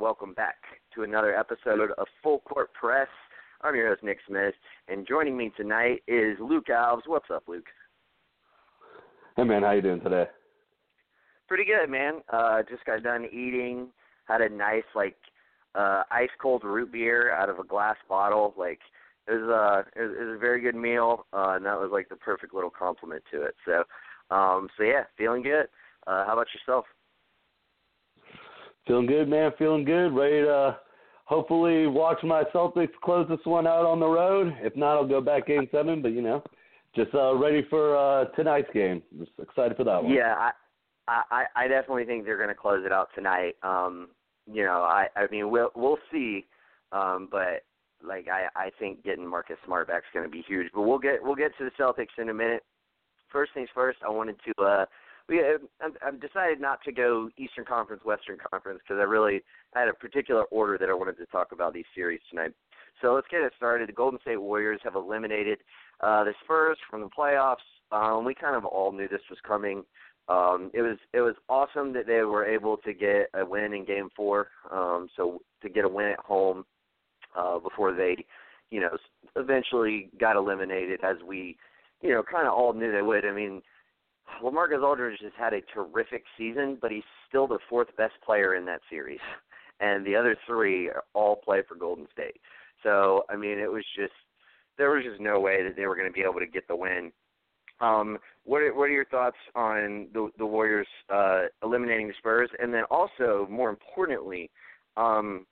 What's up, NBA fans? Welcome back to another episode of Full Court Press. I'm your host, Nick Smith, and joining me tonight is Luke Alves. What's up, Luke? Hey, man. How you doing today? Pretty good, man. Uh, just got done eating. Had a nice, like, uh, ice cold root beer out of a glass bottle. Like, it was, uh, it was, it was a very good meal, uh, and that was like the perfect little compliment to it. So, um, so yeah, feeling good. Uh, how about yourself? Feeling good, man. Feeling good. Ready to hopefully watch my Celtics close this one out on the road. If not, I'll go back game seven. But you know, just uh, ready for uh, tonight's game. Just excited for that one. Yeah, I, I, I definitely think they're going to close it out tonight. Um, you know, I, I mean, we'll we'll see. Um, but like, I, I think getting Marcus Smart back is going to be huge. But we'll get we'll get to the Celtics in a minute. First things first, I wanted to uh, we I've decided not to go Eastern Conference, Western Conference because I really had a particular order that I wanted to talk about these series tonight. So let's get it started. The Golden State Warriors have eliminated uh, the Spurs from the playoffs. Um, we kind of all knew this was coming. Um, it was it was awesome that they were able to get a win in Game Four. Um, so to get a win at home uh, before they, you know, eventually got eliminated, as we, you know, kind of all knew they would. I mean, LaMarcus Aldridge has had a terrific season, but he's still the fourth best player in that series, and the other three all play for Golden State. So I mean, it was just there was just no way that they were going to be able to get the win. Um, what are, what are your thoughts on the the Warriors uh, eliminating the Spurs, and then also more importantly, um,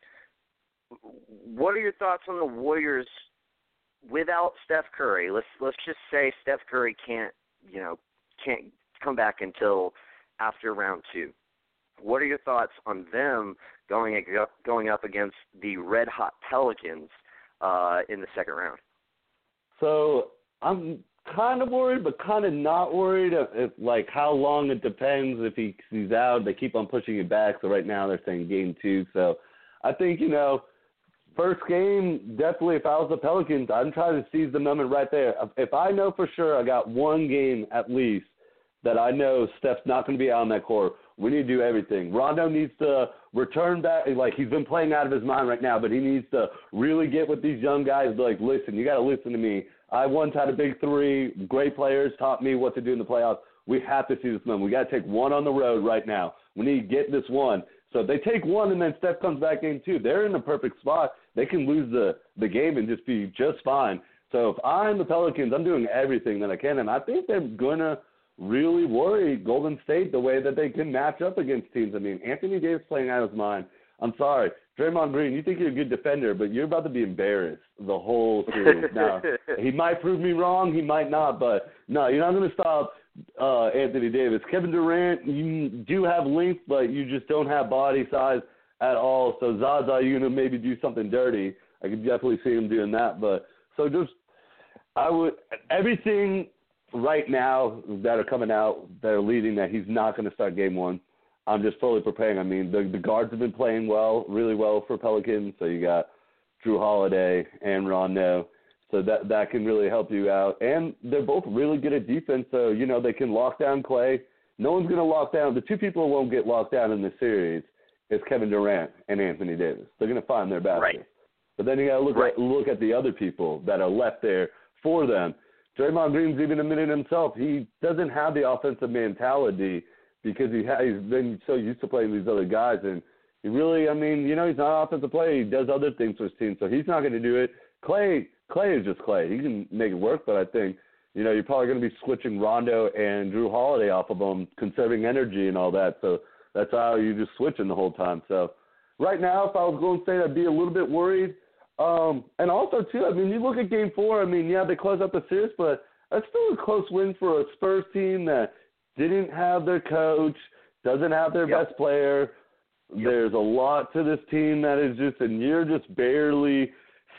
what are your thoughts on the Warriors without Steph Curry? Let's let's just say Steph Curry can't you know can't come back until after round two. What are your thoughts on them going going up against the red hot Pelicans uh, in the second round? So I'm kind of worried, but kind of not worried. If, like how long it depends. If he, he's out, they keep on pushing it back. So right now they're saying game two. So I think you know first game, definitely if I was the Pelicans, I'm trying to seize the moment right there. If I know for sure I got one game at least that I know Steph's not going to be out on that court, we need to do everything. Rondo needs to return back. Like he's been playing out of his mind right now, but he needs to really get with these young guys. Like, listen, you got to listen to me. I once had a big three. Great players taught me what to do in the playoffs. We have to see this moment. We got to take one on the road right now. We need to get this one. So if they take one and then Steph comes back in two, they're in the perfect spot. They can lose the the game and just be just fine. So if I'm the Pelicans, I'm doing everything that I can, and I think they're gonna really worry Golden State the way that they can match up against teams. I mean, Anthony Davis playing out of his mind. I'm sorry, Draymond Green. You think you're a good defender, but you're about to be embarrassed the whole series. now he might prove me wrong, he might not, but no, you're not going to stop uh, Anthony Davis. Kevin Durant, you do have length, but you just don't have body size at all. So Zaza, you're gonna maybe do something dirty. I could definitely see him doing that. But so just I would everything right now that are coming out that are leading that he's not going to start game one. I'm just fully preparing. I mean, the the guards have been playing well, really well for Pelicans. So you got Jrue Holiday and Rondo. So that that can really help you out. And they're both really good at defense, so you know they can lock down Klay. No one's going to lock down. The two people who won't get locked down in this series is Kevin Durant and Anthony Davis. They're going to find their basket. Right. But then you got to look right. at look at the other people that are left there for them. Draymond Green's even admitted himself he doesn't have the offensive mentality because he ha- he's been so used to playing these other guys and he really I mean you know he's not an offensive player he does other things for his team so he's not going to do it. Klay Klay is just Klay. He can make it work, but I think you know you're probably going to be switching Rondo and Jrue Holiday off of them, conserving energy and all that. So that's how you just switching the whole time. So right now, if I was going to say, I'd be a little bit worried. Um, and also too, I mean, you look at Game Four. I mean, yeah, they closed out the series, but that's still a close win for a Spurs team that didn't have their coach, doesn't have their yep. best player. Yep. There's a lot to this team that is just, and you're just barely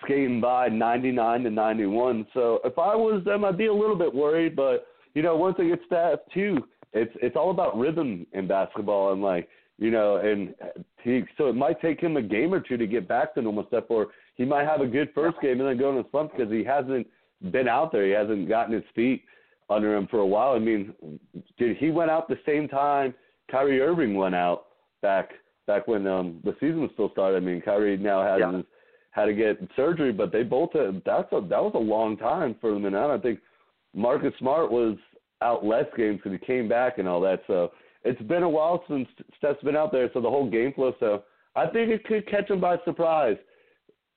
skating by 99 to 91. So if I was them, I'd be a little bit worried. But you know, once it gets that too, it's it's all about rhythm in basketball and like you know, and he so it might take him a game or two to get back to normal stuff, or he might have a good first game and then go in a slump because he hasn't been out there. He hasn't gotten his feet under him for a while. I mean, did he went out the same time Kyrie Irving went out back back when um the season was still started. I mean, Kyrie now has Yeah. his, had to get surgery, but they both had, that's a that was a long time for them. And I don't think Marcus Smart was out less games because he came back and all that. So it's been a while since Steph's been out there. So the whole game flow. So I think it could catch them by surprise,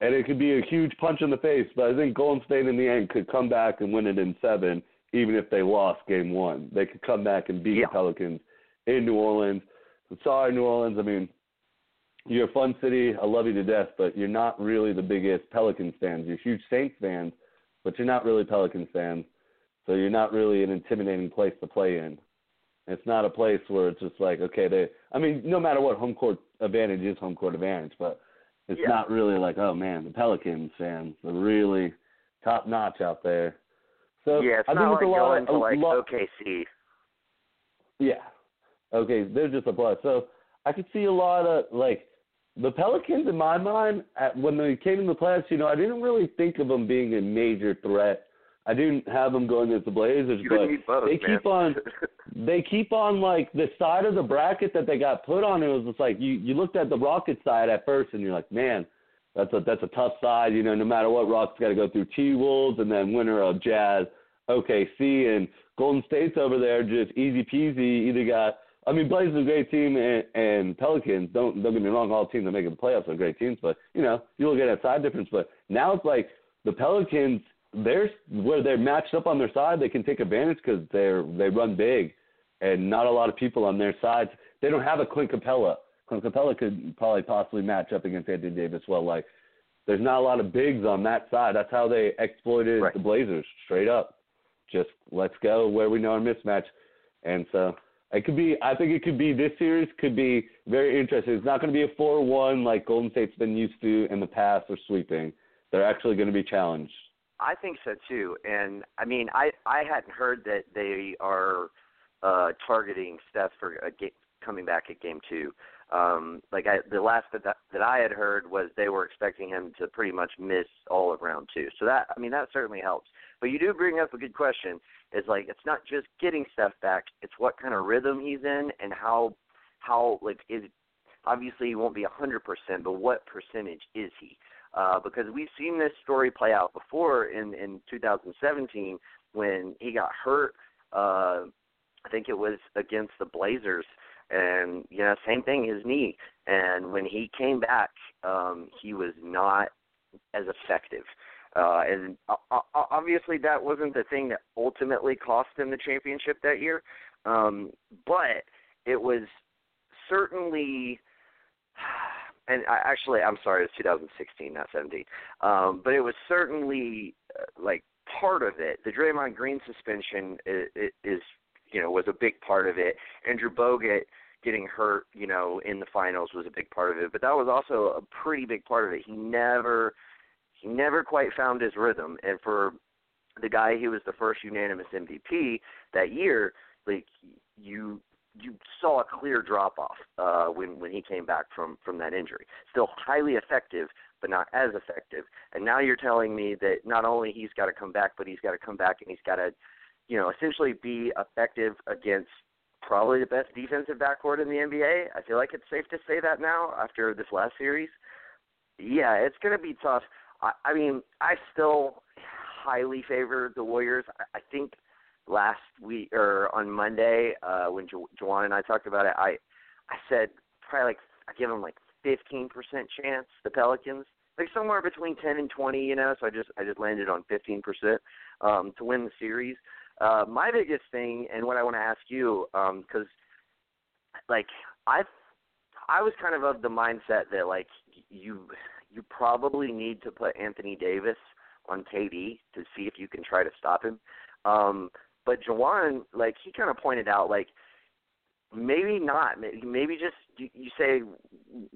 and it could be a huge punch in the face. But I think Golden State in the end could come back and win it in seven, even if they lost game one. They could come back and beat Yeah. the Pelicans in New Orleans. I'm sorry, New Orleans. I mean, you're a fun city. I love you to death, but you're not really the biggest Pelicans fans. You're huge Saints fans, but you're not really Pelicans fans. So you're not really an intimidating place to play in. It's not a place where it's just like, okay, they. I mean, no matter what, home court advantage is home court advantage, but it's Yeah. not really like, oh man, the Pelicans fans are really top notch out there. So yeah, it's I think not it's like a lot, going to a like OKC. yeah. Okay, they're just a plus. So I could see a lot of like the Pelicans in my mind at, when they came in the playoffs. You know, I didn't really think of them being a major threat. I didn't have them going against the Blazers, You but both, they man. keep on they keep on like the side of the bracket that they got put on. It was just like you you looked at the Rocket side at first, and you're like, man, that's a that's a tough side. You know, no matter what, Rockets got to go through T Wolves and then winner of Jazz, OKC, and Golden State's over there just easy peasy. Either got I mean, Blazers are a great team, and, and Pelicans. Don't don't get me wrong, all teams that make the playoffs are great teams, but you know you look at that side difference. But now it's like the Pelicans, they're where they're matched up on their side, they can take advantage because they're they run big, and not a lot of people on their sides. They don't have a Clint Capela. Clint Capela could probably possibly match up against Anthony Davis well. Like there's not a lot of bigs on that side. That's how they exploited Right. the Blazers straight up. Just let's go where we know our mismatch, and so it could be. I think it could be this series could be very interesting. It's not going to be a four-one like Golden State's been used to in the past or sweeping. They're actually going to be challenged. I think so too. And I mean, I I hadn't heard that they are uh targeting Steph for a ga- coming back at game 2. Um like I the last that that I had heard was they were expecting him to pretty much miss all of round 2. So that I mean that certainly helps. But you do bring up a good question. It's like it's not just getting Steph back, it's what kind of rhythm he's in and how how like is obviously he won't be a 100%, but what percentage is he? uh, because we've seen this story play out before in in 2017 when he got hurt. Uh, I think it was against the Blazers, and you know, same thing, his knee. And when he came back, um, he was not as effective. Uh, and obviously, that wasn't the thing that ultimately cost him the championship that year. Um, but it was certainly and I, actually, I'm sorry, it was 2016, not 17. Um, but it was certainly uh, like part of it. The Draymond Green suspension is, is, you know, was a big part of it. Andrew Bogut getting hurt, you know, in the finals was a big part of it. But that was also a pretty big part of it. He never, he never quite found his rhythm. And for the guy who was the first unanimous MVP that year, like you you saw a clear drop off uh, when when he came back from from that injury. Still highly effective, but not as effective. And now you're telling me that not only he's got to come back, but he's got to come back and he's got to, you know, essentially be effective against probably the best defensive backcourt in the NBA. I feel like it's safe to say that now after this last series. Yeah, it's going to be tough. I, I mean, I still highly favor the Warriors. I, I think last week or on Monday uh when jo- Juwan and I talked about it, I I said probably like I give them like 15% chance the Pelicans. Like somewhere between 10 and 20, you know, so I just I just landed on 15% um to win the series. Uh my biggest thing and what I want to ask you um cuz like I I was kind of of the mindset that like you you probably need to put Anthony Davis on KD to see if you can try to stop him. Um, but Jawan, like he kind of pointed out, like maybe not. Maybe, just you, say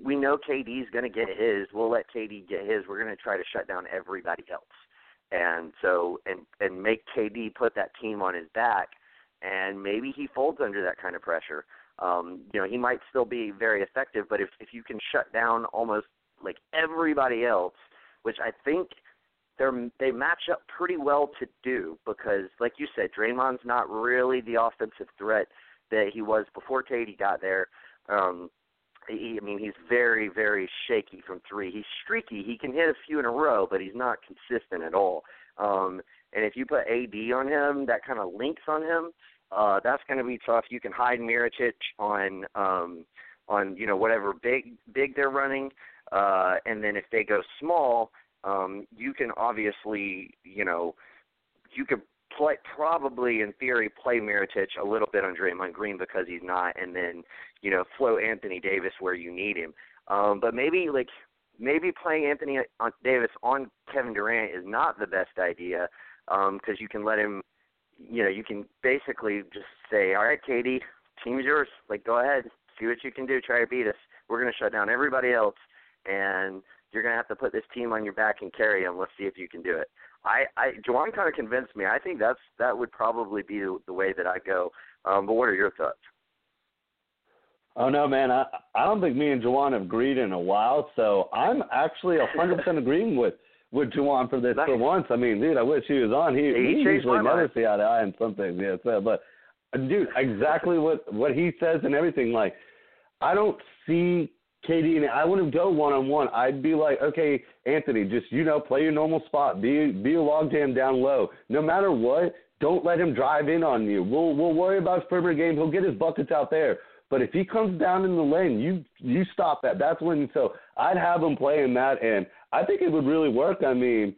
we know KD's going to get his. We'll let KD get his. We're going to try to shut down everybody else, and so and and make KD put that team on his back, and maybe he folds under that kind of pressure. Um, you know, he might still be very effective, but if if you can shut down almost like everybody else, which I think they're they match up pretty well to do because, like you said, Draymond's not really the offensive threat that he was before KD got there, um, he, I mean, he's very, very shaky from three. He's streaky. He can hit a few in a row, but he's not consistent at all. Um, and if you put AD on him, that kind of links on him, uh, that's going to be tough. You can hide Mirotic on um, on you know whatever big big they're running, uh, and then if they go small, um, you can obviously you know you could play probably in theory play Mirotic a little bit on Draymond Green because he's not, and then you know flow Anthony Davis where you need him. Um, but maybe like maybe playing Anthony Davis on Kevin Durant is not the best idea because um, you can let him. You know, you can basically just say, "All right, KD, team's yours. Like, go ahead, see what you can do. Try to beat us. We're going to shut down everybody else, and you're going to have to put this team on your back and carry them. Let's see if you can do it." I, I Juwan kind of convinced me. I think that's that would probably be the, the way that I go. Um, but what are your thoughts? Oh no, man! I I don't think me and Juwan have agreed in a while, so I'm actually a hundred percent agreeing with with Juwan for this nice. for once. I mean, dude, I wish he was on. He, he, he usually never see eye to eye on some things, yeah. So, but dude, exactly what what he says and everything. Like, I don't see KD, and I wouldn't go one on one. I'd be like, okay, Anthony, just you know, play your normal spot. Be be a log logjam down low. No matter what, don't let him drive in on you. We'll we'll worry about his perimeter game. He'll get his buckets out there. But if he comes down in the lane, you you stop that. That's when. So I'd have him playing that, and I think it would really work. I mean,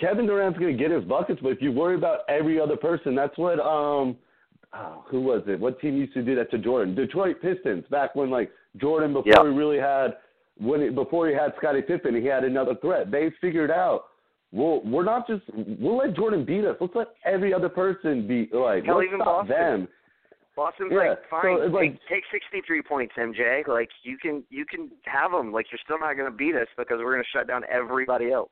Kevin Durant's going to get his buckets, but if you worry about every other person, that's what um, oh, who was it? What team used to do that to Jordan? Detroit Pistons back when like Jordan before he really had when he, before he had Scottie Pippen, he had another threat. They figured out. Well, we're not just we'll let Jordan beat us. Let's let every other person beat like Hell, let's even stop Boston. them. Boston's yeah. like fine. So, like, take, take 63 points, MJ. Like you can you can have them. Like you're still not going to beat us because we're going to shut down everybody else.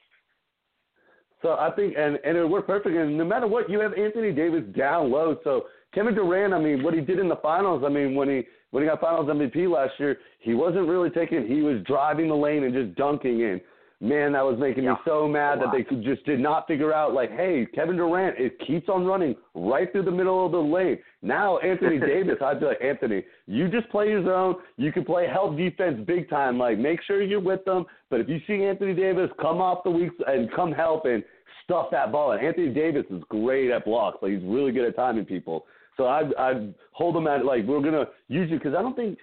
So I think, and and it worked perfect. And no matter what, you have Anthony Davis down low. So Kevin Durant, I mean, what he did in the finals, I mean, when he when he got Finals MVP last year, he wasn't really taking. He was driving the lane and just dunking in. Man, that was making yeah, me so mad that they could just did not figure out. Like, hey, Kevin Durant, it keeps on running right through the middle of the lane. Now Anthony Davis, I'd be like, Anthony, you just play your zone. You can play help defense big time. Like, make sure you're with them. But if you see Anthony Davis come off the weeks and come help and stuff that ball, and Anthony Davis is great at blocks. Like, he's really good at timing people. So I'd, I'd hold them at like we're gonna use you because I don't think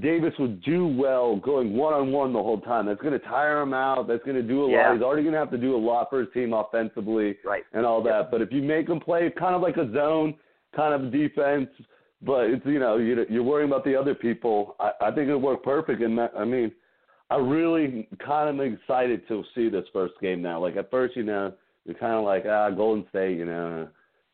Davis would do well going one on one the whole time. That's gonna tire him out. That's gonna do a yeah. lot. He's already gonna have to do a lot for his team offensively right. and all that. Yep. But if you make him play kind of like a zone kind of defense, but it's you know you're, you're worrying about the other people. I, I think it'll work perfect. And I mean, I really kind of excited to see this first game now. Like at first, you know, you're kind of like ah Golden State, you know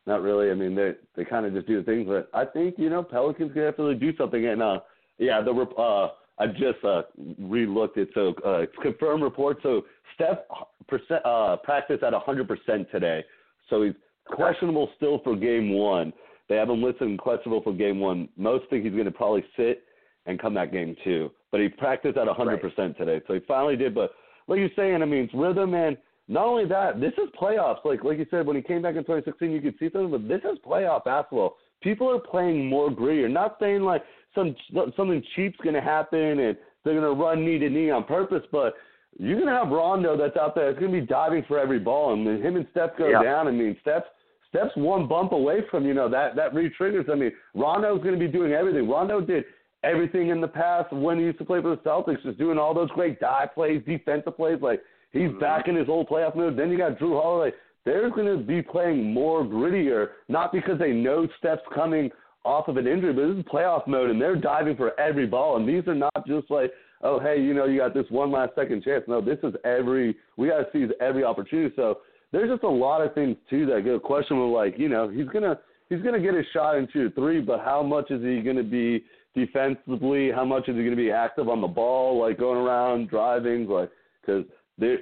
not really. I mean, they they kind of just do the things, but I think you know Pelicans gonna have to do something. And uh, yeah, the uh, I just uh relooked it, so uh, confirmed report. So Steph percent uh practiced at 100% today, so he's questionable still for game one. They have him listed questionable for game one. Most think he's gonna probably sit and come back game two, but he practiced at 100% today, so he finally did. But like you're saying, I mean, it's rhythm and not only that, this is playoffs. Like like you said, when he came back in 2016, you could see something, but this is playoff basketball. People are playing more grittier. Not saying like some something cheap's going to happen and they're going to run knee to knee on purpose, but you're going to have Rondo that's out there. It's going to be diving for every ball, and him and Steph go yeah. down. I mean, Steph's Steph's one bump away from you know that that re-triggers. I mean, Rondo's going to be doing everything. Rondo did everything in the past when he used to play for the Celtics, just doing all those great dive plays, defensive plays, like He's mm-hmm. back in his old playoff mode. Then you got Jrue Holiday. They're going to be playing more grittier, not because they know Steph's coming off of an injury, but this is playoff mode, and they're diving for every ball. And these are not just like, oh, hey, you know, you got this one last second chance. No, this is every. We got to seize every opportunity. So there's just a lot of things too that get questionable. Like, you know, he's gonna he's gonna get his shot into three, but how much is he gonna be defensively? How much is he gonna be active on the ball, like going around driving, like because they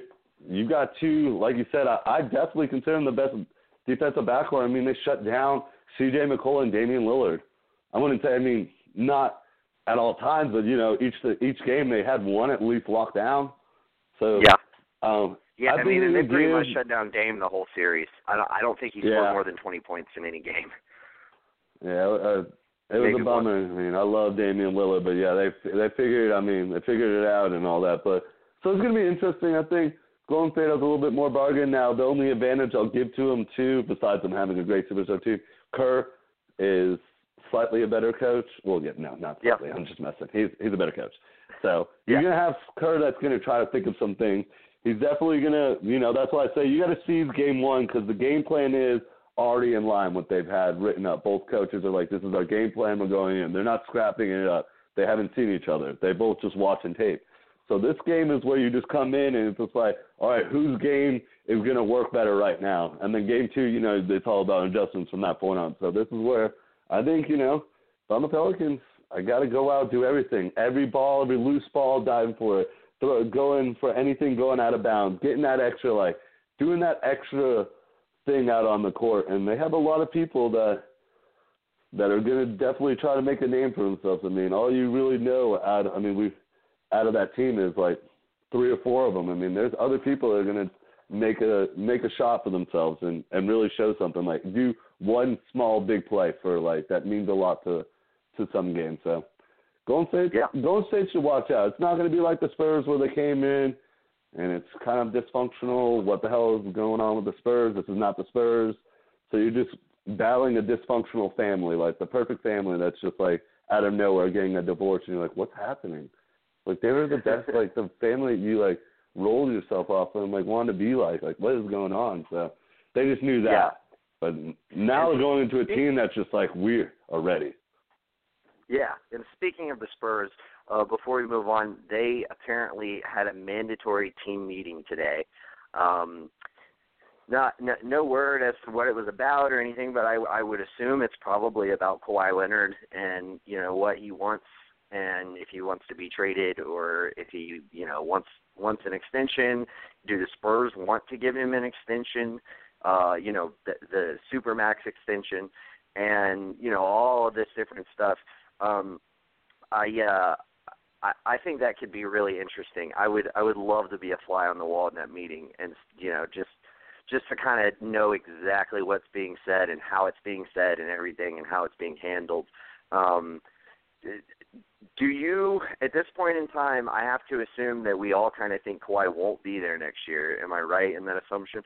you got two, like you said, I, I definitely consider them the best defensive backcourt. I mean, they shut down C.J. McCollum and Damian Lillard. I wouldn't say, I mean, not at all times, but you know, each each game they had one at least locked down. So yeah, um, yeah. I, I mean, they pretty much shut down Dame the whole series. I don't, I don't think he yeah. scored more than twenty points in any game. Yeah, uh, It was a bummer. I mean, I love Damian Lillard, but yeah, they they figured. I mean, they figured it out and all that. But so it's gonna be interesting. I think Golden State has a little bit more bargain now. The only advantage I'll give to them too, besides them having a great superstar team, Kerr is slightly a better coach. Well, yeah, no, not slightly. I'm just messing. He's he's a better coach. So you're gonna have Kerr that's gonna try to think of some things. He's definitely gonna, you know, that's why I say you got to seize game one because the game plan is already in line what they've had written up. Both coaches are like, this is our game plan. We're going in. They're not scrapping it up. They haven't seen each other. They both just watching tape. So this game is where you just come in and it's just like, all right, whose game is going to work better right now? And then game two, you know, it's all about adjustments from that point on. So this is where I think, you know, if I'm the Pelicans, I got to go out, do everything. Every ball, every loose ball, diving for it. Throw, going for anything going out of bounds, getting that extra, like, doing that extra – thing out on the court, and they have a lot of people that that are going to definitely try to make a name for themselves. I mean, all you really know out, I mean, we out of that team is like three or four of them. I mean, there's other people that are going to make a make a shot for themselves and and really show something. Like do one small big play for like that means a lot to to some games. So. Golden State, yeah. Golden State should watch out. It's not going to be like the Spurs where they came in and it's kind of dysfunctional. What the hell is going on with the Spurs? This is not the Spurs. So you're just battling a dysfunctional family, like the perfect family that's just like out of nowhere getting a divorce, and you're like, what's happening? Like they were the best, like the family you like rolled yourself off and like wanted to be like, like what is going on? So they just knew that. Yeah. But now they're going into a team that's just like we are ready. Yeah, and speaking of the Spurs, uh, before we move on, they apparently had a mandatory team meeting today. Um, not no, no word as to what it was about or anything, but I, I would assume it's probably about Kawhi Leonard and you know what he wants and if he wants to be traded or if he you know wants wants an extension. Do the Spurs want to give him an extension? Uh, you know the the supermax extension and you know all of this different stuff. Um, I uh, I, I think that could be really interesting. I would I would love to be a fly on the wall in that meeting and you know just just to kind of know exactly what's being said and how it's being said and everything and how it's being handled. Um, do you, at this point in time, I have to assume that we all kind of think Kawhi won't be there next year. Am I right in that assumption?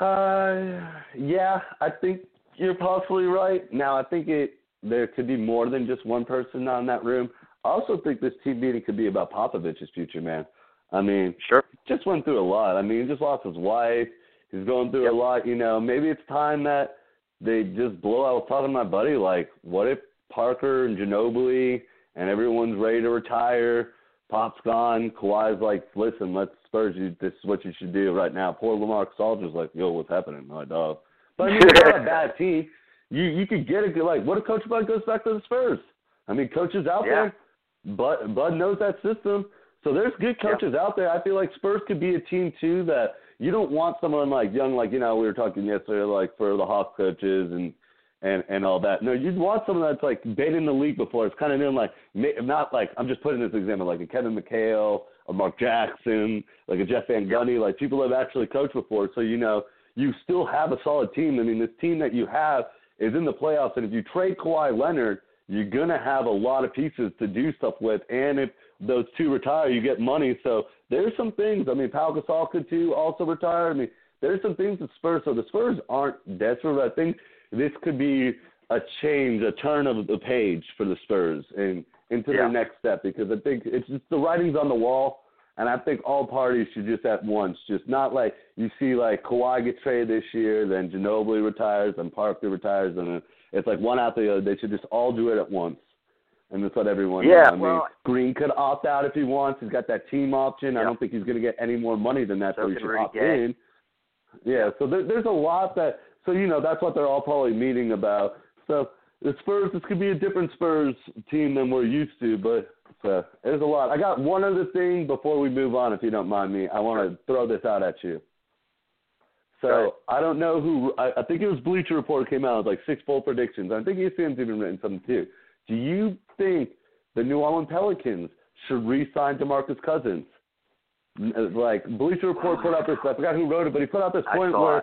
Uh, yeah, I think you're possibly right. Now, I think it there could be more than just one person on that room. I also think this team meeting could be about Popovich's future, man. I mean, sure. Just went through a lot. I mean, he just lost his wife. He's going through yep. a lot. You know, maybe it's time that they just blow. I was talking to my buddy, like, what if Parker and Ginobili and everyone's ready to retire? Pop's gone. Kawhi's like, listen, let's Spurs. You, this is what you should do right now. Poor LaMarcus Aldridge's like, yo, what's happening? Like, dog. But I mean, not a bad team you you could get it like what if Coach Bud goes back to the Spurs? I mean, coaches out yeah. there, Bud Bud knows that system. So there's good coaches yeah. out there. I feel like Spurs could be a team too that you don't want someone like young, like you know we were talking yesterday, like for the Hawks coaches and and and all that. No, you'd want someone that's like been in the league before. It's kind of known like not like I'm just putting this example like a Kevin McHale, a Mark Jackson, like a Jeff Van Gundy, like people have actually coached before. So you know you still have a solid team. I mean, this team that you have is in the playoffs, and if you trade Kawhi Leonard, you're gonna have a lot of pieces to do stuff with, and if those two retire, you get money. So there's some things. I mean, Pau Gasol could too also retire. I mean, there's some things that Spurs. So the Spurs aren't desperate. But I think this could be a change, a turn of the page for the Spurs and into yeah. the next step because I think it's just the writing's on the wall. And I think all parties should just at once, just not like you see like Kawhi gets traded this year, then Ginobili retires, then Parker retires, and it's like one after the other. They should just all do it at once, and that's what everyone. Yeah. I well, mean, Green could opt out if he wants. He's got that team option. Yeah. I don't think he's going to get any more money than that, so, so he should Rudy opt Gay. in. Yeah, so there, there's a lot that. So you know that's what they're all probably meeting about. So the Spurs, this could be a different Spurs team than we're used to, but so there's a lot. I got one other thing before we move on, if you don't mind me. I want to throw this out at you. So I don't know who. I, I think it was Bleacher Report came out with like six bold predictions. I think ESPN's even written something too. Do you think the New Orleans Pelicans should re-sign DeMarcus Cousins? Uh, like Bleacher Report put out this. I forgot who wrote it, but he put out this point where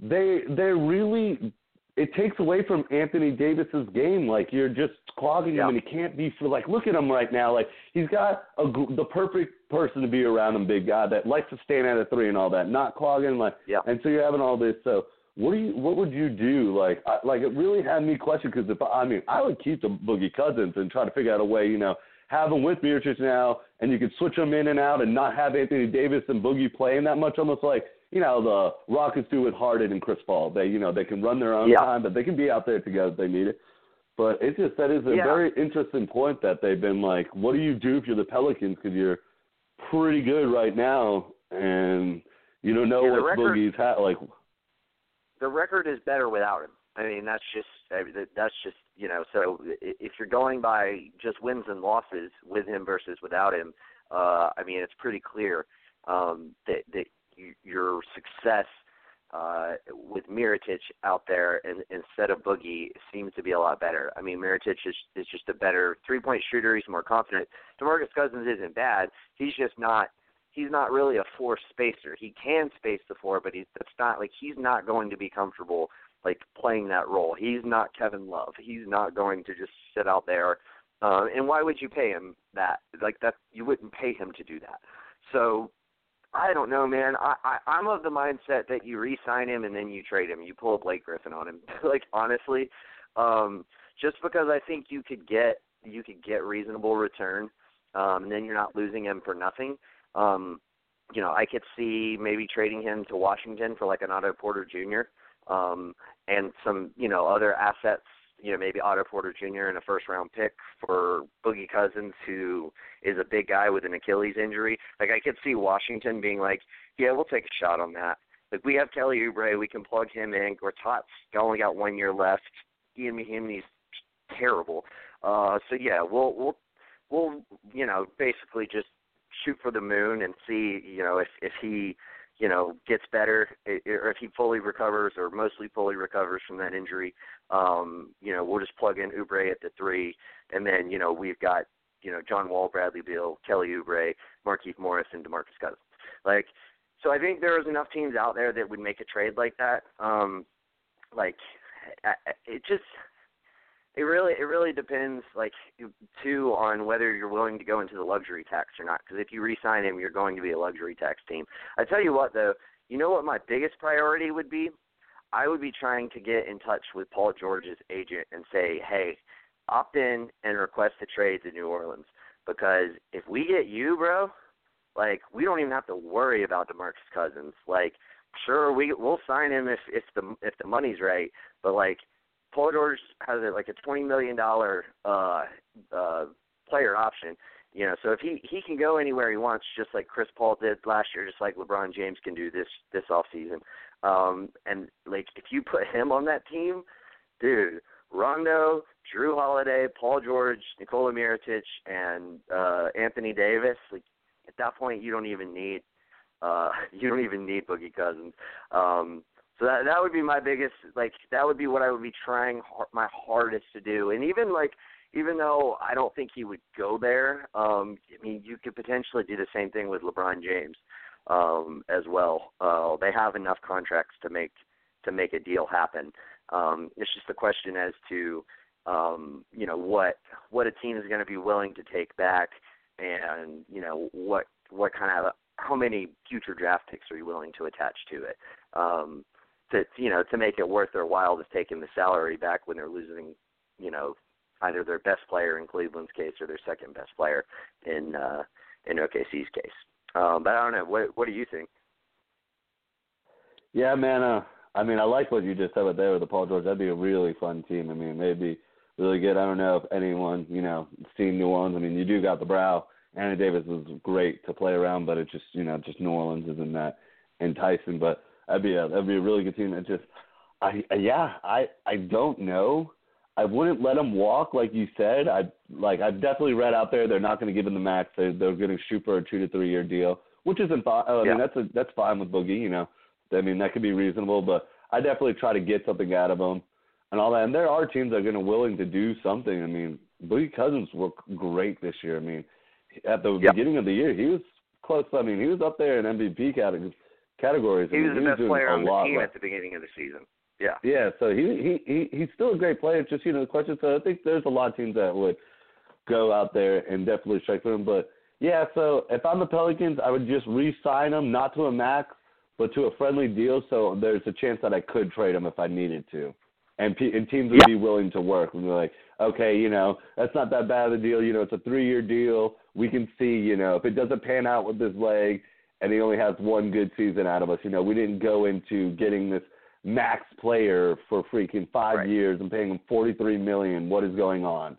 they they're really it takes away from Anthony Davis's game. Like you're just clogging yeah. him, and he can't be for like. Look at him right now. Like he's got a, the perfect person to be around him, big guy that likes to stand at a three and all that, not clogging. Like, yeah. and so you're having all this. So what do you? What would you do? Like, I, like it really had me question because if I mean, I would keep the Boogie Cousins and try to figure out a way, you know, have them with Mirotic now, and you could switch them in and out, and not have Anthony Davis and Boogie playing that much, almost like you know the Rockets do with Harden and Chris Paul. They you know they can run their own yeah. time, but they can be out there together if they need it. But it's just that is a yeah. very interesting point that they've been like, what do you do if you're the Pelicans because you're pretty good right now, and you don't know yeah, what record, Boogie's hat like. The record is better without him. I mean, that's just that's just you know. So if you're going by just wins and losses with him versus without him, uh, I mean, it's pretty clear um, that that your success uh, with Mirotic out there and, instead of Boogie seems to be a lot better. I mean, Mirotic is, is just a better three point shooter. He's more confident. Demarcus Cousins isn't bad. He's just not. He's not really a four spacer. He can space the floor, but he's that's not like he's not going to be comfortable like playing that role. He's not Kevin Love. He's not going to just sit out there. Uh, and why would you pay him that? Like that, you wouldn't pay him to do that. So I don't know, man. I, I I'm of the mindset that you re-sign him and then you trade him. You pull a Blake Griffin on him. like honestly, um, just because I think you could get you could get reasonable return, um, and then you're not losing him for nothing. Um, you know, I could see maybe trading him to Washington for like an Otto Porter Jr. Um, and some you know other assets you know, maybe Otto Porter Jr. and a first round pick for Boogie Cousins, who is a big guy with an Achilles injury. Like I could see Washington being like, yeah, we'll take a shot on that. Like we have Kelly Oubre, we can plug him in. Gortat's only got one year left. Ian Mahinmi's terrible. Uh, so yeah, we'll we'll we'll you know basically just shoot for the moon and see you know if if he you know gets better or if he fully recovers or mostly fully recovers from that injury um you know we'll just plug in Oubre at the 3 and then you know we've got you know John Wall, Bradley Beal, Kelly Oubre, Markieff Morris and DeMarcus Cousins. Like so I think there's enough teams out there that would make a trade like that. Um like it just it really it really depends like too on whether you're willing to go into the luxury tax or not because if you re-sign him you're going to be a luxury tax team. I tell you what though you know what my biggest priority would be? I would be trying to get in touch with paul george's agent and say hey opt in and request a trade to new orleans because if we get you bro like we don't even have to worry about demarcus cousins. Like sure we we'll sign him if if the if the money's right but like Paul George has a, like a twenty million dollar uh, uh, player option. You know, so if he he can go anywhere he wants, just like Chris Paul did last year, just like LeBron James can do this this off season. Um, and like if you put him on that team, dude, Rondo, Jrue Holiday, Paul George, Nikola Mirotic, and uh, Anthony Davis. Like at that point, you don't even need uh, you don't even need Boogie Cousins. Um, so that that would be my biggest like that would be what I would be trying hard, my hardest to do. And even like even though I don't think he would go there, um I mean you could potentially do the same thing with LeBron James um as well. Uh they have enough contracts to make to make a deal happen. Um it's just a question as to um you know what what a team is going to be willing to take back and you know what what kind of how many future draft picks are you willing to attach to it? Um, to you know to make it worth their while to take in the salary back when they're losing you know either their best player in Cleveland's case or their second best player in uh in OKC's case. Um but I don't know what what do you think? Yeah, man, uh I mean I like what you just said there with the Paul George. That'd be a really fun team. I mean, maybe really good. I don't know if anyone, you know, seen New Orleans. I mean, you do got the brow. Anthony Davis was great to play around, but it just, you know, just New Orleans isn't that enticing. But That'd be a that'd be a really good team. It just, I yeah, I I don't know. I wouldn't let him walk, like you said. I like I've definitely read out there they're not going to give him the max. They they're going to shoot for a two to three year deal, which isn't fine. I yeah. mean that's a that's fine with Boogie. You know, I mean that could be reasonable, but I definitely try to get something out of him and all that. And there are teams that are going to willing to do something. I mean, Boogie Cousins looked great this year. I mean, at the yep. beginning of the year, he was close. I mean, he was up there in MVP categories categories. He was I mean, the he best player on the team at the beginning of the season. Yeah. Yeah. So he he he he's still a great player. It's just you know the question. So I think there's a lot of teams that would go out there and definitely strike for him. But yeah, so if I'm the Pelicans, I would just re-sign him, not to a max, but to a friendly deal. So there's a chance that I could trade him if I needed to, and and teams would yeah. be willing to work and be like, okay, you know, that's not that bad of a deal. You know, it's a three-year deal. We can see, you know, if it doesn't pan out with this leg, and he only has one good season out of us. You know, we didn't go into getting this max player for freaking five right. years and paying him forty-three million. What is going on?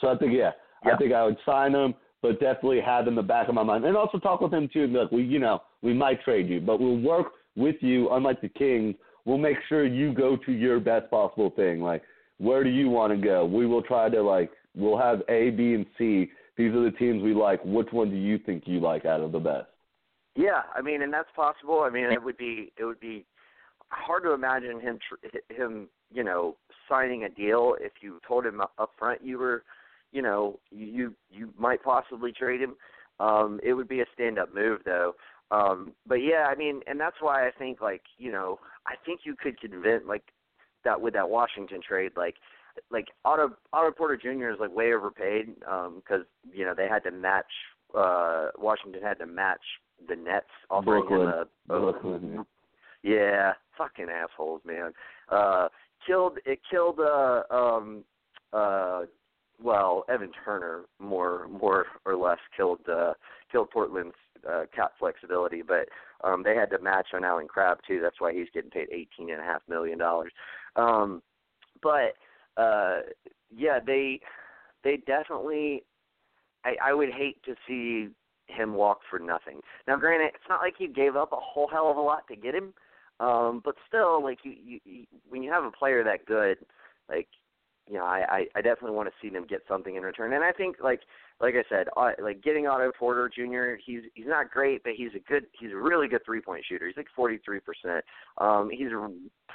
So I think, yeah, yeah. I think I would sign him, but definitely have in the back of my mind, and also talk with him too. And be like, we, you know, we might trade you, but we'll work with you. Unlike the Kings, we'll make sure you go to your best possible thing. Like, where do you want to go? We will try to like, we'll have A, B, and C. These are the teams we like. Which one do you think you like out of the best? Yeah, I mean, and that's possible. I mean, it would be it would be hard to imagine him him you know signing a deal if you told him up front you were you know you you might possibly trade him. Um, it would be a stand up move though. Um, but yeah, I mean, and that's why I think like you know I think you could convince like that with that Washington trade like like Otto Otto Porter Jr. is like way overpaid because um, you know they had to match uh Washington had to match the Nets offering Brooklyn. him a, a Brooklyn. yeah, fucking assholes, man. Uh killed it killed uh um uh well, Evan Turner more more or less killed uh killed Portland's uh cap flexibility, but um they had to match on Allen Crabbe too, that's why he's getting paid eighteen and a half million dollars. Um but uh yeah, they they definitely I, I would hate to see him walk for nothing. Now, granted, it's not like you gave up a whole hell of a lot to get him, um, but still, like you, you, you, when you have a player that good, like you know, I, I, I definitely want to see them get something in return. And I think, like, like I said, uh, like getting Otto Porter Jr. He's he's not great, but he's a good, he's a really good three point shooter. He's like forty three percent. Um, he's a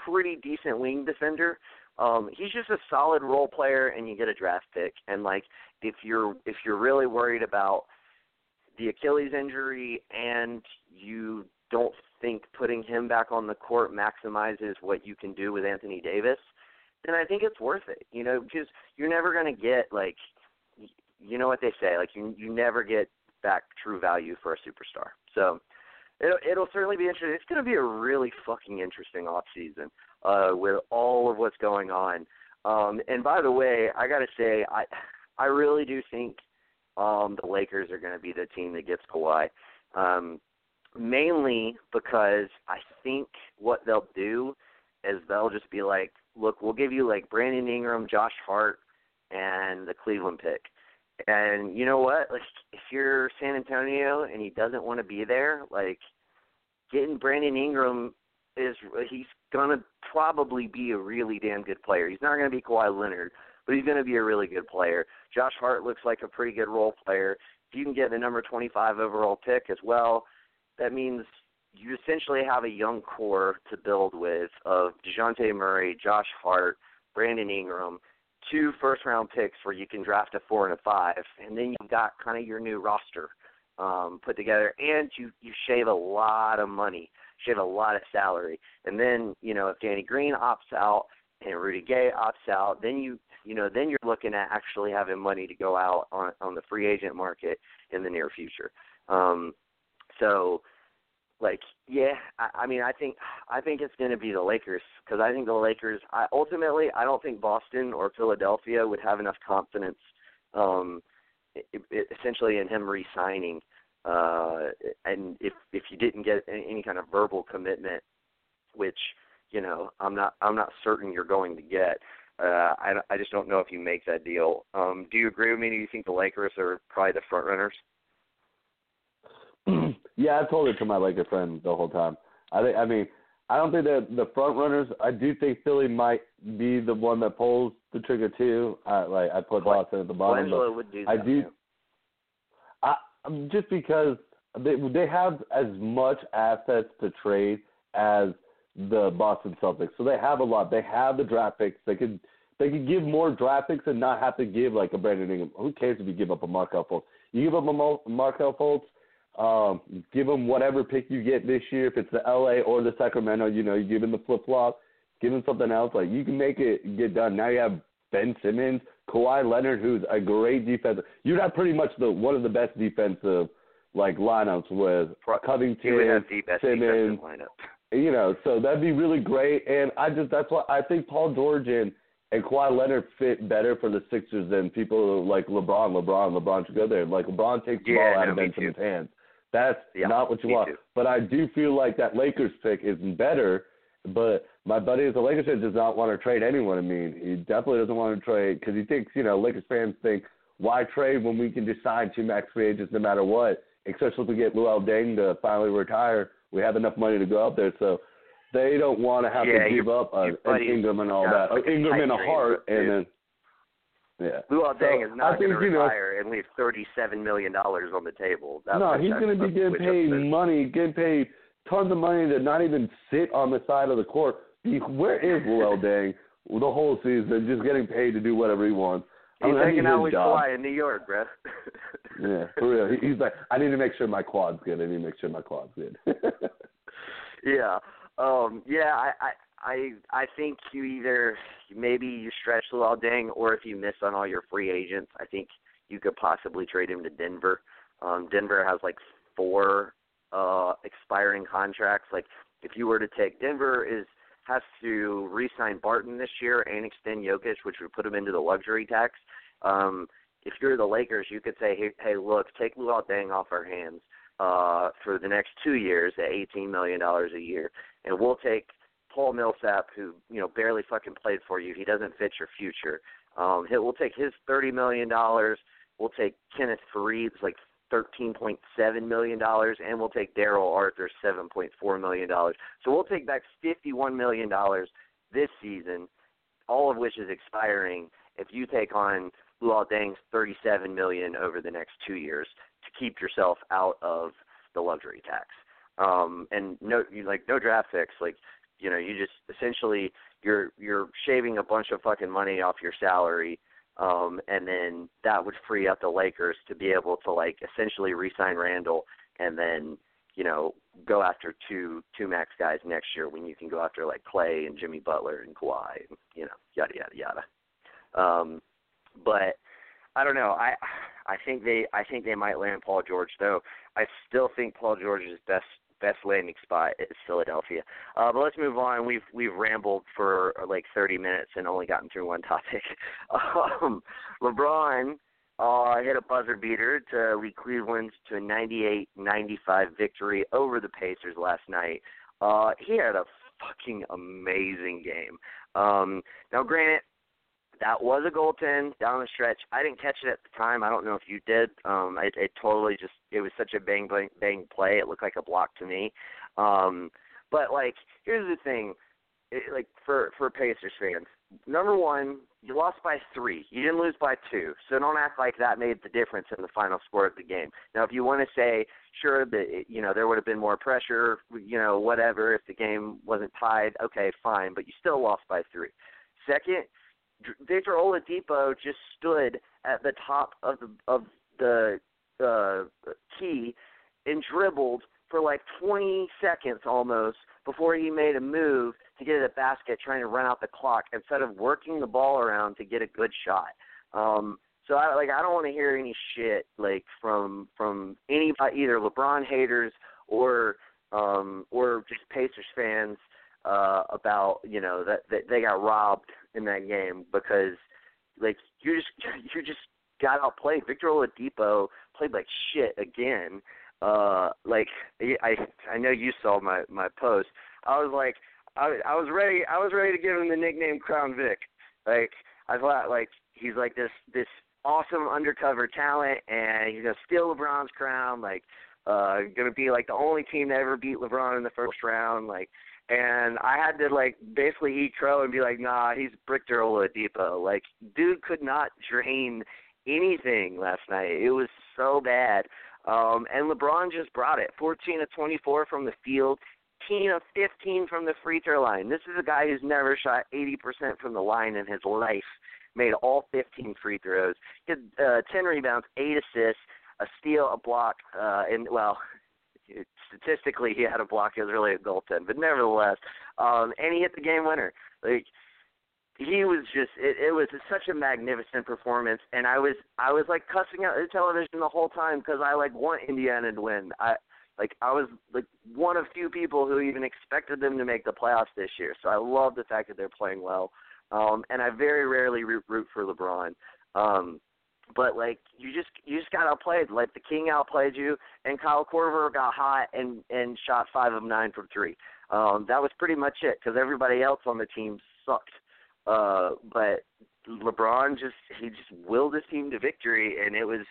pretty decent wing defender. Um, he's just a solid role player, and you get a draft pick. And like, if you're if you're really worried about the Achilles injury and you don't think putting him back on the court maximizes what you can do with Anthony Davis, then I think it's worth it. You know, because you're never going to get like, you know what they say, like you you never get back true value for a superstar. So it'll it'll certainly be interesting. It's going to be a really fucking interesting off season uh, with all of what's going on. Um, and by the way, I got to say, I I really do think um, the Lakers are going to be the team that gets Kawhi. Um, mainly because I think what they'll do is they'll just be like, look, we'll give you like Brandon Ingram, Josh Hart, and the Cleveland pick. And you know what? Like, if you're San Antonio and he doesn't want to be there, like, getting Brandon Ingram is he's gonna probably be a really damn good player. He's not gonna be Kawhi Leonard, but he's gonna be a really good player. Josh Hart looks like a pretty good role player. If you can get the number 25 overall pick as well, that means you essentially have a young core to build with of DeJounte Murray, Josh Hart, Brandon Ingram, two first round picks where you can draft a four and a five, and then you've got kind of your new roster um, put together, and you you shave a lot of money, shave a lot of salary, and then you know if Danny Green opts out and Rudy Gay opts out, then you you know then you're looking at actually having money to go out on on the free agent market in the near future. Um, so like yeah I, I mean i think i think it's going to be the lakers because i think the lakers i ultimately i don't think boston or philadelphia would have enough confidence um it, it, essentially in him re-signing uh and if if you didn't get any, any kind of verbal commitment which you know i'm not i'm not certain you're going to get uh i i just don't know if you make that deal um do you agree with me do you think the lakers are probably the front runners yeah, I told it to my Laker friend the whole time. I think. I mean, I don't think that the front runners. I do think Philly might be the one that pulls the trigger too. I like I put Boston at the bottom. Angelo would do that. I do. I just because they they have as much assets to trade as the Boston Celtics, so they have a lot. They have the draft picks. They could they could give more draft picks and not have to give like a Brandon Ingram. Who cares if you give up a Markelle Fultz? You give up a Markelle Fultz um, give him whatever pick you get this year. If it's the LA or the Sacramento, you know, you give him the flip flop. give him something else. Like you can make it get done. Now you have Ben Simmons, Kawhi Leonard, who's a great defensive. You'd have pretty much the one of the best defensive like lineups with Covington, Simmons. You know, so that'd be really great. And I just that's why I think Paul George and and Kawhi Leonard fit better for the Sixers than people like LeBron. LeBron, LeBron should go there. Like LeBron takes the yeah, ball out no, of Ben Simmons' hands. That's yeah, not what you want. Too. But I do feel like that Lakers pick is better. But my buddy is a Lakers fan does not want to trade anyone. I mean, he definitely doesn't want to trade because he thinks you know Lakers fans think why trade when we can just sign two max free agents no matter what. Especially if we get Luol Deng to finally retire, we have enough money to go out there. So they don't want to have yeah, to give up uh, an Ingram and all that. Like Ingram and a heart, dude. and then yeah. Luol Deng so is not going to you know, retire and leave thirty-seven million dollars on the table. That, no, he's going to be getting paid money, getting paid tons of money to not even sit on the side of the court. Where is Luol Deng the whole season, just getting paid to do whatever he wants? He's I hanging out with job. Kawhi in New York, bro. yeah, for real. He, he's like, I need to make sure my quad's good. I need to make sure my quad's good. yeah, um, yeah. I, I, I, I think you either maybe you stretch Luol Deng, or if you miss on all your free agents, I think you could possibly trade him to Denver. Um, Denver has like four uh expiring contracts. Like if you were to take Denver is has to re-sign Barton this year and extend Jokic, which would put him into the luxury tax. Um, if you're the Lakers, you could say, hey, hey look, take Luol Deng off our hands uh, for the next two years at $18 million a year, and we'll take Paul Millsap, who you know barely fucking played for you. He doesn't fit your future. Um, we'll take his $30 million. We'll take Kenneth Faried's like $13.7 million, and we'll take Darrell Arthur's $7.4 million. So we'll take back $51 million this season, all of which is expiring if you take on Luol Deng's 37 million over the next two years to keep yourself out of the luxury tax. Um, and no, you like no draft picks. Like, you know, you just essentially you're you're shaving a bunch of fucking money off your salary um, and then that would free up the Lakers to be able to like essentially re-sign Randle, and then you know go after two two max guys next year when you can go after like Klay and Jimmy Butler and Kawhi, you know yada yada yada. Um, but I don't know. I I think they I think they might land Paul George though. I still think Paul George's best best landing spot is Philadelphia. Uh, but let's move on. We've we've rambled for like 30 minutes and only gotten through one topic. Um, LeBron uh, hit a buzzer beater to lead Cleveland to a 98-95 victory over the Pacers last night. Uh, he had a fucking amazing game. Um, now, granted, that was a goaltend down the stretch. I didn't catch it at the time. I don't know if you did. Um, it, it totally just it was such a bang bang bang play. It looked like a block to me. Um, but like, here's the thing, it, like for for Pacers fans, number one, you lost by three. You didn't lose by two. So don't act like that made the difference in the final score of the game. Now, if you want to say, sure, that you know there would have been more pressure, you know, whatever, if the game wasn't tied, okay, fine. But you still lost by three. Second, Victor Oladipo just stood at the top of the of the uh, key and dribbled for like 20 seconds almost before he made a move to get at the basket, trying to run out the clock instead of working the ball around to get a good shot. Um, so I like I don't want to hear any shit like from from any either LeBron haters or um or just Pacers fans uh about you know that, that they got robbed in that game because like you just you just got outplayed. Victor Oladipo played like shit again. Uh like I I know you saw my my post. I was like I I was ready I was ready to give him the nickname Crown Vic. Like I thought like he's like this this awesome undercover talent and he's gonna steal LeBron's crown, like uh gonna be like the only team to ever beat LeBron in the first round, like and I had to like basically eat crow and be like, nah, he's Victor Oladipo. Like, dude could not drain anything last night. It was so bad. Um, and LeBron just brought it. 14 of 24 from the field, 10 of 15 from the free throw line. This is a guy who's never shot 80% from the line in his life. Made all 15 free throws. Had uh, 10 rebounds, 8 assists, a steal, a block, uh, and well, statistically he had a block. It was really a goaltend, but nevertheless, um, and he hit the game winner. Like he was just it, it was such a magnificent performance and i was i was like cussing out the television the whole time because i like want indiana to win i like I was like one of few people who even expected them to make the playoffs this year. So I love the fact that they're playing well. Um and I very rarely root, root for LeBron. Um but like you just you just got outplayed. Like the King outplayed you, and Kyle Korver got hot and and shot five of nine from three. Um, that was pretty much it because everybody else on the team sucked. Uh, but LeBron just he just willed his team to victory, and it was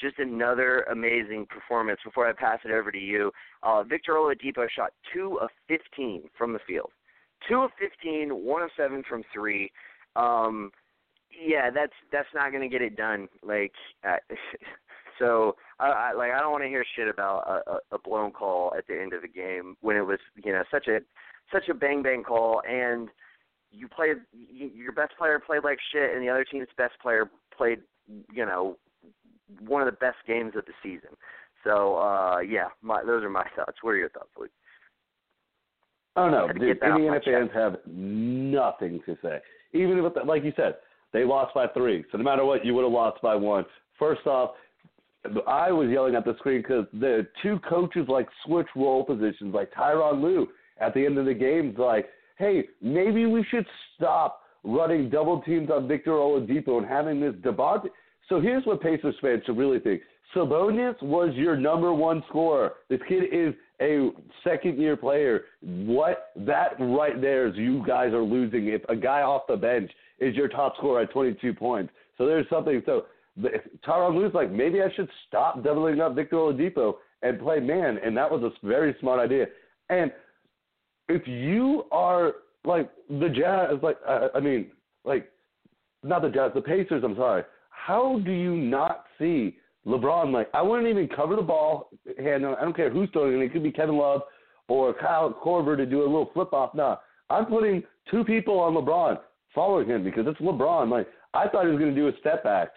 just another amazing performance. Before I pass it over to you, uh, Victor Oladipo shot two of 15 from the field, two of fifteen, one of seven from three. Um, yeah, that's that's not going to get it done. Like, uh, so I, I like I don't want to hear shit about a, a blown call at the end of the game when it was you know such a such a bang bang call and you played your best player played like shit and the other team's best player played you know one of the best games of the season. So uh yeah, my those are my thoughts. What are your thoughts, Luke? Oh no, the Indiana fans have nothing to say. Even if, like you said, they lost by three. So no matter what, you would have lost by one. First off, I was yelling at the screen because the two coaches like switch role positions, like Tyronn Lue at the end of the game, like, hey, maybe we should stop running double teams on Victor Oladipo and having this debate. So here's what Pacers fans should really think. Sabonis was your number one scorer. This kid is a second year player. What that right there is you guys are losing if a guy off the bench is your top scorer at 22 points. So there's something. So Tyronn Lue's like, maybe I should stop doubling up Victor Oladipo and play man. And that was a very smart idea. And if you are like the Jazz, like, uh, I mean, like, not the Jazz, the Pacers, I'm sorry how do you not see LeBron? Like, I wouldn't even cover the ball. And I don't care who's throwing it. It could be Kevin Love or Kyle Korver to do a little flip off. Nah, I'm putting two people on LeBron following him because it's LeBron. Like, I thought he was going to do a step back.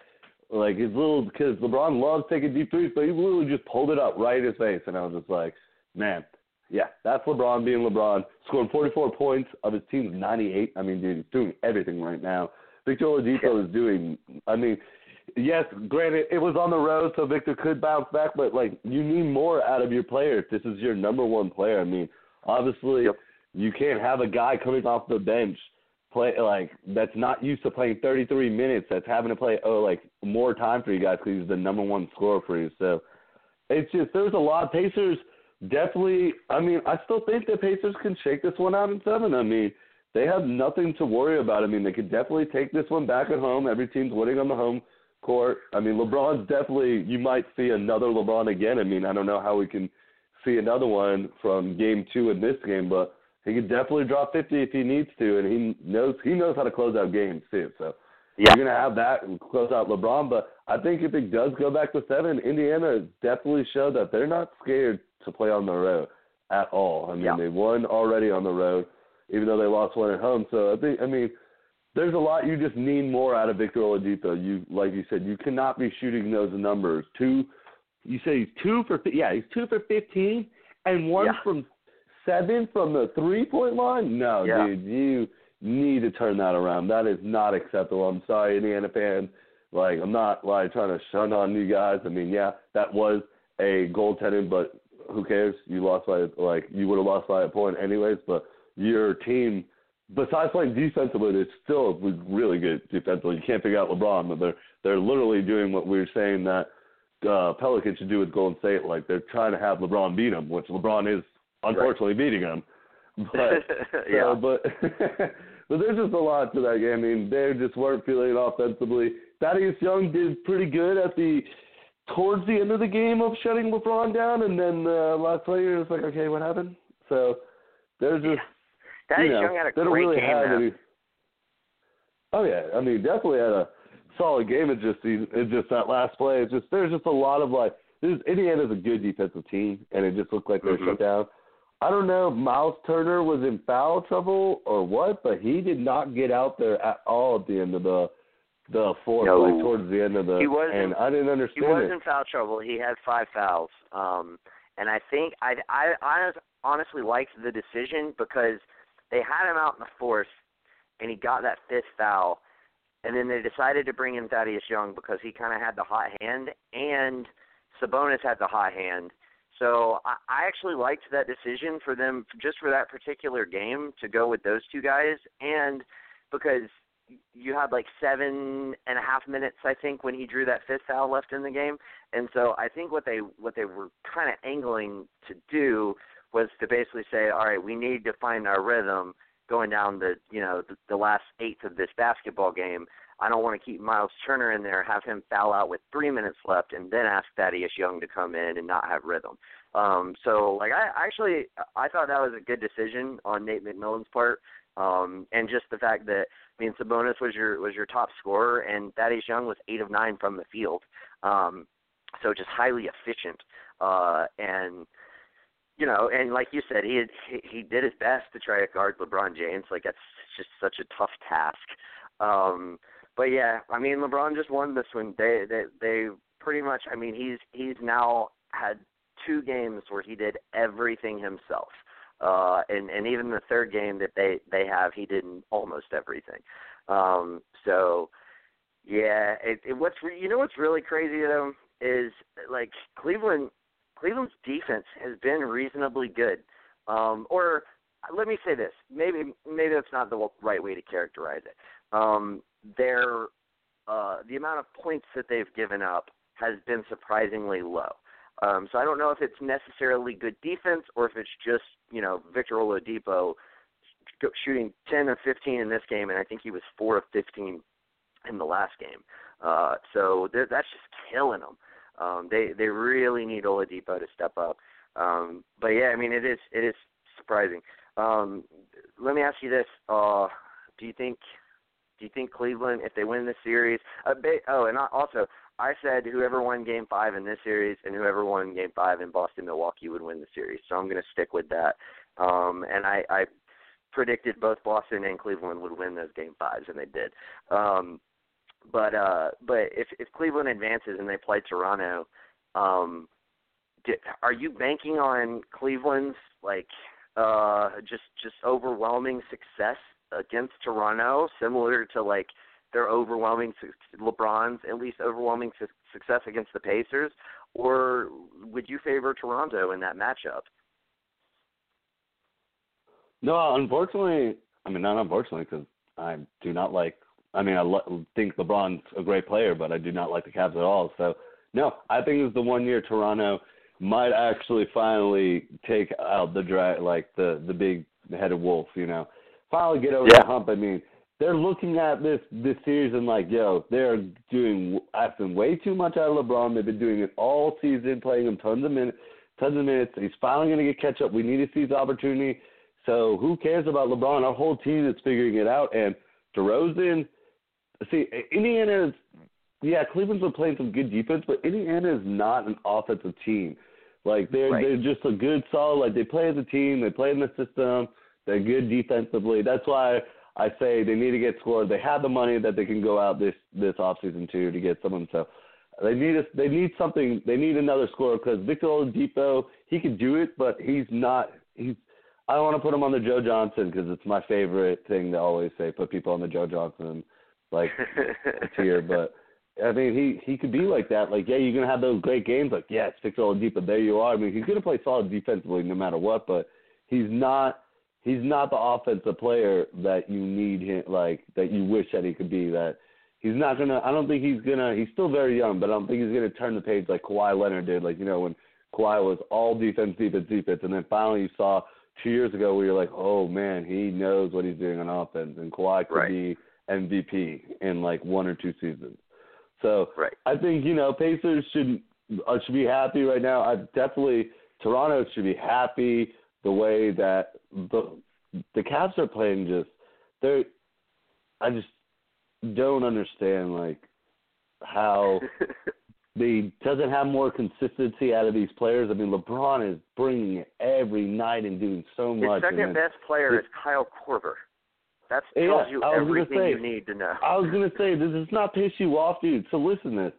Like his little, because LeBron loves taking deep threes, but he literally just pulled it up right in his face, and I was just like, man, yeah, that's LeBron being LeBron, scoring 44 points of his team's 98. I mean, dude, he's doing everything right now. Victor Oladipo is doing. I mean, yes, granted, it was on the road, so Victor could bounce back, but like you need more out of your player. This is your number one player. I mean, obviously, yep. you can't have a guy coming off the bench play like that's not used to playing 33 minutes. That's having to play oh like more time for you guys because he's the number one scorer for you. So it's just there's a lot. Pacers definitely. I mean, I still think the Pacers can shake this one out in seven. I mean they have nothing to worry about. I mean, they could definitely take this one back at home. Every team's winning on the home court. I mean, LeBron's definitely. You might see another LeBron again. I mean, I don't know how we can see another one from game two in this game, but he could definitely drop 50 if he needs to, and he knows he knows how to close out games too. So yeah. you're gonna have that and close out LeBron. But I think if it does go back to seven, Indiana definitely showed that they're not scared to play on the road at all. I mean, yeah. they won already on the road even though they lost one at home. So I think I mean there's a lot you just need more out of Victor Oladipo. You like you said, you cannot be shooting those numbers. Two you say he's two for yeah, he's two for fifteen and one yeah. from seven from the three point line? No, yeah. dude, you need to turn that around. That is not acceptable. I'm sorry, Indiana fan. Like I'm not like trying to shun on you guys. I mean, yeah, that was a goaltending, but who cares? You lost by like you would have lost by a point anyways. But your team, besides playing defensively, it's still really good defensively. You can't figure out LeBron, but they're they're literally doing what we were saying that uh, Pelicans should do with Golden State. Like they're trying to have LeBron beat them, which LeBron is unfortunately right. beating them. But yeah, so, but but there's just a lot to that game. I mean, they just weren't feeling it offensively. Thaddeus Young did pretty good at the towards the end of the game of shutting LeBron down, and then uh, last play it was like, okay, what happened? So there's just that you know, Young had a great don't really game. Have any, oh yeah, I mean definitely had a solid game. It's just it's just that last play. It's just there's just a lot of like this Indiana's a good defensive team, and it just looked like they were mm-hmm. shut down. I don't know if Myles Turner was in foul trouble or what, but he did not get out there at all at the end of the the fourth, no. like towards the end of the. He was and I didn't understand He was it. in foul trouble. He had five fouls. Um, and I think I I, I honestly liked the decision because they had him out in the fourth, and he got that fifth foul, and then they decided to bring in Thaddeus Young because he kind of had the hot hand, and Sabonis had the hot hand. So I, I actually liked that decision for them just for that particular game to go with those two guys, and because you had like seven and a half minutes, I think, when he drew that fifth foul left in the game, and so I think what they what they were kind of angling to do was to basically say, all right, we need to find our rhythm going down the you know the, the last eighth of this basketball game. I don't want to keep Myles Turner in there, have him foul out with three minutes left, and then ask Thaddeus Young to come in and not have rhythm. Um, so like I actually I thought that was a good decision on Nate McMillan's part. Um, and just the fact that I mean Sabonis was your was your top scorer and Thaddeus Young was eight of nine from the field. Um, so just highly efficient. Uh, and you know, and like you said, he had, he, did his best to try to guard LeBron James. Like that's just such a tough task. Um, but yeah, I mean, LeBron just won this one. They they they pretty much. I mean, he's he's now had two games where he did everything himself. Uh, and and even the third game that they they have, he did almost everything. Um, so yeah, it, it what's re- you know what's really crazy though is like Cleveland Cleveland's defense has been reasonably good. Um, or let me say this, maybe maybe that's not the right way to characterize it. Um, their uh, the amount of points that they've given up has been surprisingly low. Um, so I don't know if it's necessarily good defense or if it's just you know Victor Oladipo shooting 10 of 15 in this game, and I think he was 4 of 15 in the last game. Uh, so that's just killing them. Um, they they really need Oladipo to step up. Um, but yeah, I mean it is it is surprising. Um, let me ask you this: uh, Do you think do you think Cleveland, if they win the series, uh, they, oh, and also I said whoever won Game Five in this series and whoever won Game Five in Boston Milwaukee would win the series. So I'm going to stick with that. Um, and I, I predicted both Boston and Cleveland would win those Game Fives, and they did. Um, but uh, but if if Cleveland advances and they play Toronto, um, did, are you banking on Cleveland's like uh, just just overwhelming success against Toronto, similar to like their overwhelming LeBron's at least overwhelming su- success against the Pacers, or would you favor Toronto in that matchup? No, unfortunately, I mean not unfortunately because I do not like I mean, I lo- think LeBron's a great player, but I do not like the Cavs at all. So, no, I think it's the one year Toronto might actually finally take out the dra- like the the big headed wolf. You know, finally get over yeah. the hump. I mean, they're looking at this this series and like, yo, they're doing asking way too much out of LeBron. They've been doing it all season, playing him tons of minutes, tons of minutes. He's finally going to get catch up. We need to seize the opportunity. So who cares about LeBron? Our whole team is figuring it out. And DeRozan see, Indiana is, yeah, Cleveland's been playing some good defense, but Indiana is not an offensive team. Like they're right. they're just a good solid. Like they play as a team. They play in the system. They're good defensively. That's why I say they need to get scored. They have the money that they can go out this this offseason too to get someone. So they need a, they need something. They need another scorer because Victor Oladipo he can do it, but he's not. He's I don't want to put him on the Joe Johnson because it's my favorite thing to always say. Put people on the Joe Johnson like a tier, but I mean he he could be like that. Like yeah, you're gonna have those great games. Like yeah, it's deep, but There you are. I mean he's gonna play solid defensively no matter what, but he's not he's not the offensive player that you need him like that you wish that he could be. That he's not gonna. I don't think he's gonna. He's still very young, but I don't think he's gonna turn the page like Kawhi Leonard did. Like you know when Kawhi was all defense, defense, defense, and then finally you saw two years ago where you're like, oh man, he knows what he's doing on offense, and Kawhi could right. be MVP in like one or two seasons. So right. I think you know Pacers should uh, should be happy right now. I definitely Toronto should be happy the way that the the Cavs are playing. Just they, I just don't understand like how they doesn't have more consistency out of these players. I mean, LeBron is bringing it every night and doing so much. His second best player is Kyle Korver. That tells yeah, you everything say, you need to know. I was going to say, this does not piss you off, dude. So listen to this.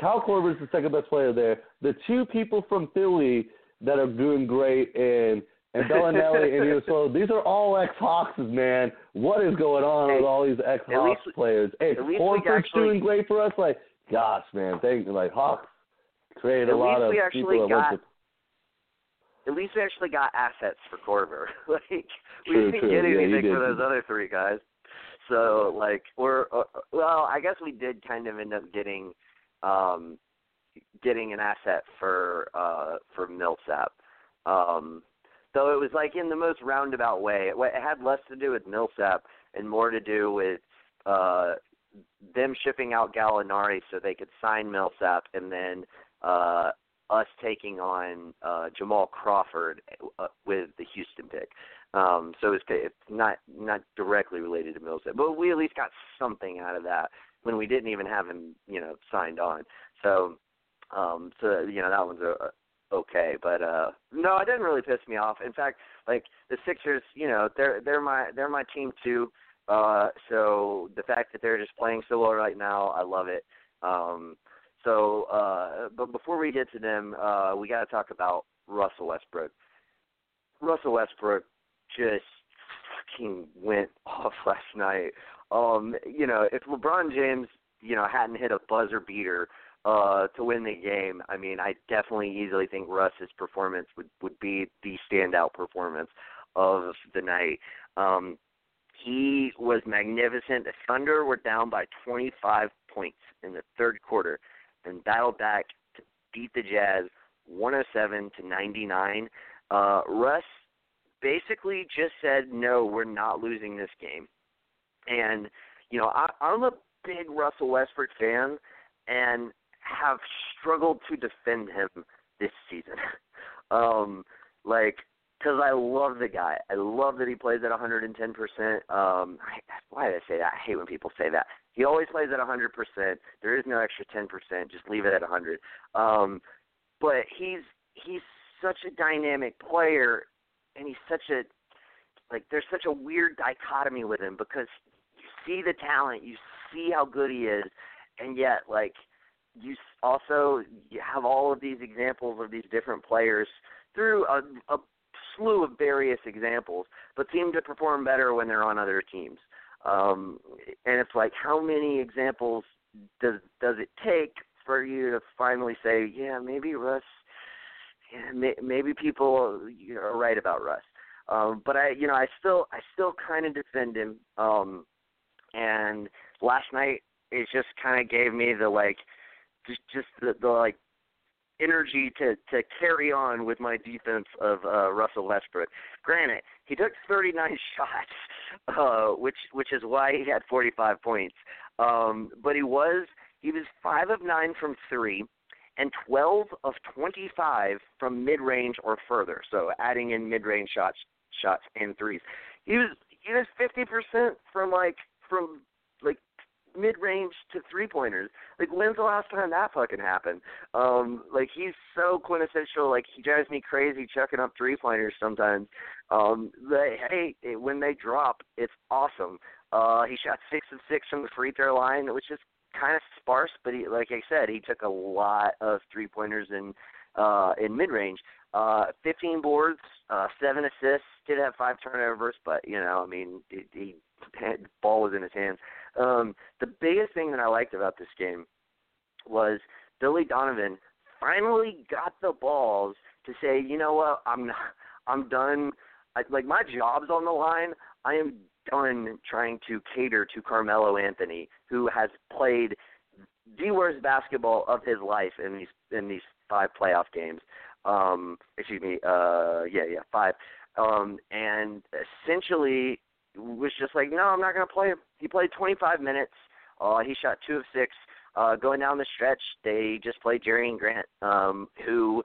Kyle Korver is the second best player there. The two people from Philly that are doing great, and and Belinelli and so these are all ex Hawks, man. What is going on hey, with all these ex Hawks players? Hey, Horford's actually, doing great for us. Like, gosh, man, thank you. Like Hawks created a lot of people that got. At least we actually got assets for Korver. like we true, didn't true. get anything yeah, for those other three guys. So like we're uh, well, I guess we did kind of end up getting um getting an asset for uh for Millsap. Um so it was like in the most roundabout way. It, it had less to do with Millsap and more to do with uh them shipping out Gallinari so they could sign Millsap and then uh us taking on uh Jamal Crawford uh, with the Houston pick. Um, so it's, it's not not directly related to Millsap, but we at least got something out of that when we didn't even have him, you know, signed on. So, um, so you know that one's a, okay, but uh, no, it didn't really piss me off. In fact, like the Sixers, you know, they're they're my they're my team too. Uh, so the fact that they're just playing so well right now, I love it. Um, so, uh, but before we get to them, uh, we got to talk about Russell Westbrook. Russell Westbrook just fucking went off last night. Um, you know, if LeBron James, you know, hadn't hit a buzzer beater uh to win the game, I mean, I definitely easily think Russ's performance would would be the standout performance of the night. Um he was magnificent. The Thunder were down by 25 points in the third quarter and battled back to beat the Jazz 107 to 99. Uh Russ basically just said, "No, we're not losing this game." And you know, I, I'm a big Russell Westbrook fan, and have struggled to defend him this season. um, like, because I love the guy. I love that he plays at 110%. Um, I, why did I say that? I hate when people say that. He always plays at 100%. There is no extra 10%. Just leave it at 100. Um, but he's he's such a dynamic player, and he's such a like there's such a weird dichotomy with him because you see the talent, you see how good he is, and yet like you also you have all of these examples of these different players through a, a slew of various examples, but seem to perform better when they're on other teams. Um, and it's like, how many examples does does it take for you to finally say, yeah, maybe Russ yeah, may, maybe people are right about Russ. Um, but I, you know, I still, I still kind of defend him. Um, and last night it just kind of gave me the like, just, just the, the like energy to to carry on with my defense of uh, Russell Westbrook. Granted, he took 39 shots, uh, which which is why he had 45 points. Um, but he was he was five of nine from three and 12 of 25 from mid-range or further. So adding in mid-range shots, shots and threes. He was he was 50% from like from like mid-range to three-pointers. Like when's the last time that fucking happened? Um like he's so quintessential like he drives me crazy chucking up three-pointers sometimes. Um they hey when they drop, it's awesome. Uh he shot 6 of 6 from the free throw line, which is just kind of sparse, but he, like I said, he took a lot of three pointers in uh, in mid range. Uh, 15 boards, uh, seven assists. Did have five turnovers, but you know, I mean, he, he ball was in his hands. Um, the biggest thing that I liked about this game was Billy Donovan finally got the balls to say, you know what, I'm not, I'm done. I, like my job's on the line. I am done trying to cater to Carmelo Anthony, who has played the worst basketball of his life in these in these five playoff games. Um, excuse me, uh, yeah, yeah, five. Um, and essentially was just like, no, I'm not going to play him. He played 25 minutes. Uh, he shot two of six. Uh, going down the stretch, they just played Jerami Grant, um, who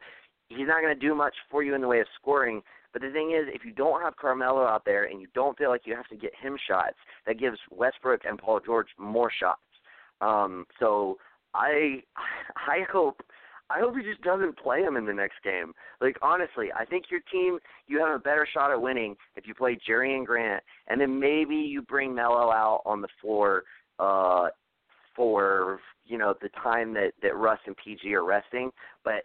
he's not going to do much for you in the way of scoring, but the thing is, if you don't have Carmelo out there and you don't feel like you have to get him shots, that gives Westbrook and Paul George more shots. Um, so I I hope I hope he just doesn't play him in the next game. Like honestly, I think your team you have a better shot at winning if you play Jerami Grant and then maybe you bring Melo out on the floor uh for you know the time that that Russ and PG are resting, but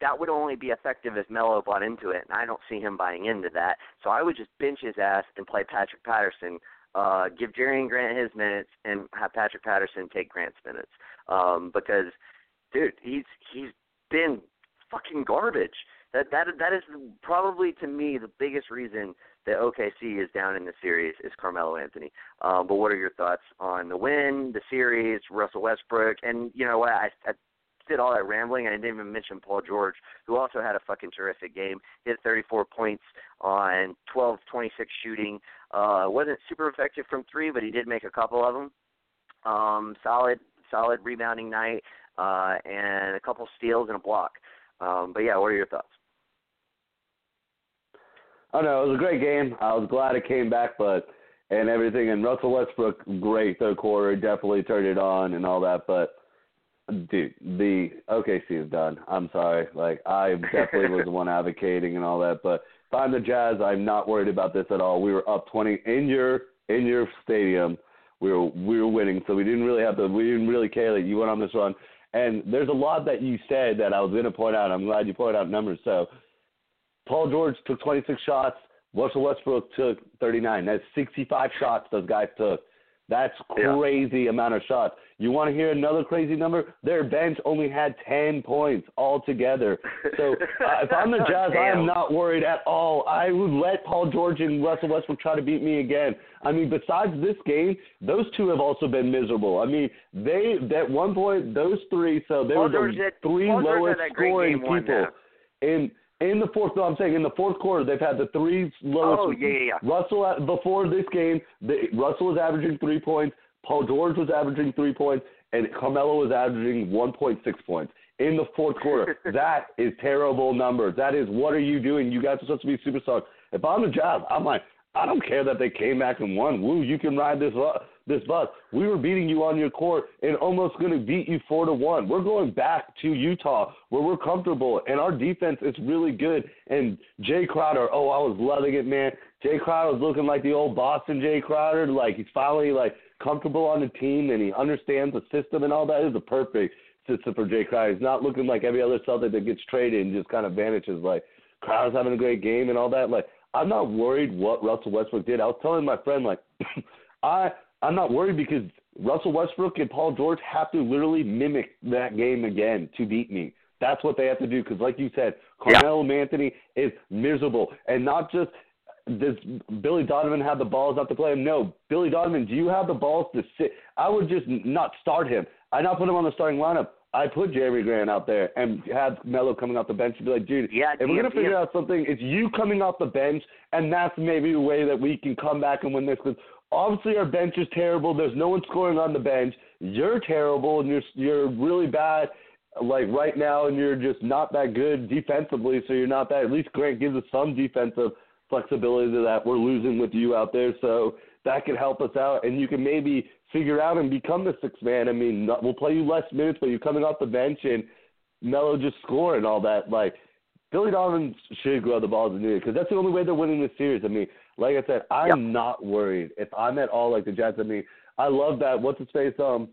that would only be effective if Melo bought into it, and I don't see him buying into that. So I would just bench his ass and play Patrick Patterson. Uh, give Jerami Grant his minutes and have Patrick Patterson take Grant's minutes. Um, because, dude, he's he's been fucking garbage. That that that is probably to me the biggest reason that OKC is down in the series is Carmelo Anthony. Um, but what are your thoughts on the win, the series, Russell Westbrook, and you know what? I, I did all that rambling, and I didn't even mention Paul George, who also had a fucking terrific game. Had 34 points on 12, 26 shooting. Uh, wasn't super effective from three, but he did make a couple of them. Um, solid, solid rebounding night, uh, and a couple steals and a block. Um, but yeah, what are your thoughts? Oh no, it was a great game. I was glad it came back, but and everything. And Russell Westbrook, great third quarter, definitely turned it on and all that. But dude, the OKC is done. I'm sorry. Like I definitely was the one advocating and all that. But if I'm the Jazz, I'm not worried about this at all. We were up 20 in your in your stadium. We were we were winning, so we didn't really have to. We didn't really care that you went on this run. And there's a lot that you said that I was going to point out. I'm glad you pointed out numbers. So Paul George took 26 shots. Russell Westbrook took 39. That's 65 shots those guys took. That's crazy yeah. amount of shots. You want to hear another crazy number? Their bench only had 10 points altogether. So uh, if I'm the Jazz, I am not worried at all. I would let Paul George and Russell Westbrook try to beat me again. I mean, besides this game, those two have also been miserable. I mean, they at one point those three, so they Paul were the George, three Paul lowest scoring people. In in the fourth, no, I'm saying in the fourth quarter, they've had the three lowest. Oh yeah, yeah. Russell before this game, the, Russell was averaging three points. Paul George was averaging three points, and Carmelo was averaging 1.6 points in the fourth quarter. that is terrible numbers. That is what are you doing? You guys are supposed to be superstars. If I'm the Jazz, I'm like, I don't care that they came back and won. Woo, you can ride this this bus. We were beating you on your court and almost going to beat you four to one. We're going back to Utah where we're comfortable and our defense is really good. And Jay Crowder, oh, I was loving it, man. Jay Crowder was looking like the old Boston Jay Crowder. Like he's finally like comfortable on the team and he understands the system and all that. Is a perfect system for Jay Crowder. He's not looking like every other Celtic that gets traded and just kind of vanishes. Like Crowder's having a great game and all that. Like I'm not worried what Russell Westbrook did. I was telling my friend like I I'm not worried because Russell Westbrook and Paul George have to literally mimic that game again to beat me. That's what they have to do because, like you said, Carmelo yeah. Anthony is miserable, and not just does Billy Donovan have the balls not to play him? No, Billy Donovan, do you have the balls to sit? I would just not start him. I not put him on the starting lineup. I put Jerami Grant out there and have Melo coming off the bench and be like, dude, yeah, if we're gonna figure out something, it's you coming off the bench, and that's maybe a way that we can come back and win this. Because obviously our bench is terrible. There's no one scoring on the bench. You're terrible, and you're you're really bad, like right now, and you're just not that good defensively. So you're not that. At least Grant gives us some defensive flexibility to that. We're losing with you out there, so that could help us out, and you can maybe figure out and become the sixth man. I mean, we'll play you less minutes, but you're coming off the bench and Melo just score and all that. Like Billy Donovan should grow the balls in because that's the only way they're winning this series. I mean, like I said, I'm yep. not worried if I'm at all like the Jets. I mean, I love that. What's his face? Um,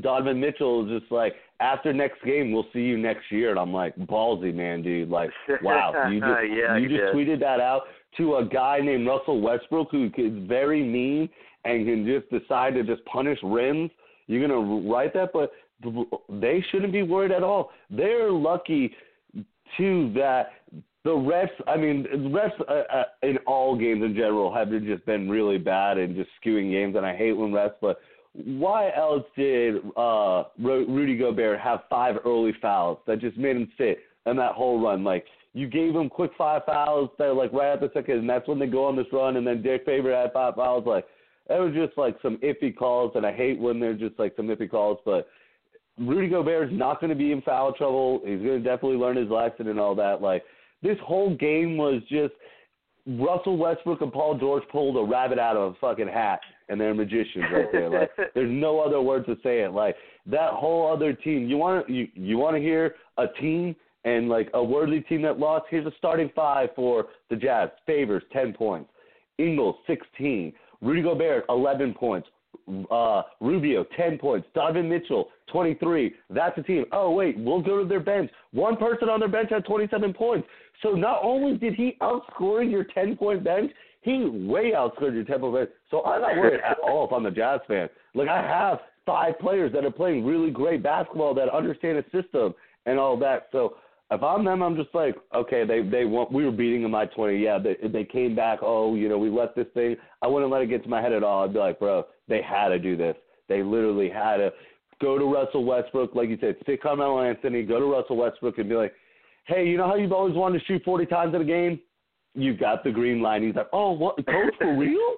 Donovan Mitchell is just like after next game, we'll see you next year, and I'm like ballsy, man, dude. Like, wow, you just yeah, you just tweeted that out to a guy named Russell Westbrook who is very mean and can just decide to just punish rims. You're gonna write that, but they shouldn't be worried at all. They're lucky too that the refs, I mean, refs uh, uh, in all games in general have just been really bad and just skewing games, and I hate when refs. But why else did uh, Rudy Gobert have five early fouls that just made him sit in that whole run? Like you gave him quick five fouls that like right at the second, and that's when they go on this run. And then Derek Favors had five fouls. Like it was just like some iffy calls, and I hate when they're just like some iffy calls, but. Rudy Gobert is not going to be in foul trouble. He's going to definitely learn his lesson and all that. Like this whole game was just Russell Westbrook and Paul George pulled a rabbit out of a fucking hat, and they're magicians right there. Like, there's no other word to say it. Like that whole other team. You want to you, you want to hear a team and like a worthy team that lost? Here's a starting five for the Jazz. Favors ten points. Ingles sixteen. Rudy Gobert eleven points. uh, Rubio, 10 points. Donovan Mitchell, 23. That's a team. Oh, wait, we'll go to their bench. One person on their bench had 27 points. So not only did he outscore your 10 point bench, he way outscored your 10 point bench. So I'm not worried at all if I'm a Jazz fan. Like, I have five players that are playing really great basketball that understand the system and all that. So if I'm them, I'm just like, okay, they they want we were beating them by 20. Yeah, they they came back. Oh, you know, we let this thing. I wouldn't let it get to my head at all. I'd be like, bro, they had to do this. They literally had to go to Russell Westbrook, like you said, stick Carmelo Anthony, go to Russell Westbrook and be like, hey, you know how you've always wanted to shoot 40 times in a game? You got the green line. He's like, oh, what, coach, for real?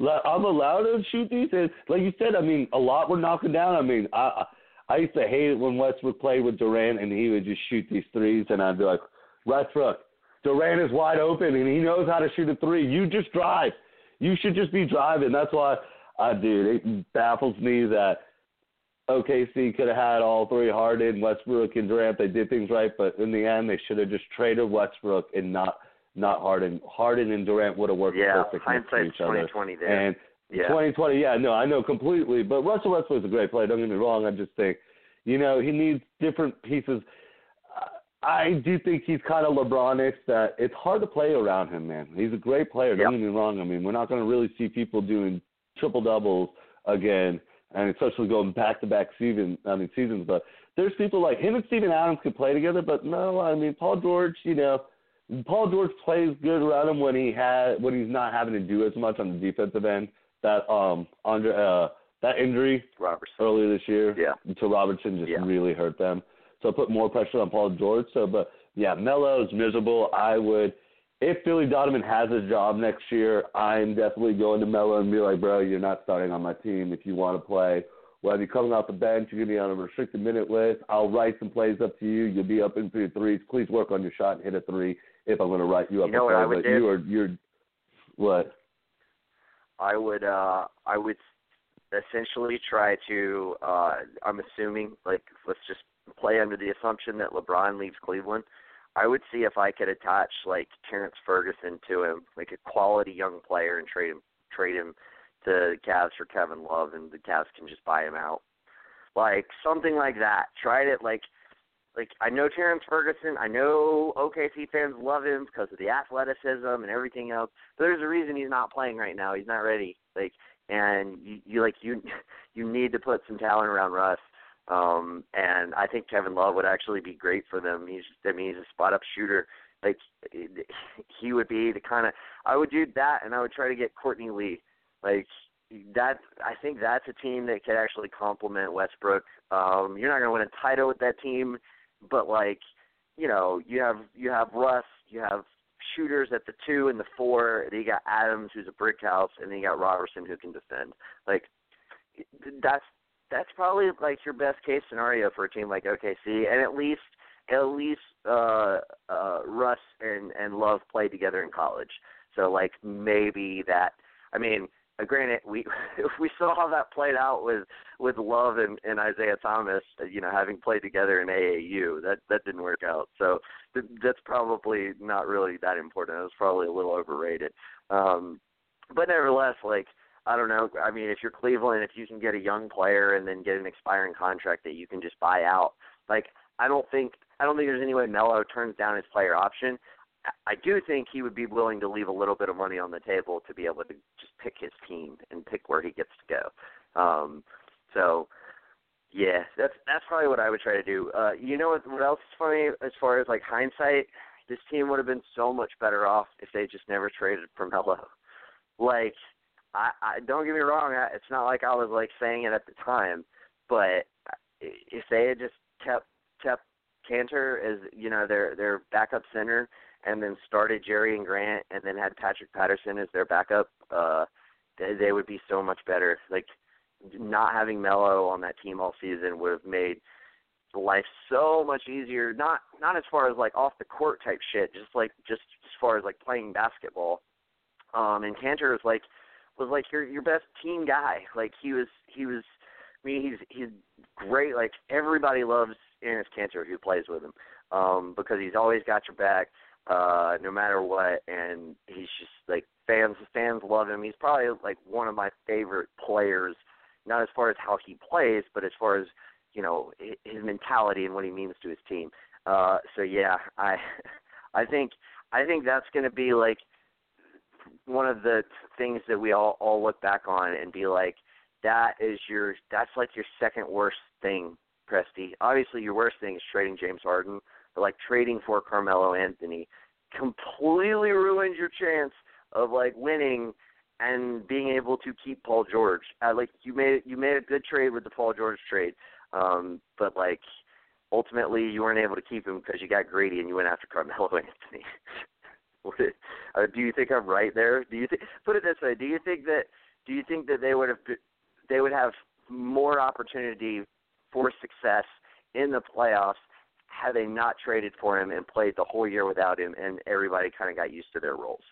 I'm allowed to shoot these. And like you said, I mean, a lot were knocking down. I mean, I I used to hate it when Westbrook played with Durant and he would just shoot these threes, and I'd be like, Westbrook, Durant is wide open and he knows how to shoot a three. You just drive. You should just be driving. That's why I do. It baffles me that OKC could have had all three Harden, Westbrook, and Durant. They did things right, but in the end, they should have just traded Westbrook and not not Harden. Harden and Durant would have worked yeah, perfect next to each other. 2020 there. And yeah. 2020, yeah, no, I know completely. But Russell Westbrook's a great player. Don't get me wrong. I just think, you know, he needs different pieces. I do think he's kind of LeBronish. That it's hard to play around him, man. He's a great player. Don't yep. get me wrong. I mean, we're not going to really see people doing triple doubles again, and especially going back to back season. I mean, seasons. But there's people like him and Steven Adams could play together. But no, I mean, Paul George, you know. Paul George plays good around him when he had when he's not having to do as much on the defensive end that um under uh that injury Robertson. earlier this year yeah. to Robertson just yeah. really hurt them. So put more pressure on Paul George. So but yeah, Melo is miserable. I would if Billy Donovan has a job next year, I'm definitely going to Melo and be like, bro, you're not starting on my team if you want to play. Whether you're coming off the bench, you're going to be on a restricted minute list. I'll write some plays up to you. You'll be up in three threes. Please work on your shot and hit a three if I'm going to write you up. You know what I would but do? You are, you're, what? I would uh I would essentially try to uh I'm assuming like let's just play under the assumption that LeBron leaves Cleveland. I would see if I could attach like Terrence Ferguson to him, like a quality young player and trade him trade him to the Cavs for Kevin Love and the Cavs can just buy him out. Like something like that. Try it like like I know Terrence Ferguson, I know OKC fans love him because of the athleticism and everything else. But there's a reason he's not playing right now. He's not ready. Like and you, you like you you need to put some talent around Russ. Um and I think Kevin Love would actually be great for them. He's I mean he's a spot up shooter. Like he would be the kind of I would do that and I would try to get Courtney Lee. Like that I think that's a team that could actually complement Westbrook. Um you're not going to win a title with that team but like you know you have you have Russ, you have shooters at the two and the four. Then you got Adams, who's a brick house, and then you got Robertson, who can defend. Like that's that's probably like your best case scenario for a team like OKC, and at least at least uh, uh, Russ and and Love played together in college. So like maybe that. I mean, uh, granted, we we saw how that played out with with Love and, and Isaiah Thomas, uh, you know, having played together in AAU. That that didn't work out. So th- that's probably not really that important. It was probably a little overrated. Um, but nevertheless, like I don't know. I mean, if you're Cleveland, if you can get a young player and then get an expiring contract that you can just buy out, like I don't think I don't think there's any way Melo turns down his player option. I do think he would be willing to leave a little bit of money on the table to be able to just pick his team and pick where he gets to go. Um, so, yeah, that's that's probably what I would try to do. Uh, you know what, what else is funny as far as like hindsight? This team would have been so much better off if they just never traded for Melo. Like, I, I don't get me wrong, I, it's not like I was like saying it at the time, but if they had just kept kept Kanter as you know their their backup center and then started Jerami Grant and then had Patrick Patterson as their backup, uh, they, they would be so much better. Like not having Melo on that team all season would have made life so much easier. Not not as far as like off the court type shit, just like just as far as like playing basketball. Um, and Kanter was like was like your your best team guy. Like he was he was. I mean, he's he's great. Like everybody loves Enes Kanter who plays with him um, because he's always got your back uh, no matter what, and he's just like fans fans love him. He's probably like one of my favorite players not as far as how he plays, but as far as you know his mentality and what he means to his team. Uh, so yeah, I I think I think that's going to be like one of the things that we all all look back on and be like, that is your that's like your second worst thing, Presti. Obviously, your worst thing is trading James Harden, but like trading for Carmelo Anthony completely ruins your chance of like winning and being able to keep Paul George. Uh, like you made you made a good trade with the Paul George trade, um, but like ultimately you weren't able to keep him because you got greedy and you went after Carmelo Anthony. uh, do you think I'm right there? Do you think put it this way? Do you think that do you think that they would have they would have more opportunity for success in the playoffs had they not traded for him and played the whole year without him and everybody kind of got used to their roles?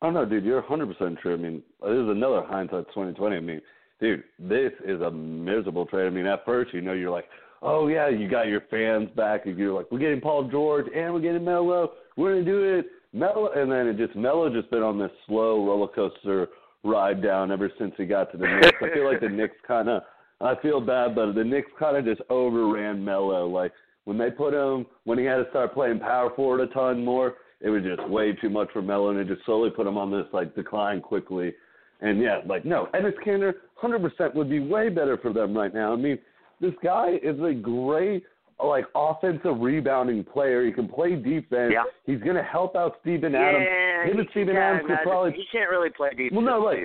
I don't know, dude. You're 100% true. I mean, this is another hindsight 2020. I mean, dude, this is a miserable trade. I mean, at first, you know, you're like, oh yeah, you got your fans back, and you're like, we're getting Paul George and we're getting Melo. We're gonna do it, Melo, and then it just Melo just been on this slow roller coaster ride down ever since he got to the Knicks. I feel like the Knicks kind of, I feel bad, but the Knicks kind of just overran Melo. Like when they put him, when he had to start playing power forward a ton more, it was just way too much for Melo, and it just slowly put him on this like decline quickly. And yeah, like no, Kanter, hundred percent would be way better for them right now. I mean, this guy is a great like offensive rebounding player. He can play defense. Yeah. He's going to help out Steven Adams. Yeah, Him and Steven Adams could probably. He can't really play defense. Well, no, like.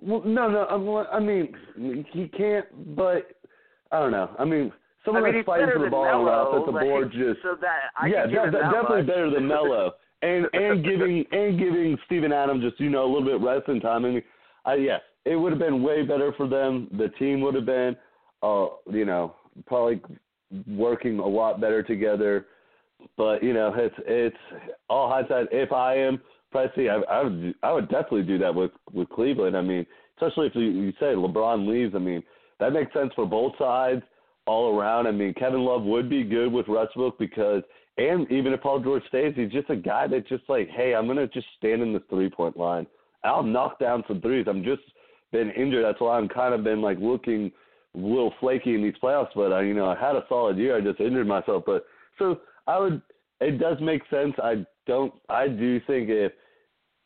well, no, no. I'm, I mean, he can't. But I don't know. I mean, someone I mean, that's fighting for the ball on the offensive like, board just. So that I yeah, that, that, definitely much. better than Melo. and and giving and giving Steven Adams just you know a little bit resting time. I mean, I, yeah, it would have been way better for them. The team would have been, uh, you know, probably working a lot better together. But you know, it's it's all hindsight. If I am Presti, I, I would I would definitely do that with with Cleveland. I mean, especially if you, you say LeBron leaves. I mean, that makes sense for both sides all around. I mean, Kevin Love would be good with Westbrook because, and even if Paul George stays, he's just a guy that just like, hey, I'm gonna just stand in the three point line. I'll knock down some threes. I'm just been injured. That's why I'm kind of been like looking a little flaky in these playoffs. But I, you know, I had a solid year. I just injured myself. But so I would. It does make sense. I don't. I do think if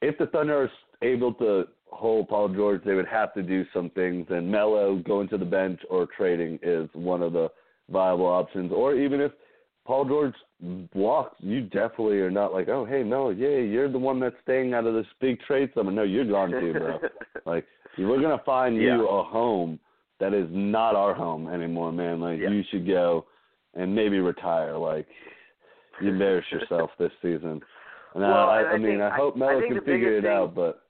if the Thunder are able to hold Paul George, they would have to do some things. And Melo going to the bench or trading is one of the viable options. Or even if Paul George walks, you definitely are not like, oh, hey, Melo, yeah, you're the one that's staying out of this big trade summer. No, you're gone too, bro. like, we're going to find yeah. you a home that is not our home anymore, man. Like, yeah. you should go and maybe retire. Like, you embarrass yourself this season. And well, I, and I, I mean, think, I hope Melo can figure it thing, out, but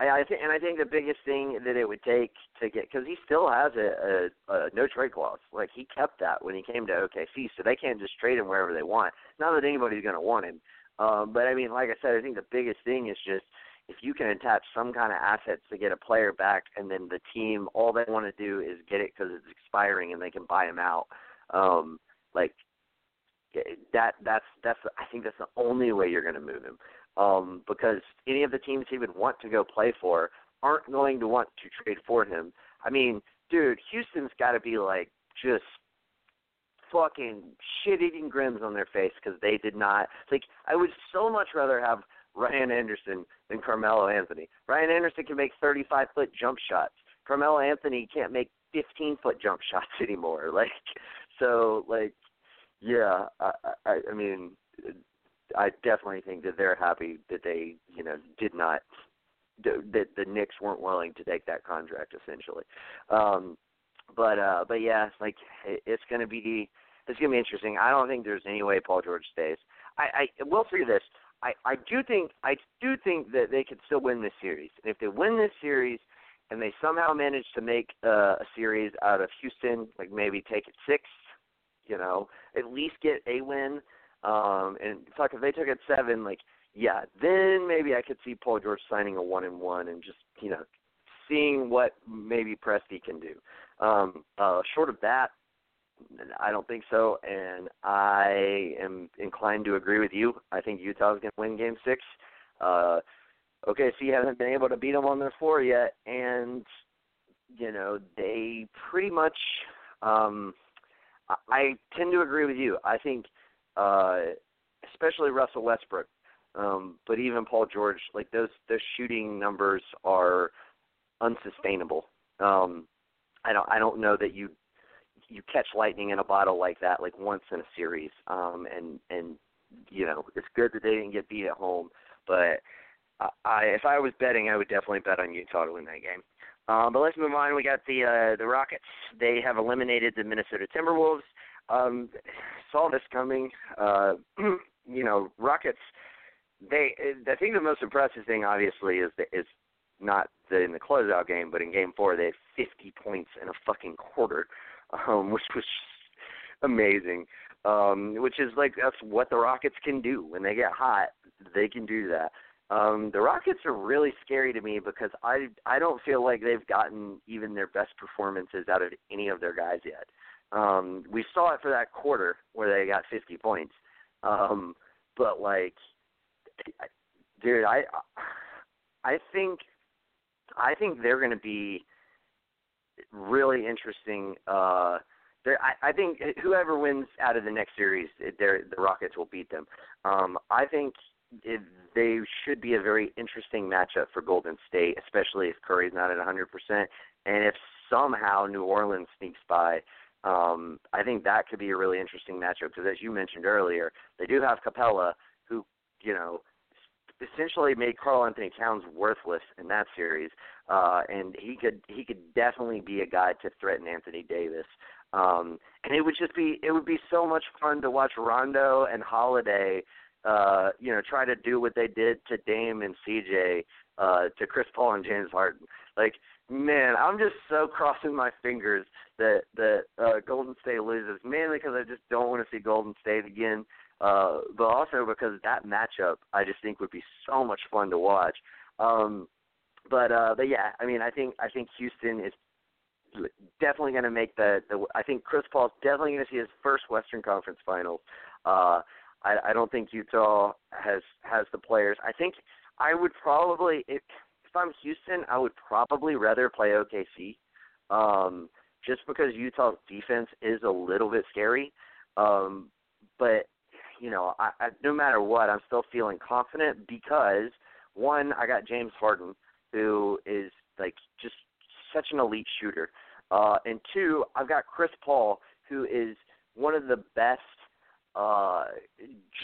I, I think, and I think the biggest thing that it would take to get, because he still has a, a, a no trade clause. Like he kept that when he came to OKC, so they can't just trade him wherever they want. Not that anybody's going to want him, um, but I mean, like I said, I think the biggest thing is just if you can attach some kind of assets to get a player back, and then the team all they want to do is get it because it's expiring and they can buy him out. Um, like that, that's that's I think that's the only way you're going to move him um, because any of the teams he would want to go play for aren't going to want to trade for him. I mean, dude, Houston's got to be like just fucking shit-eating grins on their face because they did not. Like, I would so much rather have Ryan Anderson than Carmelo Anthony. Ryan Anderson can make 35-foot jump shots. Carmelo Anthony can't make 15-foot jump shots anymore. Like, so like, yeah, I, I, I mean, I definitely think that they're happy that they, you know, did not that the Knicks weren't willing to take that contract essentially. Um but uh but yeah, like it's going to be it's going to be interesting. I don't think there's any way Paul George stays. I I will say this. I I do think I do think that they could still win this series. And if they win this series and they somehow manage to make uh, a series out of Houston, like maybe take it 6, you know, at least get a win um, and fuck, if they took it seven, like, yeah, then maybe I could see Paul George signing a one and one and just, you know, seeing what maybe Presti can do. Um, uh, short of that, I don't think so, and I am inclined to agree with you. I think Utah is going to win Game Six. Uh, OKC hasn't been able to beat them on their floor yet, and you know they pretty much. Um, I, I tend to agree with you. I think, uh, especially Russell Westbrook, um, but even Paul George, like those those shooting numbers are unsustainable. Um, I don't I don't know that you you catch lightning in a bottle like that like once in a series. Um, and and you know it's good that they didn't get beat at home, but I if I was betting, I would definitely bet on Utah to win that game. Um, but let's move on. We got the uh, the Rockets. They have eliminated the Minnesota Timberwolves. Um, saw this coming. Uh, you know, Rockets. They. I think the most impressive thing, obviously, is the, is not the, in the closeout game, but in Game Four, they had 50 points in a fucking quarter, um, which was amazing. Um, which is like that's what the Rockets can do when they get hot. They can do that. Um, the Rockets are really scary to me because I I don't feel like they've gotten even their best performances out of any of their guys yet. Um, we saw it for that quarter where they got 50 points, um, but like, dude, I I think I think they're going to be really interesting. Uh, I, I think whoever wins out of the next series, the Rockets will beat them. Um, I think it, they should be a very interesting matchup for Golden State, especially if Curry's not at 100%, and if somehow New Orleans sneaks by. Um, I think that could be a really interesting matchup because, as you mentioned earlier, they do have Capela, who you know essentially made Karl-Anthony Towns worthless in that series, uh, and he could he could definitely be a guy to threaten Anthony Davis. Um, and it would just be it would be so much fun to watch Rondo and Holiday uh, you know, try to do what they did to Dame and CJ, uh, to Chris Paul and James Harden. Like, man, I'm just so crossing my fingers that that uh, Golden State loses, mainly because I just don't want to see Golden State again, uh, but also because that matchup I just think would be so much fun to watch. Um, but uh, but yeah, I mean, I think I think Houston is definitely going to make the the. I think Chris Paul's definitely going to see his first Western Conference Finals. Uh, I, I don't think Utah has has the players. I think I would probably if if I'm Houston, I would probably rather play OKC, um, just because Utah's defense is a little bit scary. Um, but you know, I, I, no matter what, I'm still feeling confident because one, I got James Harden, who is like just such an elite shooter, uh, and two, I've got Chris Paul, who is one of the best uh,